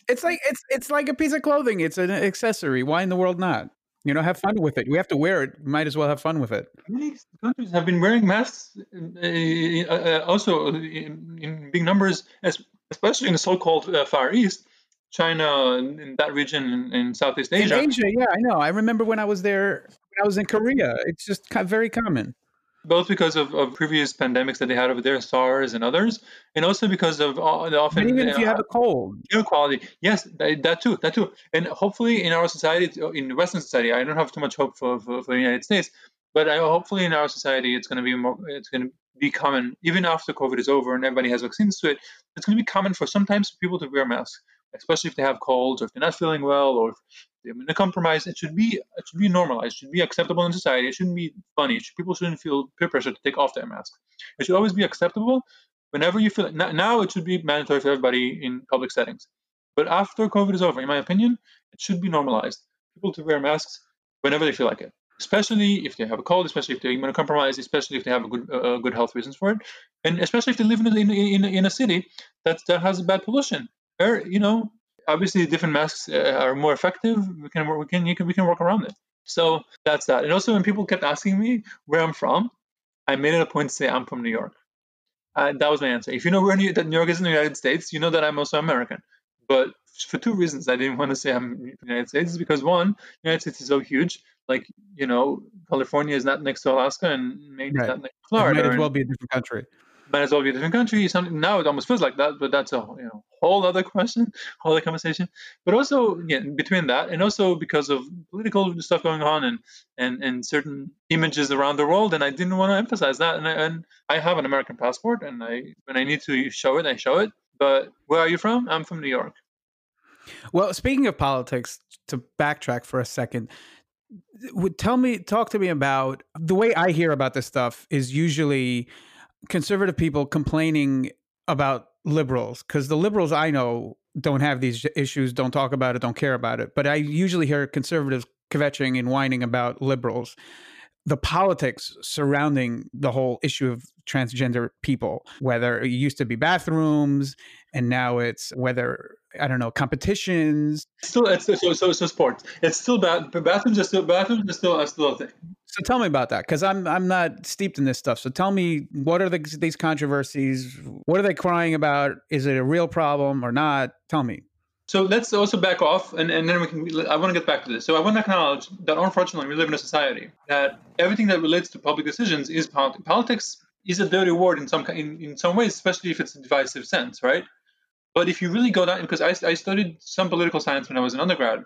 It's like it's it's like a piece of clothing. It's an accessory. Why in the world not? You know, have fun with it. We have to wear it. Might as well have fun with it. many countries have been wearing masks uh, uh, also in, in big numbers es- especially in the so-called uh, far east china in that region in, in southeast asia In Asia, yeah, I know. I remember when I was there. When I was in Korea, it's just very common. Both because of, of previous pandemics that they had over there sars and others and also because of the often And even if you uh, have a cold, Air inequality. Yes, that, that too, that too. And hopefully, in our society, in Western society, I don't have too much hope for, for, for the United States, but I, hopefully, in our society, it's going to be more. It's going to be common even after COVID is over and everybody has vaccines to it. It's going to be common for sometimes people to wear masks, especially if they have colds or if they're not feeling well or if they're in a compromise. It should be it should be normalized. It should be acceptable in society. It shouldn't be funny. Should- people shouldn't feel peer pressure to take off their mask. It should always be acceptable whenever you feel now, now it should be mandatory for everybody in public settings but after covid is over in my opinion it should be normalized people to wear masks whenever they feel like it especially if they have a cold especially if they're immunocompromised especially if they have a good uh, good health reasons for it and especially if they live in a, in, in, in a city that that has bad pollution you know obviously different masks uh, are more effective we can work- we can, you can we can work around it so that's that and also when people kept asking me where i'm from i made it a point to say i'm from new york uh, that was my answer. If you know where New, that New York is in the United States, you know that I'm also American. But for two reasons, I didn't want to say I'm from the United States. Is because one, the United States is so huge. Like you know, California is not next to Alaska, and Maine Right. is not next to it might as well be a different country. Might as well be a different country. Something now it almost feels like that, but that's a you know whole other question, whole other conversation. But also, yeah, between that and also because of political stuff going on and and and certain images around the world, and I didn't want to emphasize that. And I, and I have an American passport, and I when I need to show it, I show it. But where are you from? I'm from New York. Well, speaking of politics, to backtrack for a second, would tell me, talk to me about the way I hear about this stuff is usually conservative people complaining about liberals because the liberals I know don't have these issues, don't talk about it, don't care about it. But I usually hear conservatives kvetching and whining about liberals. The politics surrounding the whole issue of transgender people, whether it used to be bathrooms and now it's whether, I don't know, competitions. Still, it's so so so sports. It's still bad. Bathrooms are still bathrooms are still are still a thing. So tell me about that because I'm I'm not steeped in this stuff. So tell me what are the, these controversies? What are they crying about? Is it a real problem or not? Tell me. So let's also back off, and, and then we can. I want to get back to this. So I want to acknowledge that unfortunately we live in a society that everything that relates to public decisions is politics. Politics is a dirty word in some in, in some ways, especially if it's a divisive sense, right? But if you really go down, because I, I studied some political science when I was an undergrad,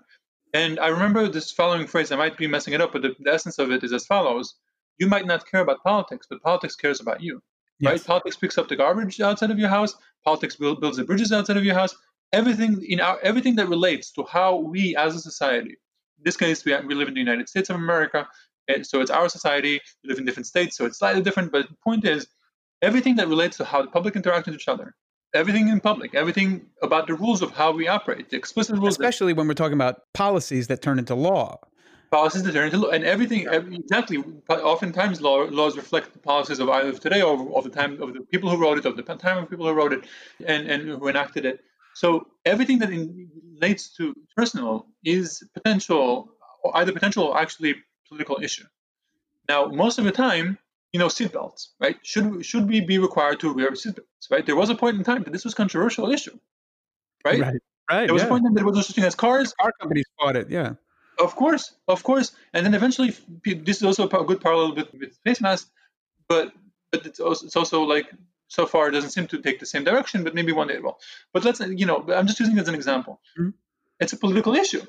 and I remember this following phrase. I might be messing it up, but the, the essence of it is as follows: You might not care about politics, but politics cares about you right? Politics picks up the garbage outside of your house. Politics build, builds the bridges outside of your house. Everything in our everything that relates to how we as a society. In this case, we, we live in the United States of America, and so it's our society. We live in different states, so it's slightly different. But the point is, everything that relates to how the public interact with each other, everything in public, everything about the rules of how we operate, the explicit rules, that Especially when we're talking about policies that turn into law. policies that turn into law, and everything every, exactly. Oftentimes, law, laws reflect the policies of either of today or of the time of the people who wrote it, of the time of people who wrote it, and and who enacted it. So everything that in, relates to personal is potential, or either potential or actually political issue. Now, most of the time, you know, seatbelts, right? Should we- should we be required to wear seatbelts, right? There was a point in time that this was a controversial issue, right? Right. Right. There was yeah. a point in time that there was such thing as cars. Car companies fought it. Yeah. Of course, of course, and then eventually, this is also a good parallel with, with face masks, but but it's also, it's also like so far it doesn't seem to take the same direction, but maybe one day it will. But let's you know, I'm just using it as an example. Mhm. It's a political issue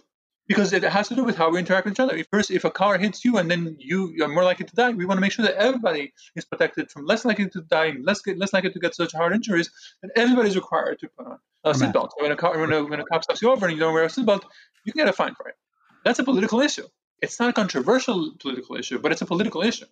because it has to do with how we interact with each other. If First, if a car hits you and then you are more likely to die, we want to make sure that everybody is protected from less likely to die, less less likely to get such hard injuries, and everybody's required to put on a seatbelt. So when a car when a, when a cop stops you over and you don't wear a seatbelt, you can get a fine for it. That's a political issue. It's not a controversial political issue, but it's a political issue,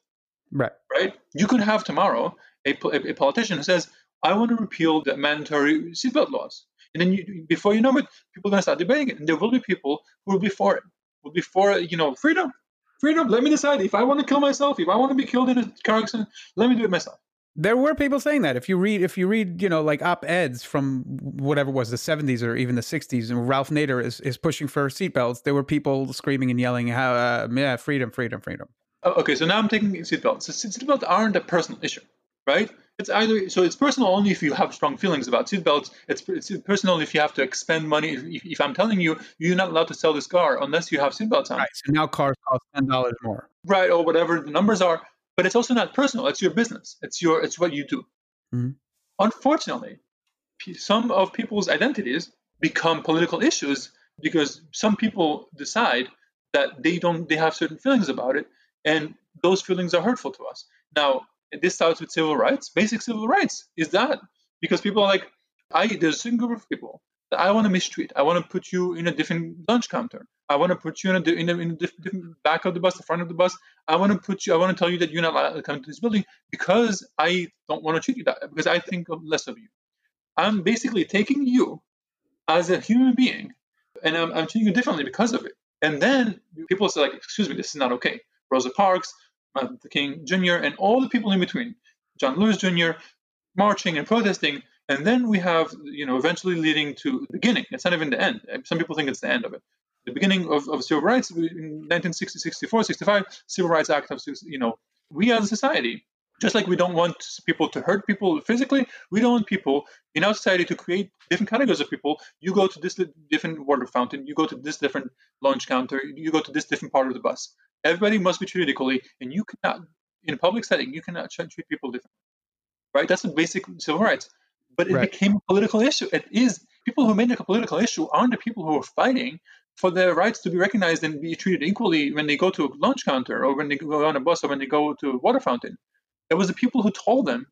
Right. right? You could have tomorrow a, a, a politician who says, "I want to repeal the mandatory seatbelt laws," and then you, before you know it, people are going to start debating it, and there will be people who will be for it, will be for you know freedom, Freedom. Let me decide if I want to kill myself, if I want to be killed in a car accident. Let me do it myself. There were people saying that. If you read, if you read, you know, like op eds from whatever was the '70s or even the '60s, and Ralph Nader is, is pushing for seatbelts, there were people screaming and yelling, "How, uh, yeah, freedom, freedom, freedom." Oh, okay, so now I'm taking seatbelts. So seatbelts aren't a personal issue, right? It's either so it's personal only if you have strong feelings about seatbelts. It's, it's personal if you have to expend money. If, if, I'm telling you you're not allowed to sell this car unless you have seatbelts on. Right. So now cars cost ten dollars more. Right, or whatever the numbers are but it's also not personal. It's your business. It's your it's what you do. Mm-hmm. Unfortunately, some of people's identities become political issues because some people decide that they don't they have certain feelings about it, and those feelings are hurtful to us. Now, this starts with civil rights. Basic civil rights is that because people are like, I there's a certain group of people that I want to mistreat. I want to put you in a different lunch counter. I want to put you in a, in a, in a different, back of the bus, the front of the bus. I want to put you. I want to tell you that you're not allowed to come to this building because I don't want to treat you that because I think of less of you. I'm basically taking you as a human being, and I'm, I'm treating you differently because of it. And then people say like, "Excuse me, this is not okay." Rosa Parks, Martin Luther King Jr., and all the people in between, John Lewis Jr., marching and protesting. And then we have, you know, eventually leading to the beginning. It's not even the end. Some people think it's the end of it the beginning of, of civil rights in 1960, 64, 65, Civil Rights Act of, you know, we as a society, just like we don't want people to hurt people physically, we don't want people in our society to create different categories of people. You go to this different water fountain, you go to this different lunch counter, you go to this different part of the bus. Everybody must be treated equally, and you cannot, in a public setting, you cannot treat people differently. Right? That's the basic civil rights. But it right. became a political issue. It is people who made it a political issue aren't the people who are fighting for their rights to be recognized and be treated equally when they go to a lunch counter or when they go on a bus or when they go to a water fountain. It was the people who told them,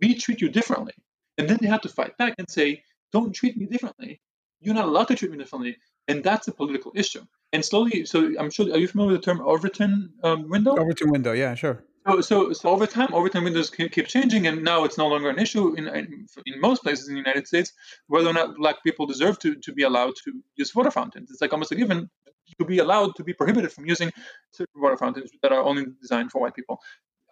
we treat you differently. And then they had to fight back and say, don't treat me differently. You're not allowed to treat me differently. And that's a political issue. And slowly, so I'm sure, are you familiar with the term Overton um, window? Overton window, yeah, sure. So, so, so over time, Overton windows keep changing, and now it's no longer an issue in, in, in most places in the United States whether or not black people deserve to, to be allowed to use water fountains. It's like almost a given to be allowed to be prohibited from using certain water fountains that are only designed for white people.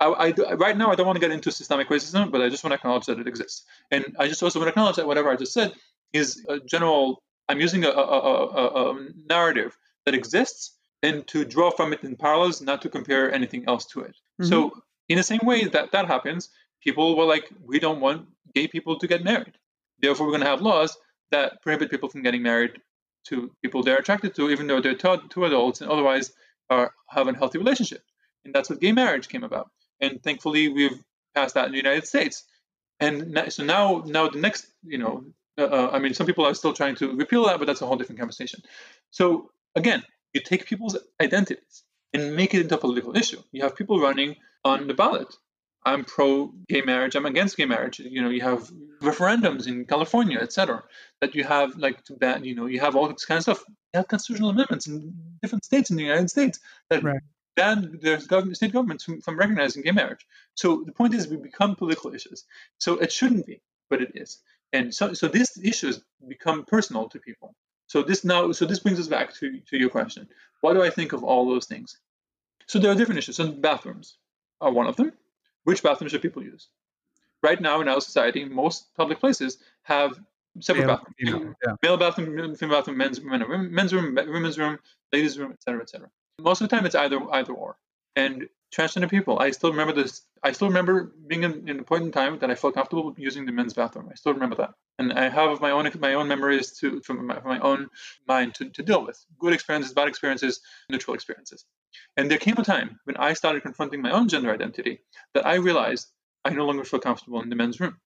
I, I, right now, I don't want to get into systemic racism, but I just want to acknowledge that it exists. And I just also want to acknowledge that whatever I just said is a general, I'm using a, a, a, a narrative that exists and to draw from it in parallels, not to compare anything else to it. Mm-hmm. So, in the same way that that happens, people were like, we don't want gay people to get married. Therefore, we're going to have laws that prohibit people from getting married to people they're attracted to, even though they're two adults and otherwise are have a healthy relationship. And that's what gay marriage came about. And thankfully, we've passed that in the United States. And so now, now the next, you know, uh, uh, I mean, some people are still trying to repeal that, but that's a whole different conversation. So again, you take people's identities and make it into a political issue. You have people running on the ballot. I'm pro gay marriage, I'm against gay marriage. You know, you have referendums in California, etc. That you have like to ban, you know, you have all this kind of stuff. You have constitutional amendments in different states in the United States that right. Ban the government, state governments from, from recognizing gay marriage. So the point is we become political issues. So it shouldn't be, but it is. And so so these issues become personal to people. So this now, so this brings us back to, to your question. What do I think of all those things? So there are different issues. So bathrooms are one of them. Which bathrooms should people use? Right now in our society, most public places have separate male, bathrooms. Female, yeah. male bathroom, female bathroom, men's, men, men's room, women's room, ladies' room, etc., etc. Most of the time, it's either either or. And transgender people, I still remember this. I still remember being in, in a point in time that I felt comfortable using the men's bathroom. I still remember that, and I have my own my own memories to from my, from my own mind to, to deal with good experiences, bad experiences, neutral experiences. And there came a time when I started confronting my own gender identity that I realized I no longer feel comfortable in the men's room.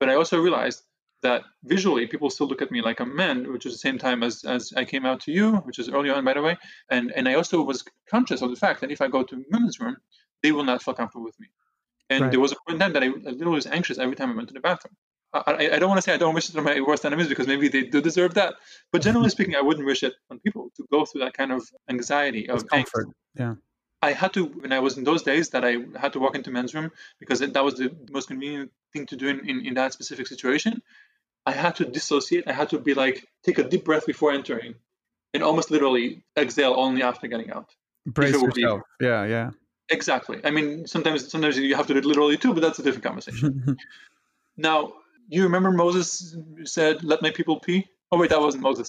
But I also realized that visually people still look at me like a man, which is the same time as, as I came out to you, which is early on, by the way. And and I also was conscious of the fact that if I go to women's room, they will not feel comfortable with me. And right. there was a point in time that I, I literally was anxious every time I went to the bathroom. I, I don't want to say I don't wish it on my worst enemies because maybe they do deserve that. But generally speaking, I wouldn't wish it on people to go through that kind of anxiety of comfort. Yeah. I had to when I was in those days that I had to walk into men's room because that was the most convenient thing to do in, in, in that specific situation. I had to dissociate. I had to be like, take a deep breath before entering and almost literally exhale only after getting out. Brace yourself. Be, yeah, yeah. Exactly. I mean, sometimes sometimes you have to do it literally too, but that's a different conversation. now, you remember Moses said, "Let my people pee." Oh wait, that wasn't Moses.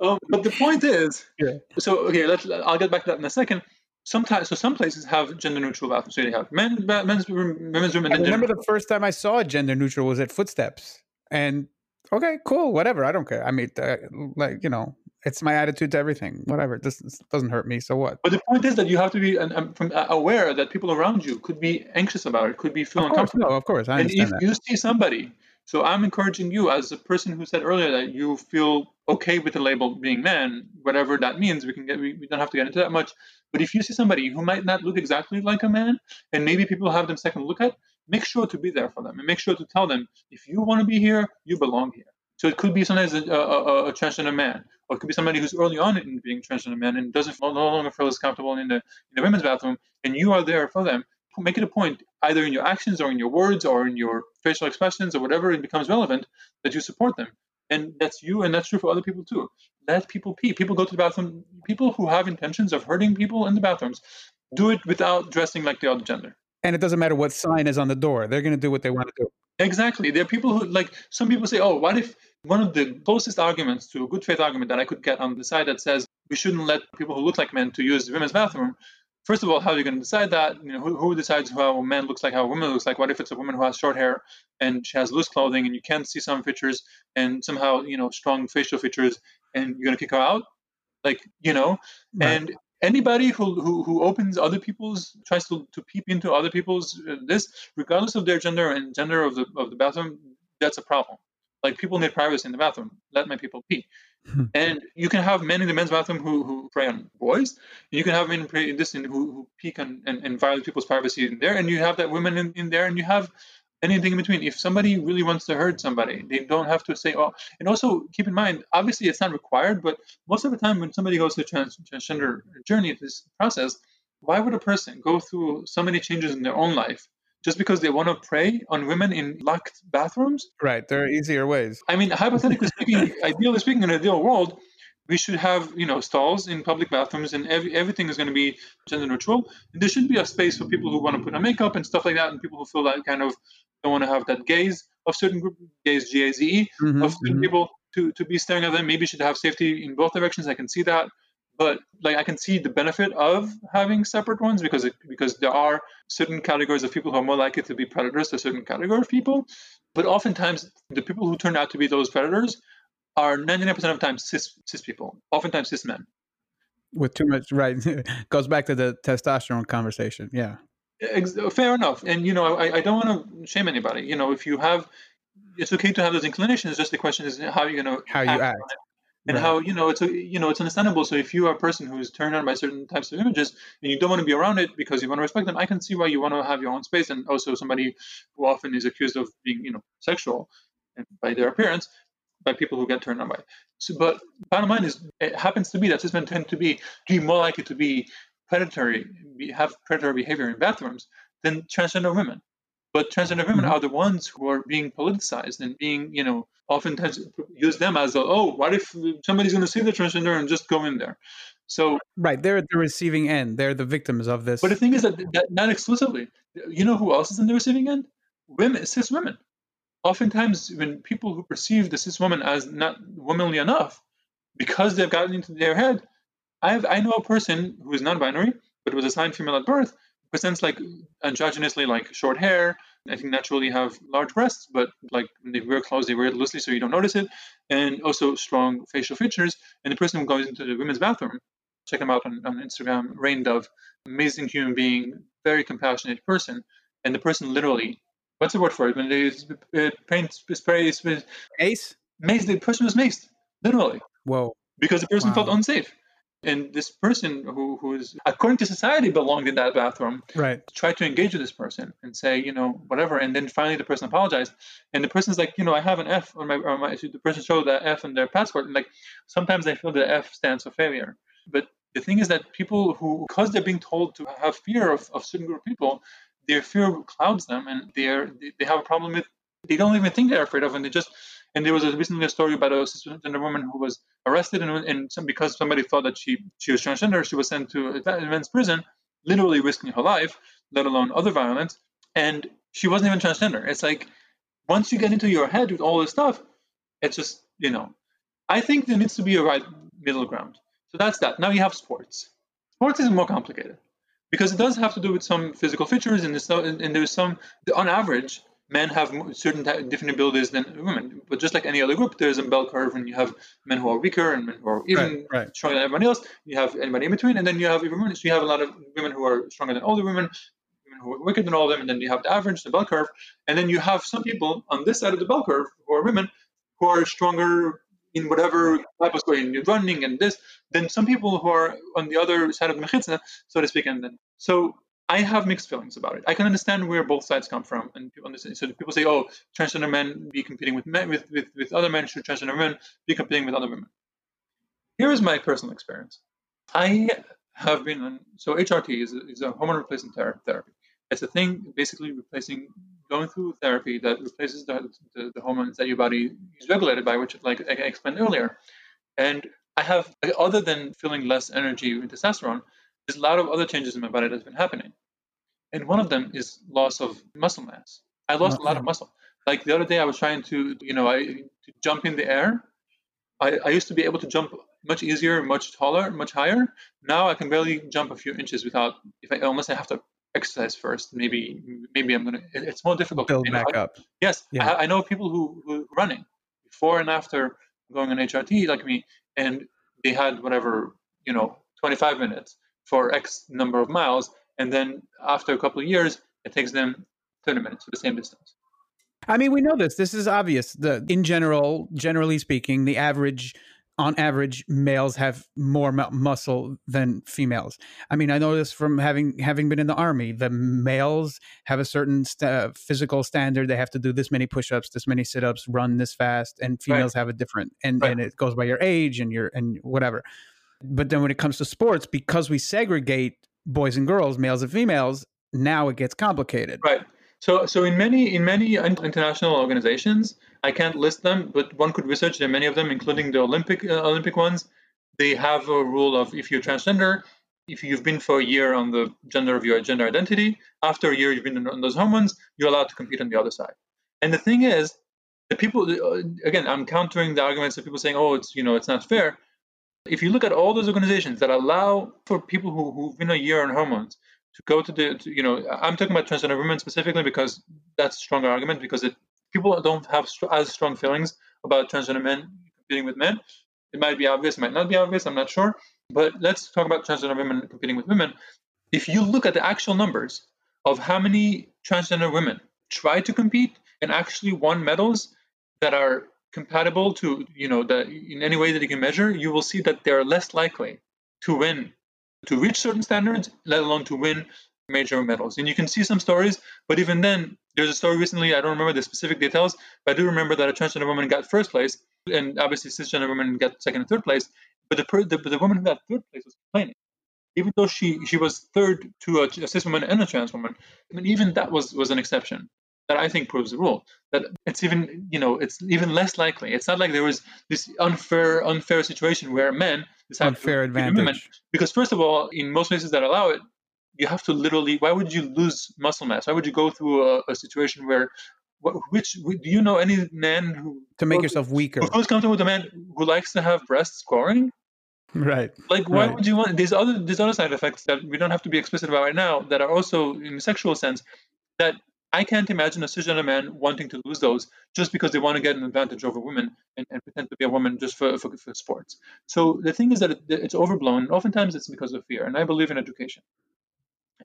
Um, but the point is, yeah. So okay, let I'll get back to that in a second. Sometimes, so some places have gender neutral bathrooms. So they have men, men's room, women's room. And I remember the first time I saw a gender neutral was at Footsteps, and okay, cool, whatever. I don't care. I mean, uh, like you know, it's my attitude to everything. Whatever, this, this doesn't hurt me. So what? But the point is that you have to be um, from, uh, aware that people around you could be anxious about it, could be feeling of course, uncomfortable. No, of course, I and if that. you see somebody, so I'm encouraging you as a person who said earlier that you feel okay with the label being man, whatever that means. We can get we, we don't have to get into that much. But if you see somebody who might not look exactly like a man, and maybe people have them second look at, make sure to be there for them and make sure to tell them if you want to be here, you belong here. So it could be sometimes a, a, a transgender man, or it could be somebody who's early on in being transgender man and doesn't no longer feel as comfortable in the in the women's bathroom, and you are there for them. Make it a point, either in your actions or in your words or in your facial expressions or whatever it becomes relevant, that you support them. And that's you, and that's true for other people too. Let people pee. People go to the bathroom. People who have intentions of hurting people in the bathrooms do it without dressing like the other gender. And it doesn't matter what sign is on the door; they're going to do what they want to do. Exactly. There are people who like. Some people say, "Oh, what if one of the closest arguments to a good faith argument that I could get on the side that says we shouldn't let people who look like men to use the women's bathroom. First of all, how are you going to decide that? You know, who, who decides how a man looks like, how a woman looks like? What if it's a woman who has short hair and she has loose clothing and you can't see some features and somehow, you know, strong facial features and you're going to kick her out? Like, you know, right. and anybody who, who, who opens other people's tries to, to peep into other people's uh, this regardless of their gender and gender of the of the bathroom that's a problem like people need privacy in the bathroom. Let my people pee. Hmm. and you can have men in the men's bathroom who, who prey on boys. You can have men in this and who, who peek on, and, and violate people's privacy in there. And you have that women in, in there, and you have anything in between. If somebody really wants to hurt somebody, they don't have to say, oh, and also keep in mind, obviously it's not required, but most of the time when somebody goes through trans, transgender journey, this process, why would a person go through so many changes in their own life just because they want to prey on women in locked bathrooms. Right. There are easier ways. I mean, hypothetically speaking, ideally speaking, in an ideal world, we should have you know stalls in public bathrooms and every, everything is going to be gender neutral and there should be a space for people who want to put on makeup and stuff like that and people who feel that kind of don't want to have that gaze of certain group gaze g-a-z-e mm-hmm, of certain mm-hmm. people to, to be staring at them maybe should have safety in both directions i can see that but like I can see the benefit of having separate ones because it, because there are certain categories of people who are more likely to be predators to certain category of people. But oftentimes, the people who turn out to be those predators are 99% of the time cis, cis people, oftentimes cis men. With too much, right? Goes back to the testosterone conversation. Yeah. Fair enough. And, you know, I, I don't want to shame anybody. You know, if you have, it's okay to have those inclinations. Just the question is how you're going to how you act and right. how you know it's a, you know it's understandable. So if you are a person who is turned on by certain types of images and you don't want to be around it because you want to respect them, I can see why you want to have your own space. And also somebody who often is accused of being you know sexual by their appearance by people who get turned on by it. So, but bottom line is it happens to be that cis men tend to be to be more likely to be predatory, be, have predatory behavior in bathrooms than transgender women. But transgender women mm-hmm. are the ones who are being politicized and being, you know, oftentimes use them as a, oh, what if somebody's going to see the transgender and just go in there? So right, they're the receiving end. They're the victims of this. But the thing is that, that not exclusively. You know who else is in the receiving end? Women, cis women. Oftentimes, when people who perceive the cis woman as not womanly enough, because they've gotten into their head, I have I know a person who is non-binary but was assigned female at birth presents like androgynously, like short hair. I think naturally have large breasts, but like they wear clothes, they wear it loosely so you don't notice it, and also strong facial features. And the person who goes into the women's bathroom, check them out on, on Instagram, Rain Dove, amazing human being, very compassionate person. And the person literally, what's the word for it? When they uh, paint spray, ace, mace, Mace. the person was maced, literally. Whoa. Because the person wow. felt unsafe. And this person who who is according to society belonged in that bathroom, right? Tried to engage with this person and say, you know, whatever. And then finally the person apologized. And the person's like, you know, I have an F on my, or my the person showed that F on their passport. And like sometimes they feel the F stands for failure. But the thing is that people who, because they're being told to have fear of, of certain group of people, their fear clouds them and they're they have a problem with they don't even think they're afraid of and they just And there was a, recently a story about a woman who was arrested, and, and some, because somebody thought that she she was transgender, she was sent to a men's prison, literally risking her life, let alone other violence. And she wasn't even transgender. It's like once you get into your head with all this stuff, it's just you know. I think there needs to be a right middle ground. So that's that. Now you have sports. Sports is more complicated because it does have to do with some physical features, and there's some, and there's some on average men have certain different abilities than women. But just like any other group, there's a bell curve, and you have men who are weaker and men who are even right, right. stronger than everybody else. You have anybody in between, and then you have even women. So you have a lot of women who are stronger than older women, women who are weaker than all of them, and then you have the average, the bell curve, and then you have some people on this side of the bell curve who are women who are stronger in whatever type of you're running and this, then some people who are on the other side of the mechitza, so to speak. And then, so I have mixed feelings about it. I can understand where both sides come from, and people understand. So people say, "Oh, transgender men be competing with men with, with, with other men, should transgender men be competing with other women?" Here is my personal experience. I have been on. So HRT is a, is a hormone replacement therapy. It's a thing basically replacing going through therapy that replaces the, the, the hormones that your body is regulated by, which like I explained earlier. And I have, other than feeling less energy with testosterone, there's a lot of other changes in my body that's been happening. And one of them is loss of muscle mass. I lost okay. a lot of muscle. Like the other day, I was trying to, you know, I to jump in the air. I, I used to be able to jump much easier, much taller, much higher. Now I can barely jump a few inches without, if I, unless I have to exercise first. Maybe, maybe I'm gonna. It's more difficult. Build back I, up. Yes, yeah. I, I, know people who who running before and after going on HRT like me, and they had whatever you know, 25 minutes for X number of miles, and then after a couple of years, it takes them 30 minutes for the same distance. I mean, we know this. This is obvious. The in general, generally speaking, the average on average males have more mu- muscle than females i mean i know this from having having been in the army the males have a certain st- physical standard they have to do this many push-ups this many sit-ups run this fast and females right. have a different and, right. and it goes by your age and your and whatever but then when it comes to sports, because we segregate boys and girls, males and females, now it gets complicated. Right. So, so in many in many international organizations, I can't list them, but one could research. Are many of them, including the Olympic uh, Olympic ones. They have a rule of if you're transgender, if you've been for a year on the gender of your gender identity, after a year you've been on those hormones, you're allowed to compete on the other side. And the thing is, the people uh, again, I'm countering the arguments of people saying, "Oh, it's you know, it's not fair." If you look at all those organizations that allow for people who, who've been a year on hormones to go to the, to, you know, I'm talking about transgender women specifically because that's a stronger argument because it, people don't have as strong feelings about transgender men competing with men. It might be obvious, might not be obvious, I'm not sure. But let's talk about transgender women competing with women. If you look at the actual numbers of how many transgender women try to compete and actually won medals that are compatible to you know that in any way that you can measure, you will see that they're less likely to win, to reach certain standards, let alone to win major medals. And you can see some stories, but even then, there's a story recently. I don't remember the specific details, but I do remember that a transgender woman got first place, and obviously cisgender women got second and third place. But the the, the woman who got third place was complaining, even though she she was third to a, a cis woman and a trans woman. I mean, even that was was an exception that I think proves the rule. That it's even, you know, it's even less likely. It's not like there was this unfair, unfair situation where men decide unfair to advantage. Women. Because first of all, in most places that allow it, you have to literally. Why would you lose muscle mass? Why would you go through a, a situation where which do you know any man who to make yourself weaker who's comfortable with a man who likes to have breasts scoring right like why right. would you want these other these other side effects that we don't have to be explicit about right now that are also in a sexual sense that I can't imagine a cisgender man wanting to lose those just because they want to get an advantage over women and, and pretend to be a woman just for, for, for sports. So the thing is that it, it's overblown. Oftentimes it's because of fear. And I believe in education.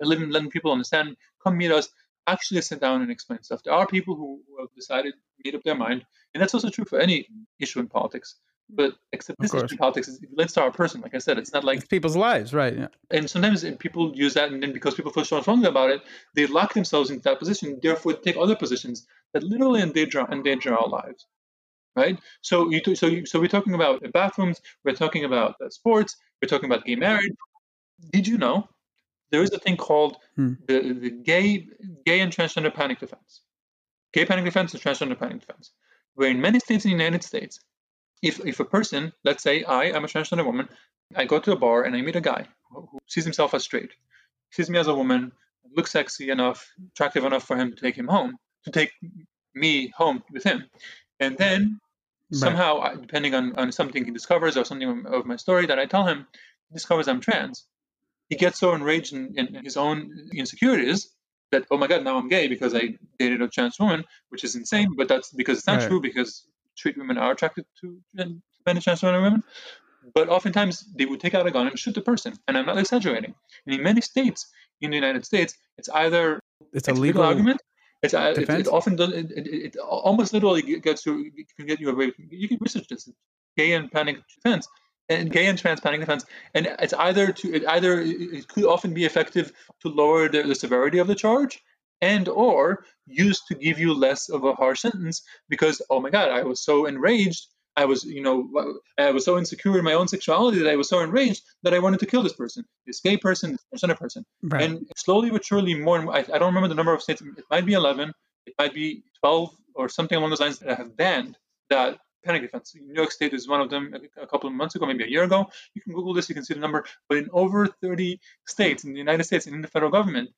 In letting people understand, come meet us, actually sit down and explain stuff. There are people who, who have decided, made up their mind. And that's also true for any issue in politics. But except this issue in politics is let's start a person. Like I said, it's not like it's people's lives, right? Yeah. And sometimes people use that, and then because people feel so strongly about it, they lock themselves into that position. Therefore, take other positions that literally endanger endanger our lives, right? So you so you, so we're talking about bathrooms, we're talking about uh, sports, we're talking about gay marriage. Did you know there is a thing called hmm. the, the gay gay and transgender panic defense? Gay panic defense and transgender panic defense where in many states in the United States, if, if a person, let's say I am a transgender woman, I go to a bar and I meet a guy who sees himself as straight, sees me as a woman, looks sexy enough, attractive enough for him to take him home, to take me home with him. And then right. somehow, depending on, on something he discovers or something of my story that I tell him, he discovers I'm trans. He gets so enraged in, in his own insecurities that, oh my God, now I'm gay because I dated a trans woman, which is insane, but that's because it's not right. true because straight women are attracted to men and trans women. But oftentimes they would take out a gun and shoot the person. And I'm not exaggerating. And in many states in the United States, it's either it's a legal argument. It's, uh, it, it, often does, it, it, it, almost literally gets you can get you away. You can research this. Gay and panic defense and gay and trans panic defense, and it's either to it either it could often be effective to lower the, the severity of the charge, and or used to give you less of a harsh sentence because oh my god, I was so enraged I was, you know, I was so insecure in my own sexuality that I was so enraged that I wanted to kill this person, this gay person, this transgender person. Right. And slowly but surely, more and more, I, I, don't remember the number of states. It might be 11, it might be 12, or something along those lines that have banned that panic defense. New York State is one of them a couple of months ago, maybe a year ago. You can Google this, you can see the number. But in over 30 states in the United States and in the federal government,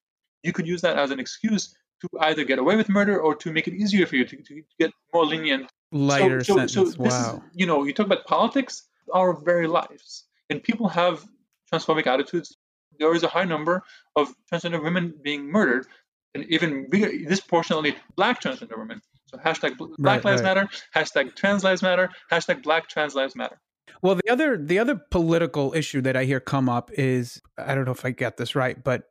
you could use that as an excuse to either get away with murder or to make it easier for you to, to get more lenient lighter so, so, sentence. So wow. Is, you know, you talk about politics, our very lives, and people have transphobic attitudes. There is a high number of transgender women being murdered, and even bigger, disproportionately black transgender women. So hashtag Black right, Lives right. Matter, hashtag Trans Lives Matter, hashtag Black Trans Lives Matter. Well, the other the other political issue that I hear come up is I don't know if I get this right, but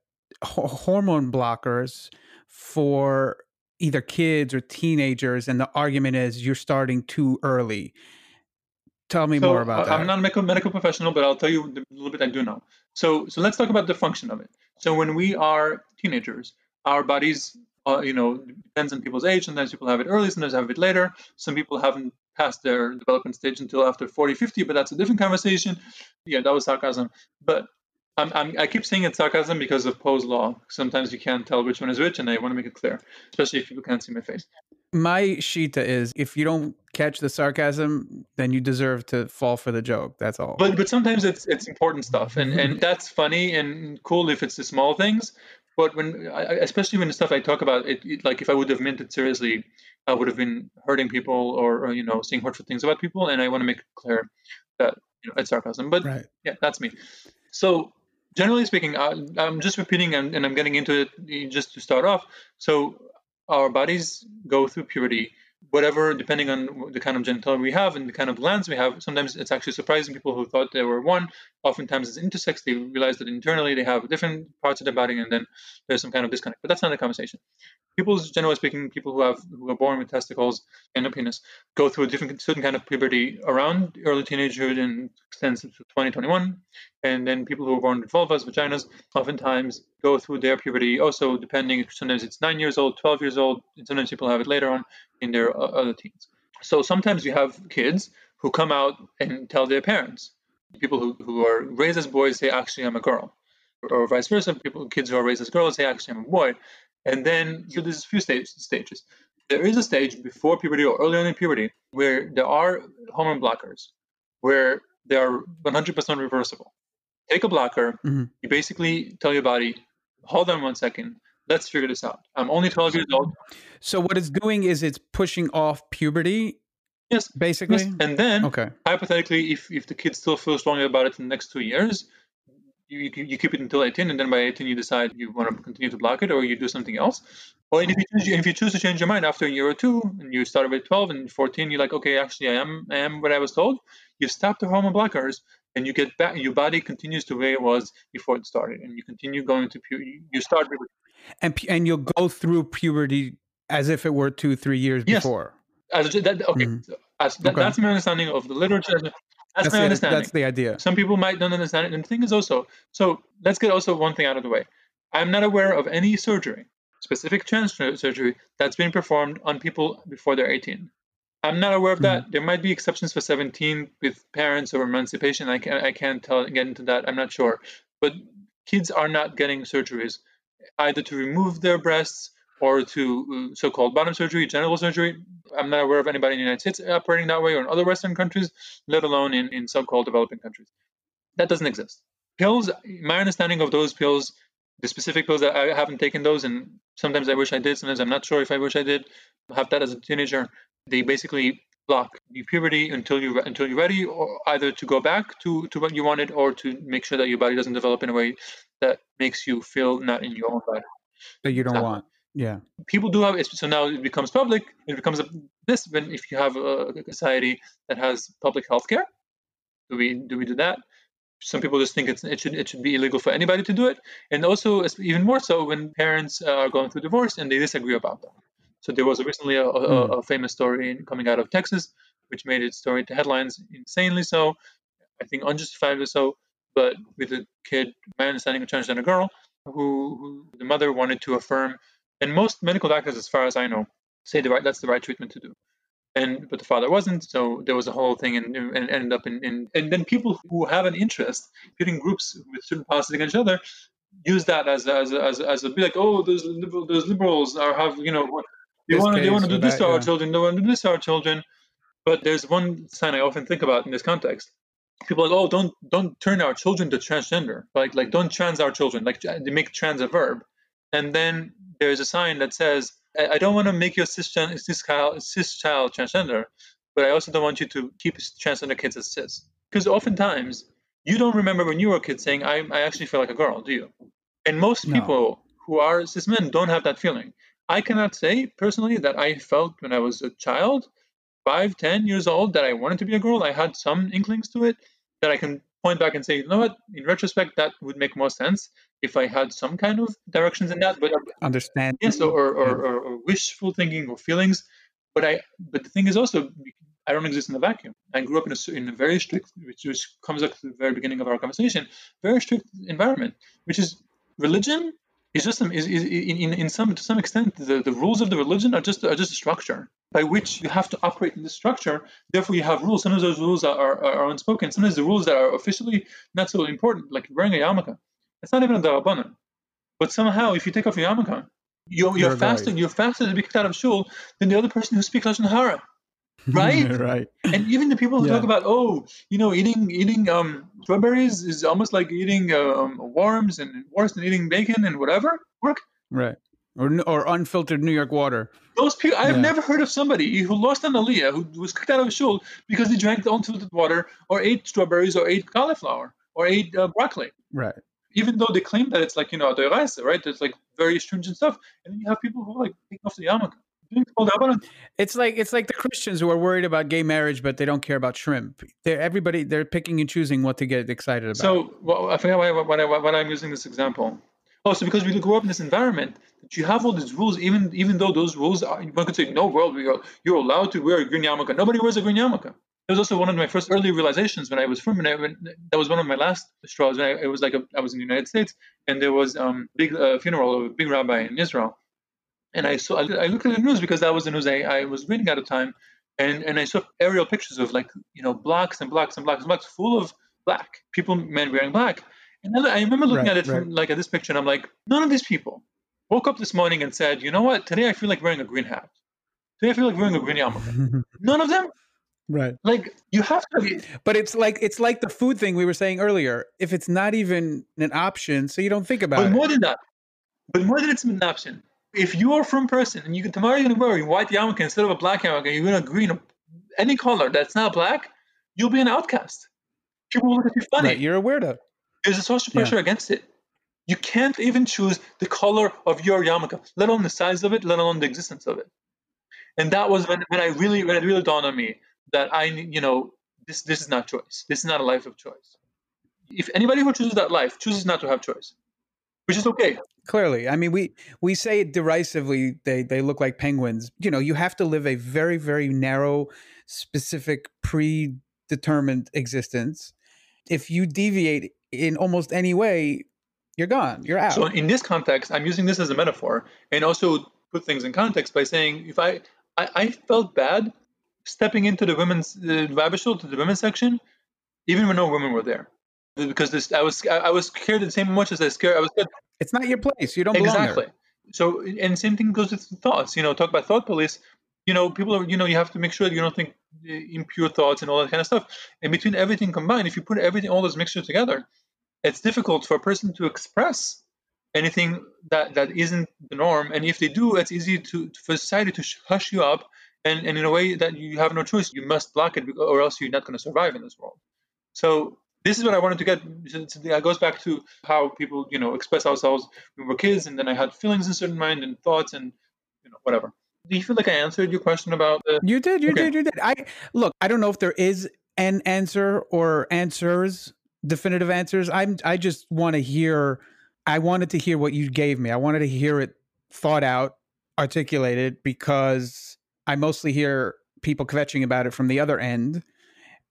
hormone blockers for either kids or teenagers, and the argument is you're starting too early. Tell me so, more about uh, that. I'm not a medical, medical professional, but I'll tell you a little bit I do know. So, so let's talk about the function of it. So, when we are teenagers, our bodies, uh, you know, depends on people's age. Sometimes people have it early, sometimes have it later. Some people haven't passed their development stage until after 40, 50, but that's a different conversation. Yeah, that was sarcasm. But I'm, I'm, i keep saying it's sarcasm because of Poe's law. Sometimes you can't tell which one is which, and I want to make it clear, especially if people can't see my face. My shita is if you don't catch the sarcasm, then you deserve to fall for the joke. That's all. But but sometimes it's it's important stuff, and and that's funny and cool if it's the small things. But when, especially when the stuff I talk about, it, it, like if I would have meant it seriously, I would have been hurting people or, or you know saying hurtful things about people, and I want to make it clear that you know it's sarcasm. But right. yeah, that's me. So generally speaking, I, am just repeating and, and, I'm getting into it just to start off. So our bodies go through puberty whatever, depending on the kind of genitalia we have and the kind of glands we have, sometimes it's actually surprising people who thought they were one. Oftentimes it's intersex. They realize that internally they have different parts of their body, and then there's some kind of disconnect. But that's not conversation. People, generally speaking, people who have who are born with testicles and a penis go through a different certain kind of puberty around early teenagehood and extends to 2021. And then people who are born with vulvas, vaginas, oftentimes go through their puberty also depending sometimes it's 9 years old 12 years old sometimes people have it later on in their uh, other teens. So sometimes you have kids who come out and tell their parents. People who, who are raised as boys say actually i'm a girl. Or vice versa people kids who are raised as girls say actually i'm a boy. And then so there's a few stage, stages. There is a stage before puberty or early on in puberty where there are hormone blockers where they are 100% reversible take a blocker mm-hmm. you basically tell your body hold on one second. Let's figure this out. I'm only 12 years old. So what it's doing is it's pushing off puberty. Yes, basically. Yes. And then, okay. hypothetically, if if the kid still feels strongly about it in the next two years, you, you keep it until 18, and then by 18 you decide you want to continue to block it or you do something else. Or if you choose, if you choose to change your mind after a year or two, and you start with 12 and 14, you're like, okay, actually, I am I am what I was told. You stop the hormone blockers, and you get back your body continues to where it was before it started and you continue going to puberty you start with and and you'll go through puberty as if it were two three years yes. before. As that, okay, mm-hmm. so as, that, okay. that's my understanding of the literature. That's, that's my the, understanding. That's the idea. Some people might not understand it and the thing is also so let's get also one thing out of the way. I'm not aware of any surgery specific trans surgery that's been performed on people before they're 18 I'm not aware of that. Mm-hmm. There might be exceptions for 17 with parents or emancipation. I can't, I can't tell, get into that. I'm not sure. But kids are not getting surgeries either to remove their breasts or to uh, so-called bottom surgery, genital surgery. I'm not aware of anybody in the United States operating that way or in other Western countries, let alone in, in so-called developing countries. That doesn't exist. Pills, my understanding of those pills, the specific pills that I haven't taken those, and sometimes I wish I did, sometimes I'm not sure if I wish I did have that as a teenager. They basically block the puberty until you until you're ready, or either to go back to, to what you wanted, or to make sure that your body doesn't develop in a way that makes you feel not in your own body. That you don't want. Yeah. People do have. So now it becomes public. It becomes a, this when if you have a, a society that has public health care. Do we do we do that? Some people just think it's, it should it should be illegal for anybody to do it, and also even more so when parents are going through divorce and they disagree about that. So there was recently a, a, a hmm. famous story coming out of Texas, which made its story to headlines insanely so. I think unjustifiably so, but with a kid, my understanding, a transgender girl, who, who the mother wanted to affirm and most medical doctors, as far as I know, say the right that's the right treatment to do. And but the father wasn't, so there was a whole thing, and, and ended up in, in and then people who have an interest, pitting groups with certain policies against each other, use that as a, as a, as a, as a be like, oh, those liberal, those liberals are have you know they want to they want to do this that, to yeah. our children, they want to do this to our children. But there's one sign I often think about in this context. People are like, oh, don't don't turn our children to transgender, like like don't trans our children, like they make trans a verb, and then there's a sign that says, I don't want to make your cis, cis, child, cis child transgender, but I also don't want you to keep transgender kids as cis. Because oftentimes, you don't remember when you were a kid saying, I, I actually feel like a girl, do you? And most no. people who are cis men don't have that feeling. I cannot say personally that I felt when I was a child, five, ten years old, that I wanted to be a girl. I had some inklings to it that I can point back and say, you know what, in retrospect, that would make more sense if I had some kind of directions in that. But understand, yes, or or, or, or, or wishful thinking or feelings. But I, but the thing is also, I don't exist in a vacuum. I grew up in a in a very strict, which, which comes up to the very beginning of our conversation, very strict environment, which is religion is just um, is, is in, in some to some extent the, the rules of the religion are just are just a structure by which you have to operate in this structure. Therefore, you have rules. Sometimes those rules are, are, are unspoken. Sometimes the rules that are officially not so important, like wearing a yarmulke, it's not even a darabanan. But somehow, if you take off your yarmulke, you're, you're, you're faster. Right. You're faster to be kicked out of shul than the other person who speaks lashon hara. Right, right, and even the people who yeah. talk about, oh, you know, eating eating um, strawberries is almost like eating um, worms and worse than eating bacon and whatever. Work, right, or or unfiltered New York water. Those people, I've yeah. never heard of somebody who lost an aliyah who was kicked out of a shul because they drank the unfiltered water or ate strawberries or ate cauliflower or ate uh, broccoli. Right even though they claim that it's like you know doiraisa, right? There's like very stringent stuff, and then you have people who are like taking off the yarmulke. It's like it's like the Christians who are worried about gay marriage, but they don't care about shrimp. They're everybody. They're picking and choosing what to get excited about. So well, I forget why, why, why, why I'm using this example. Oh, so because we grew up in this environment that you have all these rules, even even though those rules are, one could say, no world, we are, you're allowed to wear a green yarmulke. Nobody wears a green yarmulke. It was also one of my first early realizations when I was from, when, I, when that was one of my last straws. When I, it was like a, I was in the United States, and there was um big uh, funeral of a big rabbi in Israel, and I saw I, looked at the news because that was the news I, I was reading at the time, and and I saw aerial pictures of like you know blocks and blocks and blocks and blocks full of black people, men wearing black, and I remember looking right, at it right. from like at this picture, and I'm like, none of these people woke up this morning and said, you know what, today I feel like wearing a green hat. Today I feel like wearing a green yarmulke. None of them Right. Like you have to be- But it's like it's like the food thing we were saying earlier. If it's not even an option, so you don't think about but it. But more than that. But more than it's an option. If you are frum person and you can tomorrow you're gonna wear a white yarmulke instead of a black yarmulke, you're gonna green any color that's not black, you'll be an outcast. People will look at you funny. Right, you're a weirdo. There's a social pressure yeah. against it. You can't even choose the color of your yarmulke, let alone the size of it, let alone the existence of it. And that was when, when I really when it really dawned on me that I, you know, this this is not choice. This is not a life of choice. If anybody who chooses that life chooses not to have choice, which is okay. Clearly, I mean, we we say it derisively. They they look like penguins. You know, you have to live a very very narrow, specific, predetermined existence. If you deviate in almost any way, you're gone. You're out. So in this context, I'm using this as a metaphor and also put things in context by saying if I I, I felt bad stepping into the women's the to the women's section, even when no women were there, because this I was I was scared the same much as I scared I was scared. It's not your place. You don't exactly. So, and same thing goes with thoughts. You know, talk about thought police. You know, people are. You know, you have to make sure that you don't think impure thoughts and all that kind of stuff. And between everything combined, if you put everything, all those mixtures together, it's difficult for a person to express anything that that isn't the norm. And if they do, it's easy to for society to hush you up. And, and in a way that you have no choice, you must block it, or else you're not going to survive in this world. So this is what I wanted to get. It goes back to how people, you know, express ourselves when we were kids, and then I had feelings in certain mind and thoughts, and you know, whatever. Do you feel like I answered your question about? The- you did, you okay. did, you did. I look. I don't know if there is an answer or answers, definitive answers. I'm. I just want to hear. I wanted to hear what you gave me. I wanted to hear it thought out, articulated, because I mostly hear people kvetching about it from the other end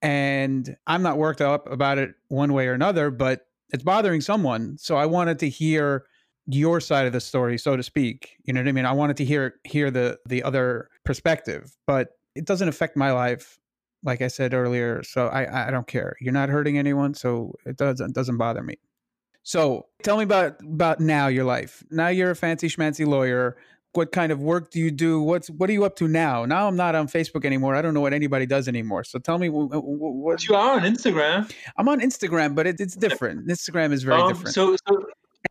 and I'm not worked up about it one way or another, but it's bothering someone. So I wanted to hear your side of the story, so to speak. You know what I mean? I wanted to hear hear the the other perspective, but it doesn't affect my life, like I said earlier. So I I don't care. You're not hurting anyone, so it doesn't doesn't bother me. So tell me about about now your life. Now you're a fancy schmancy lawyer what kind of work do you do? What's what are you up to now? Now I'm not on Facebook anymore. I don't know what anybody does anymore. So tell me what, what you are on Instagram. I'm on Instagram, but it, it's different. Instagram is very um, different. So, so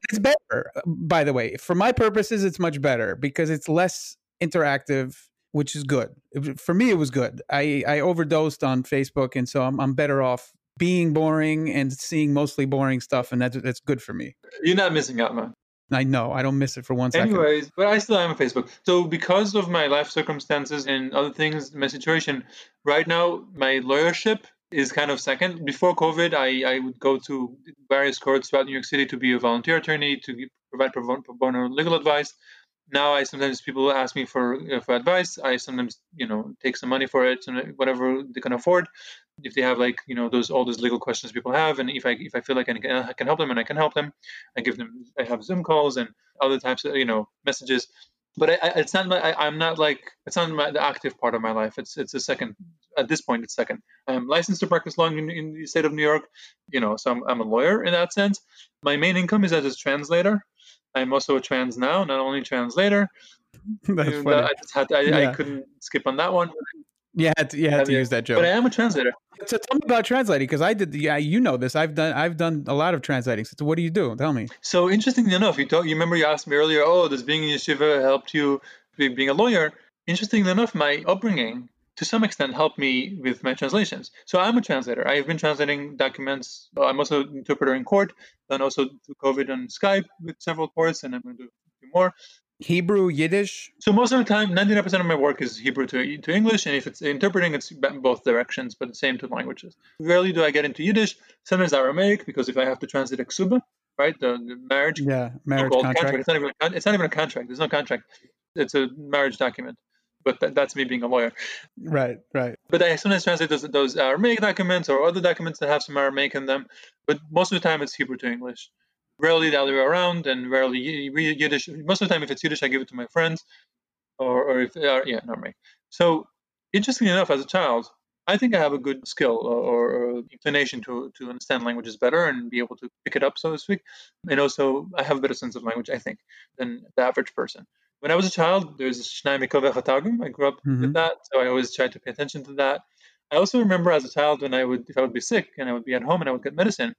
it's better, by the way. For my purposes, it's much better because it's less interactive, which is good. For me, it was good. I I overdosed on Facebook, and so I'm I'm better off being boring and seeing mostly boring stuff, and that's that's good for me. You're not missing out, man. I know. I don't miss it for one second. Anyways, but I still am on Facebook. So because of my life circumstances and other things, my situation, right now my lawyership is kind of second. Before COVID, I, I would go to various courts throughout New York City to be a volunteer attorney to provide pro bono legal advice. Now I sometimes people ask me for uh, for advice. I sometimes you know take some money for it, and whatever they can afford if they have like you know those all those legal questions people have and if i if i feel like i can, I can help them and i can help them i give them i have zoom calls and other types of you know messages. But I, I, it's not my, I, am not like it's not my, the active part of my life. It's it's a second at this point it's second. I'm licensed to practice law in, in the state of new york you know so I'm, I'm a lawyer in that sense. My main income is as a translator. I'm also a trans now not only translator. That's funny. I, just had I, yeah. I couldn't skip on that one you had to, you had to use that joke. But I am a translator. So tell me about translating because I did. Yeah, you know this. I've done. I've done a lot of translating. So what do you do? Tell me. So interestingly enough, you talk, You remember you asked me earlier. Oh, does being in yeshiva helped you being a lawyer? Interestingly enough, my upbringing to some extent helped me with my translations. So I'm a translator. I've been translating documents. I'm also an interpreter in court, and also through COVID on Skype with several courts, and I'm going to do a few more. Hebrew, Yiddish? So most of the time, 99% of my work is Hebrew to, to English, and if it's interpreting, it's both directions, but the same two languages. Rarely do I get into Yiddish. Sometimes Aramaic, because if I have to translate a ksuba, right, the, the marriage, yeah, marriage contract. contract. It's not even a, it's not even a contract. There's no contract. It's a marriage document. But that, that's me being a lawyer. Right, right. But I sometimes translate those, those Aramaic documents or other documents that have some Aramaic in them. But most of the time, it's Hebrew to English rarely the other way around, and rarely Yiddish. Most of the time, if it's Yiddish, I give it to my friends, or, or if they are, yeah, not me. So, interestingly enough, as a child, I think I have a good skill or, or, inclination to, to understand languages better and be able to pick it up, so to speak. And also, I have a better sense of language, I think, than the average person. When I was a child, there's Shnai Mikove Chatagim. I grew up mm-hmm. with that, so I always tried to pay attention to that. I also remember as a child when I would, if I would be sick and I would be at home and I would get medicine,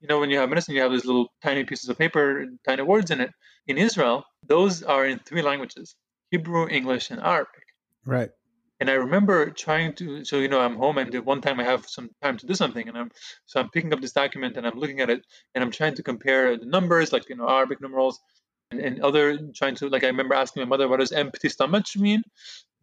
you know, when you have medicine, you have these little tiny pieces of paper, and tiny words in it. In Israel, those are in three languages Hebrew, English, and Arabic. Right. And I remember trying to, so you know, I'm home, and one time I have some time to do something, and I'm so I'm picking up this document and I'm looking at it, and I'm trying to compare the numbers, like you know, Arabic numerals, and, and other trying to, like I remember asking my mother, what does empty stomach mean?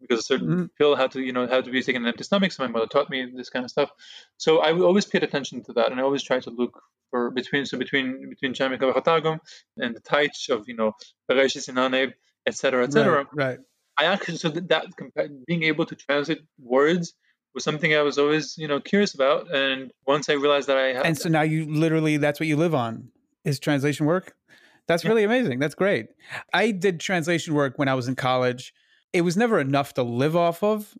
Because a certain mm-hmm. pill had to, you know, had to be taken in empty stomach. So my mother taught me this kind of stuff. So I always paid attention to that, and I always tried to look for between so between between Chamik and the Taich of you know Bereshit Sinaneb, etc. etc. Right, right. I actually so that, that being able to translate words was something I was always you know curious about, and once I realized that I had, and so now you literally that's what you live on is translation work. That's really amazing. That's great. I did translation work when I was in college. It was never enough to live off of,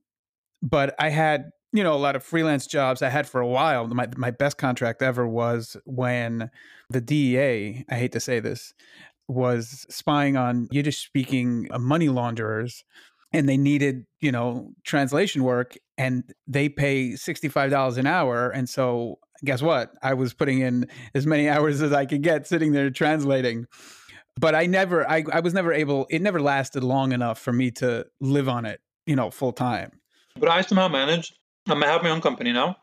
but I had you know, a lot of freelance jobs I had for a while. My my best contract ever was when the DEA, I hate to say this, was spying on Yiddish speaking uh, money launderers and they needed, you know, translation work and they pay $65 an hour. And so guess what? I was putting in as many hours as I could get sitting there translating. But I never, I, I was never able, it never lasted long enough for me to live on it, you know, full time. But I somehow managed. I have my own company now.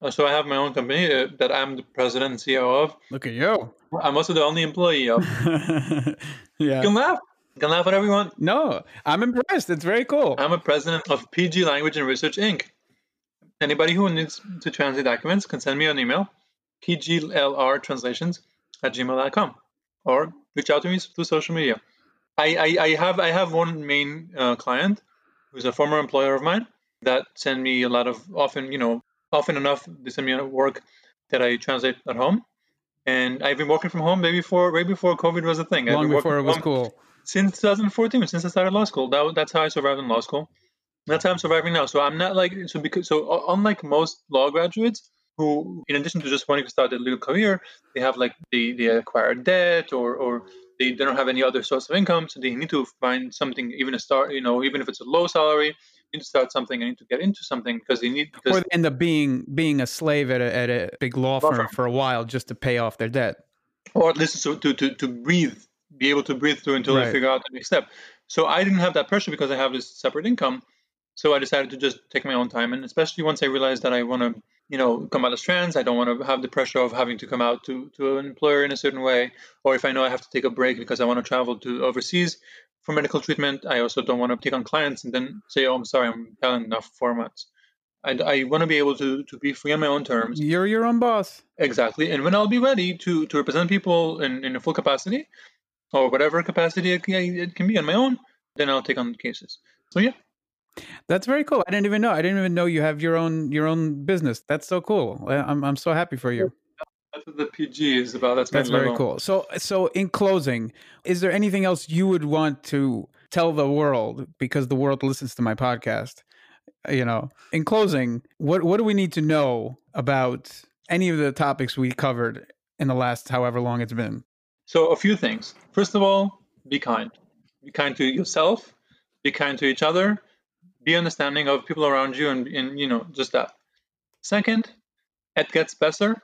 Uh, so I have my own company uh, that I'm the president and CEO of. Look at you. I'm also the only employee of. yeah. You can laugh. You can laugh whatever you want. No, I'm impressed. It's very cool. I'm a president of PG Language and Research Inc. Anybody who needs to translate documents can send me an email, pglrtranslations at gmail.com, or reach out to me through social media. I, I, I have I have one main uh, client who's a former employer of mine that send me a lot of often you know often enough they send me work that I translate at home, and I've been working from home way before way before COVID was a thing. Long before it was cool. Since 2014, since I started law school, that, that's how I survived in law school. That's how I'm surviving now. So I'm not like so because so unlike most law graduates who, in addition to just wanting to start a legal career, they have like they they acquire debt or or they don't have any other source of income, so they need to find something, even a start, you know, even if it's a low salary, need to start something. I need to get into something because they need. Because or they end up being being a slave at a, at a big law firm, firm for a while just to pay off their debt, or at least to to to, to breathe, be able to breathe through until right. they figure out the next step. So I didn't have that pressure because I have this separate income. So I decided to just take my own time, and especially once I realized that I want to, you know, come out as trans, I don't want to have the pressure of having to come out to to an employer in a certain way, or if I know I have to take a break because I want to travel to overseas for medical treatment, I also don't want to take on clients and then say, "Oh, I'm sorry, I'm talent enough for four months." I, I want to be able to to be free on my own terms. You're your own boss. Exactly, and when I'll be ready to to represent people in in a full capacity, or whatever capacity it, it can be on my own, then I'll take on cases. So yeah. That's very cool. I didn't even know. I didn't even know you have your own your own business. That's so cool. I'm I'm so happy for you. That's what the PG is about. That's, That's very cool. So so in closing, is there anything else you would want to tell the world because the world listens to my podcast? You know, in closing, what what do we need to know about any of the topics we covered in the last however long it's been? So a few things. First of all, be kind. Be kind to yourself. Be kind to each other be understanding of people around you and, and you know just that. Second it gets better.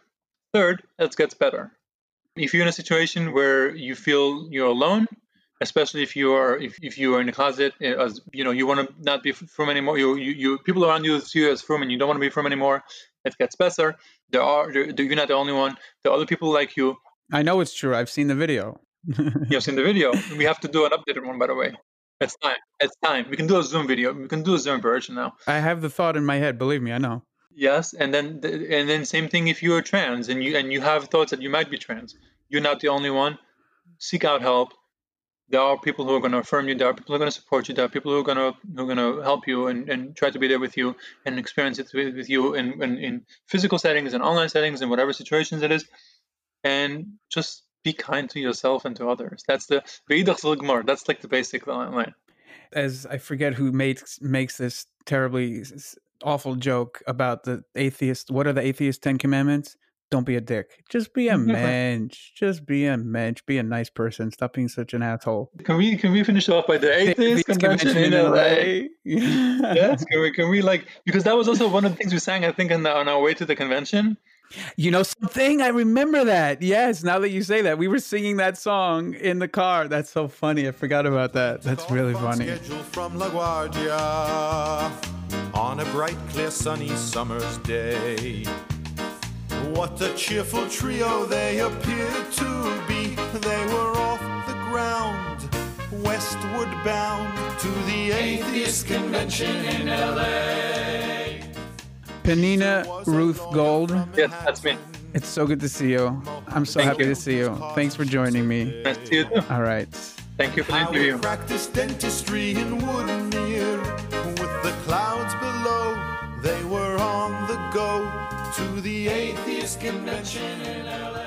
Third it gets better. If you're in a situation where you feel you're alone especially if you are if, if you are in a closet eh, as you know you want to not be frum anymore you, you you people around you see you as frum and you don't want to be frum anymore it gets better. There are there, you're not the only one. There are other people like you. I know it's true. I've seen the video. You've seen the video. We have to do an updated one by the way it's time. It's time. We can do a Zoom video. We can do a Zoom version now. I have the thought in my head. Believe me, I know. Yes, and then and then same thing if you're trans and you and you have thoughts that you might be trans. You're not the only one. Seek out help. There are people who are going to affirm you. There are people who are going to support you. There are people who are going to who are going to help you and, and try to be there with you and experience it with, with you in, in in physical settings and online settings and whatever situations it is. And just be kind to yourself and to others. That's the That's like the basic line. As I forget who makes makes this terribly awful joke about the atheist. What are the atheist Ten Commandments? Don't be a dick. Just be a mensch. Just be a mensch. Be a nice person. Stop being such an asshole. Can we can we finish off by the atheist, atheist convention, convention, in LA? LA? yes. Can we can we like because that was also one of the things we sang I think on, the, on our way to the convention you know something? I remember that. Yes, now that you say that, we were singing that song in the car. That's so funny. I forgot about that. That's really funny. From LaGuardia on a bright, clear, sunny summer's day. What a cheerful trio they appeared to be. They were off the ground, westward bound to the Atheist Convention in LA. Penina Ruth Gold. Yes, that's me. It's so good to see you. I'm so Thank happy you. to see you. Thanks for joining me. Nice to see you too. All right. Thank you for the interview. practiced dentistry in Woodmere with the clouds below. They were on the go to the atheist convention in LA.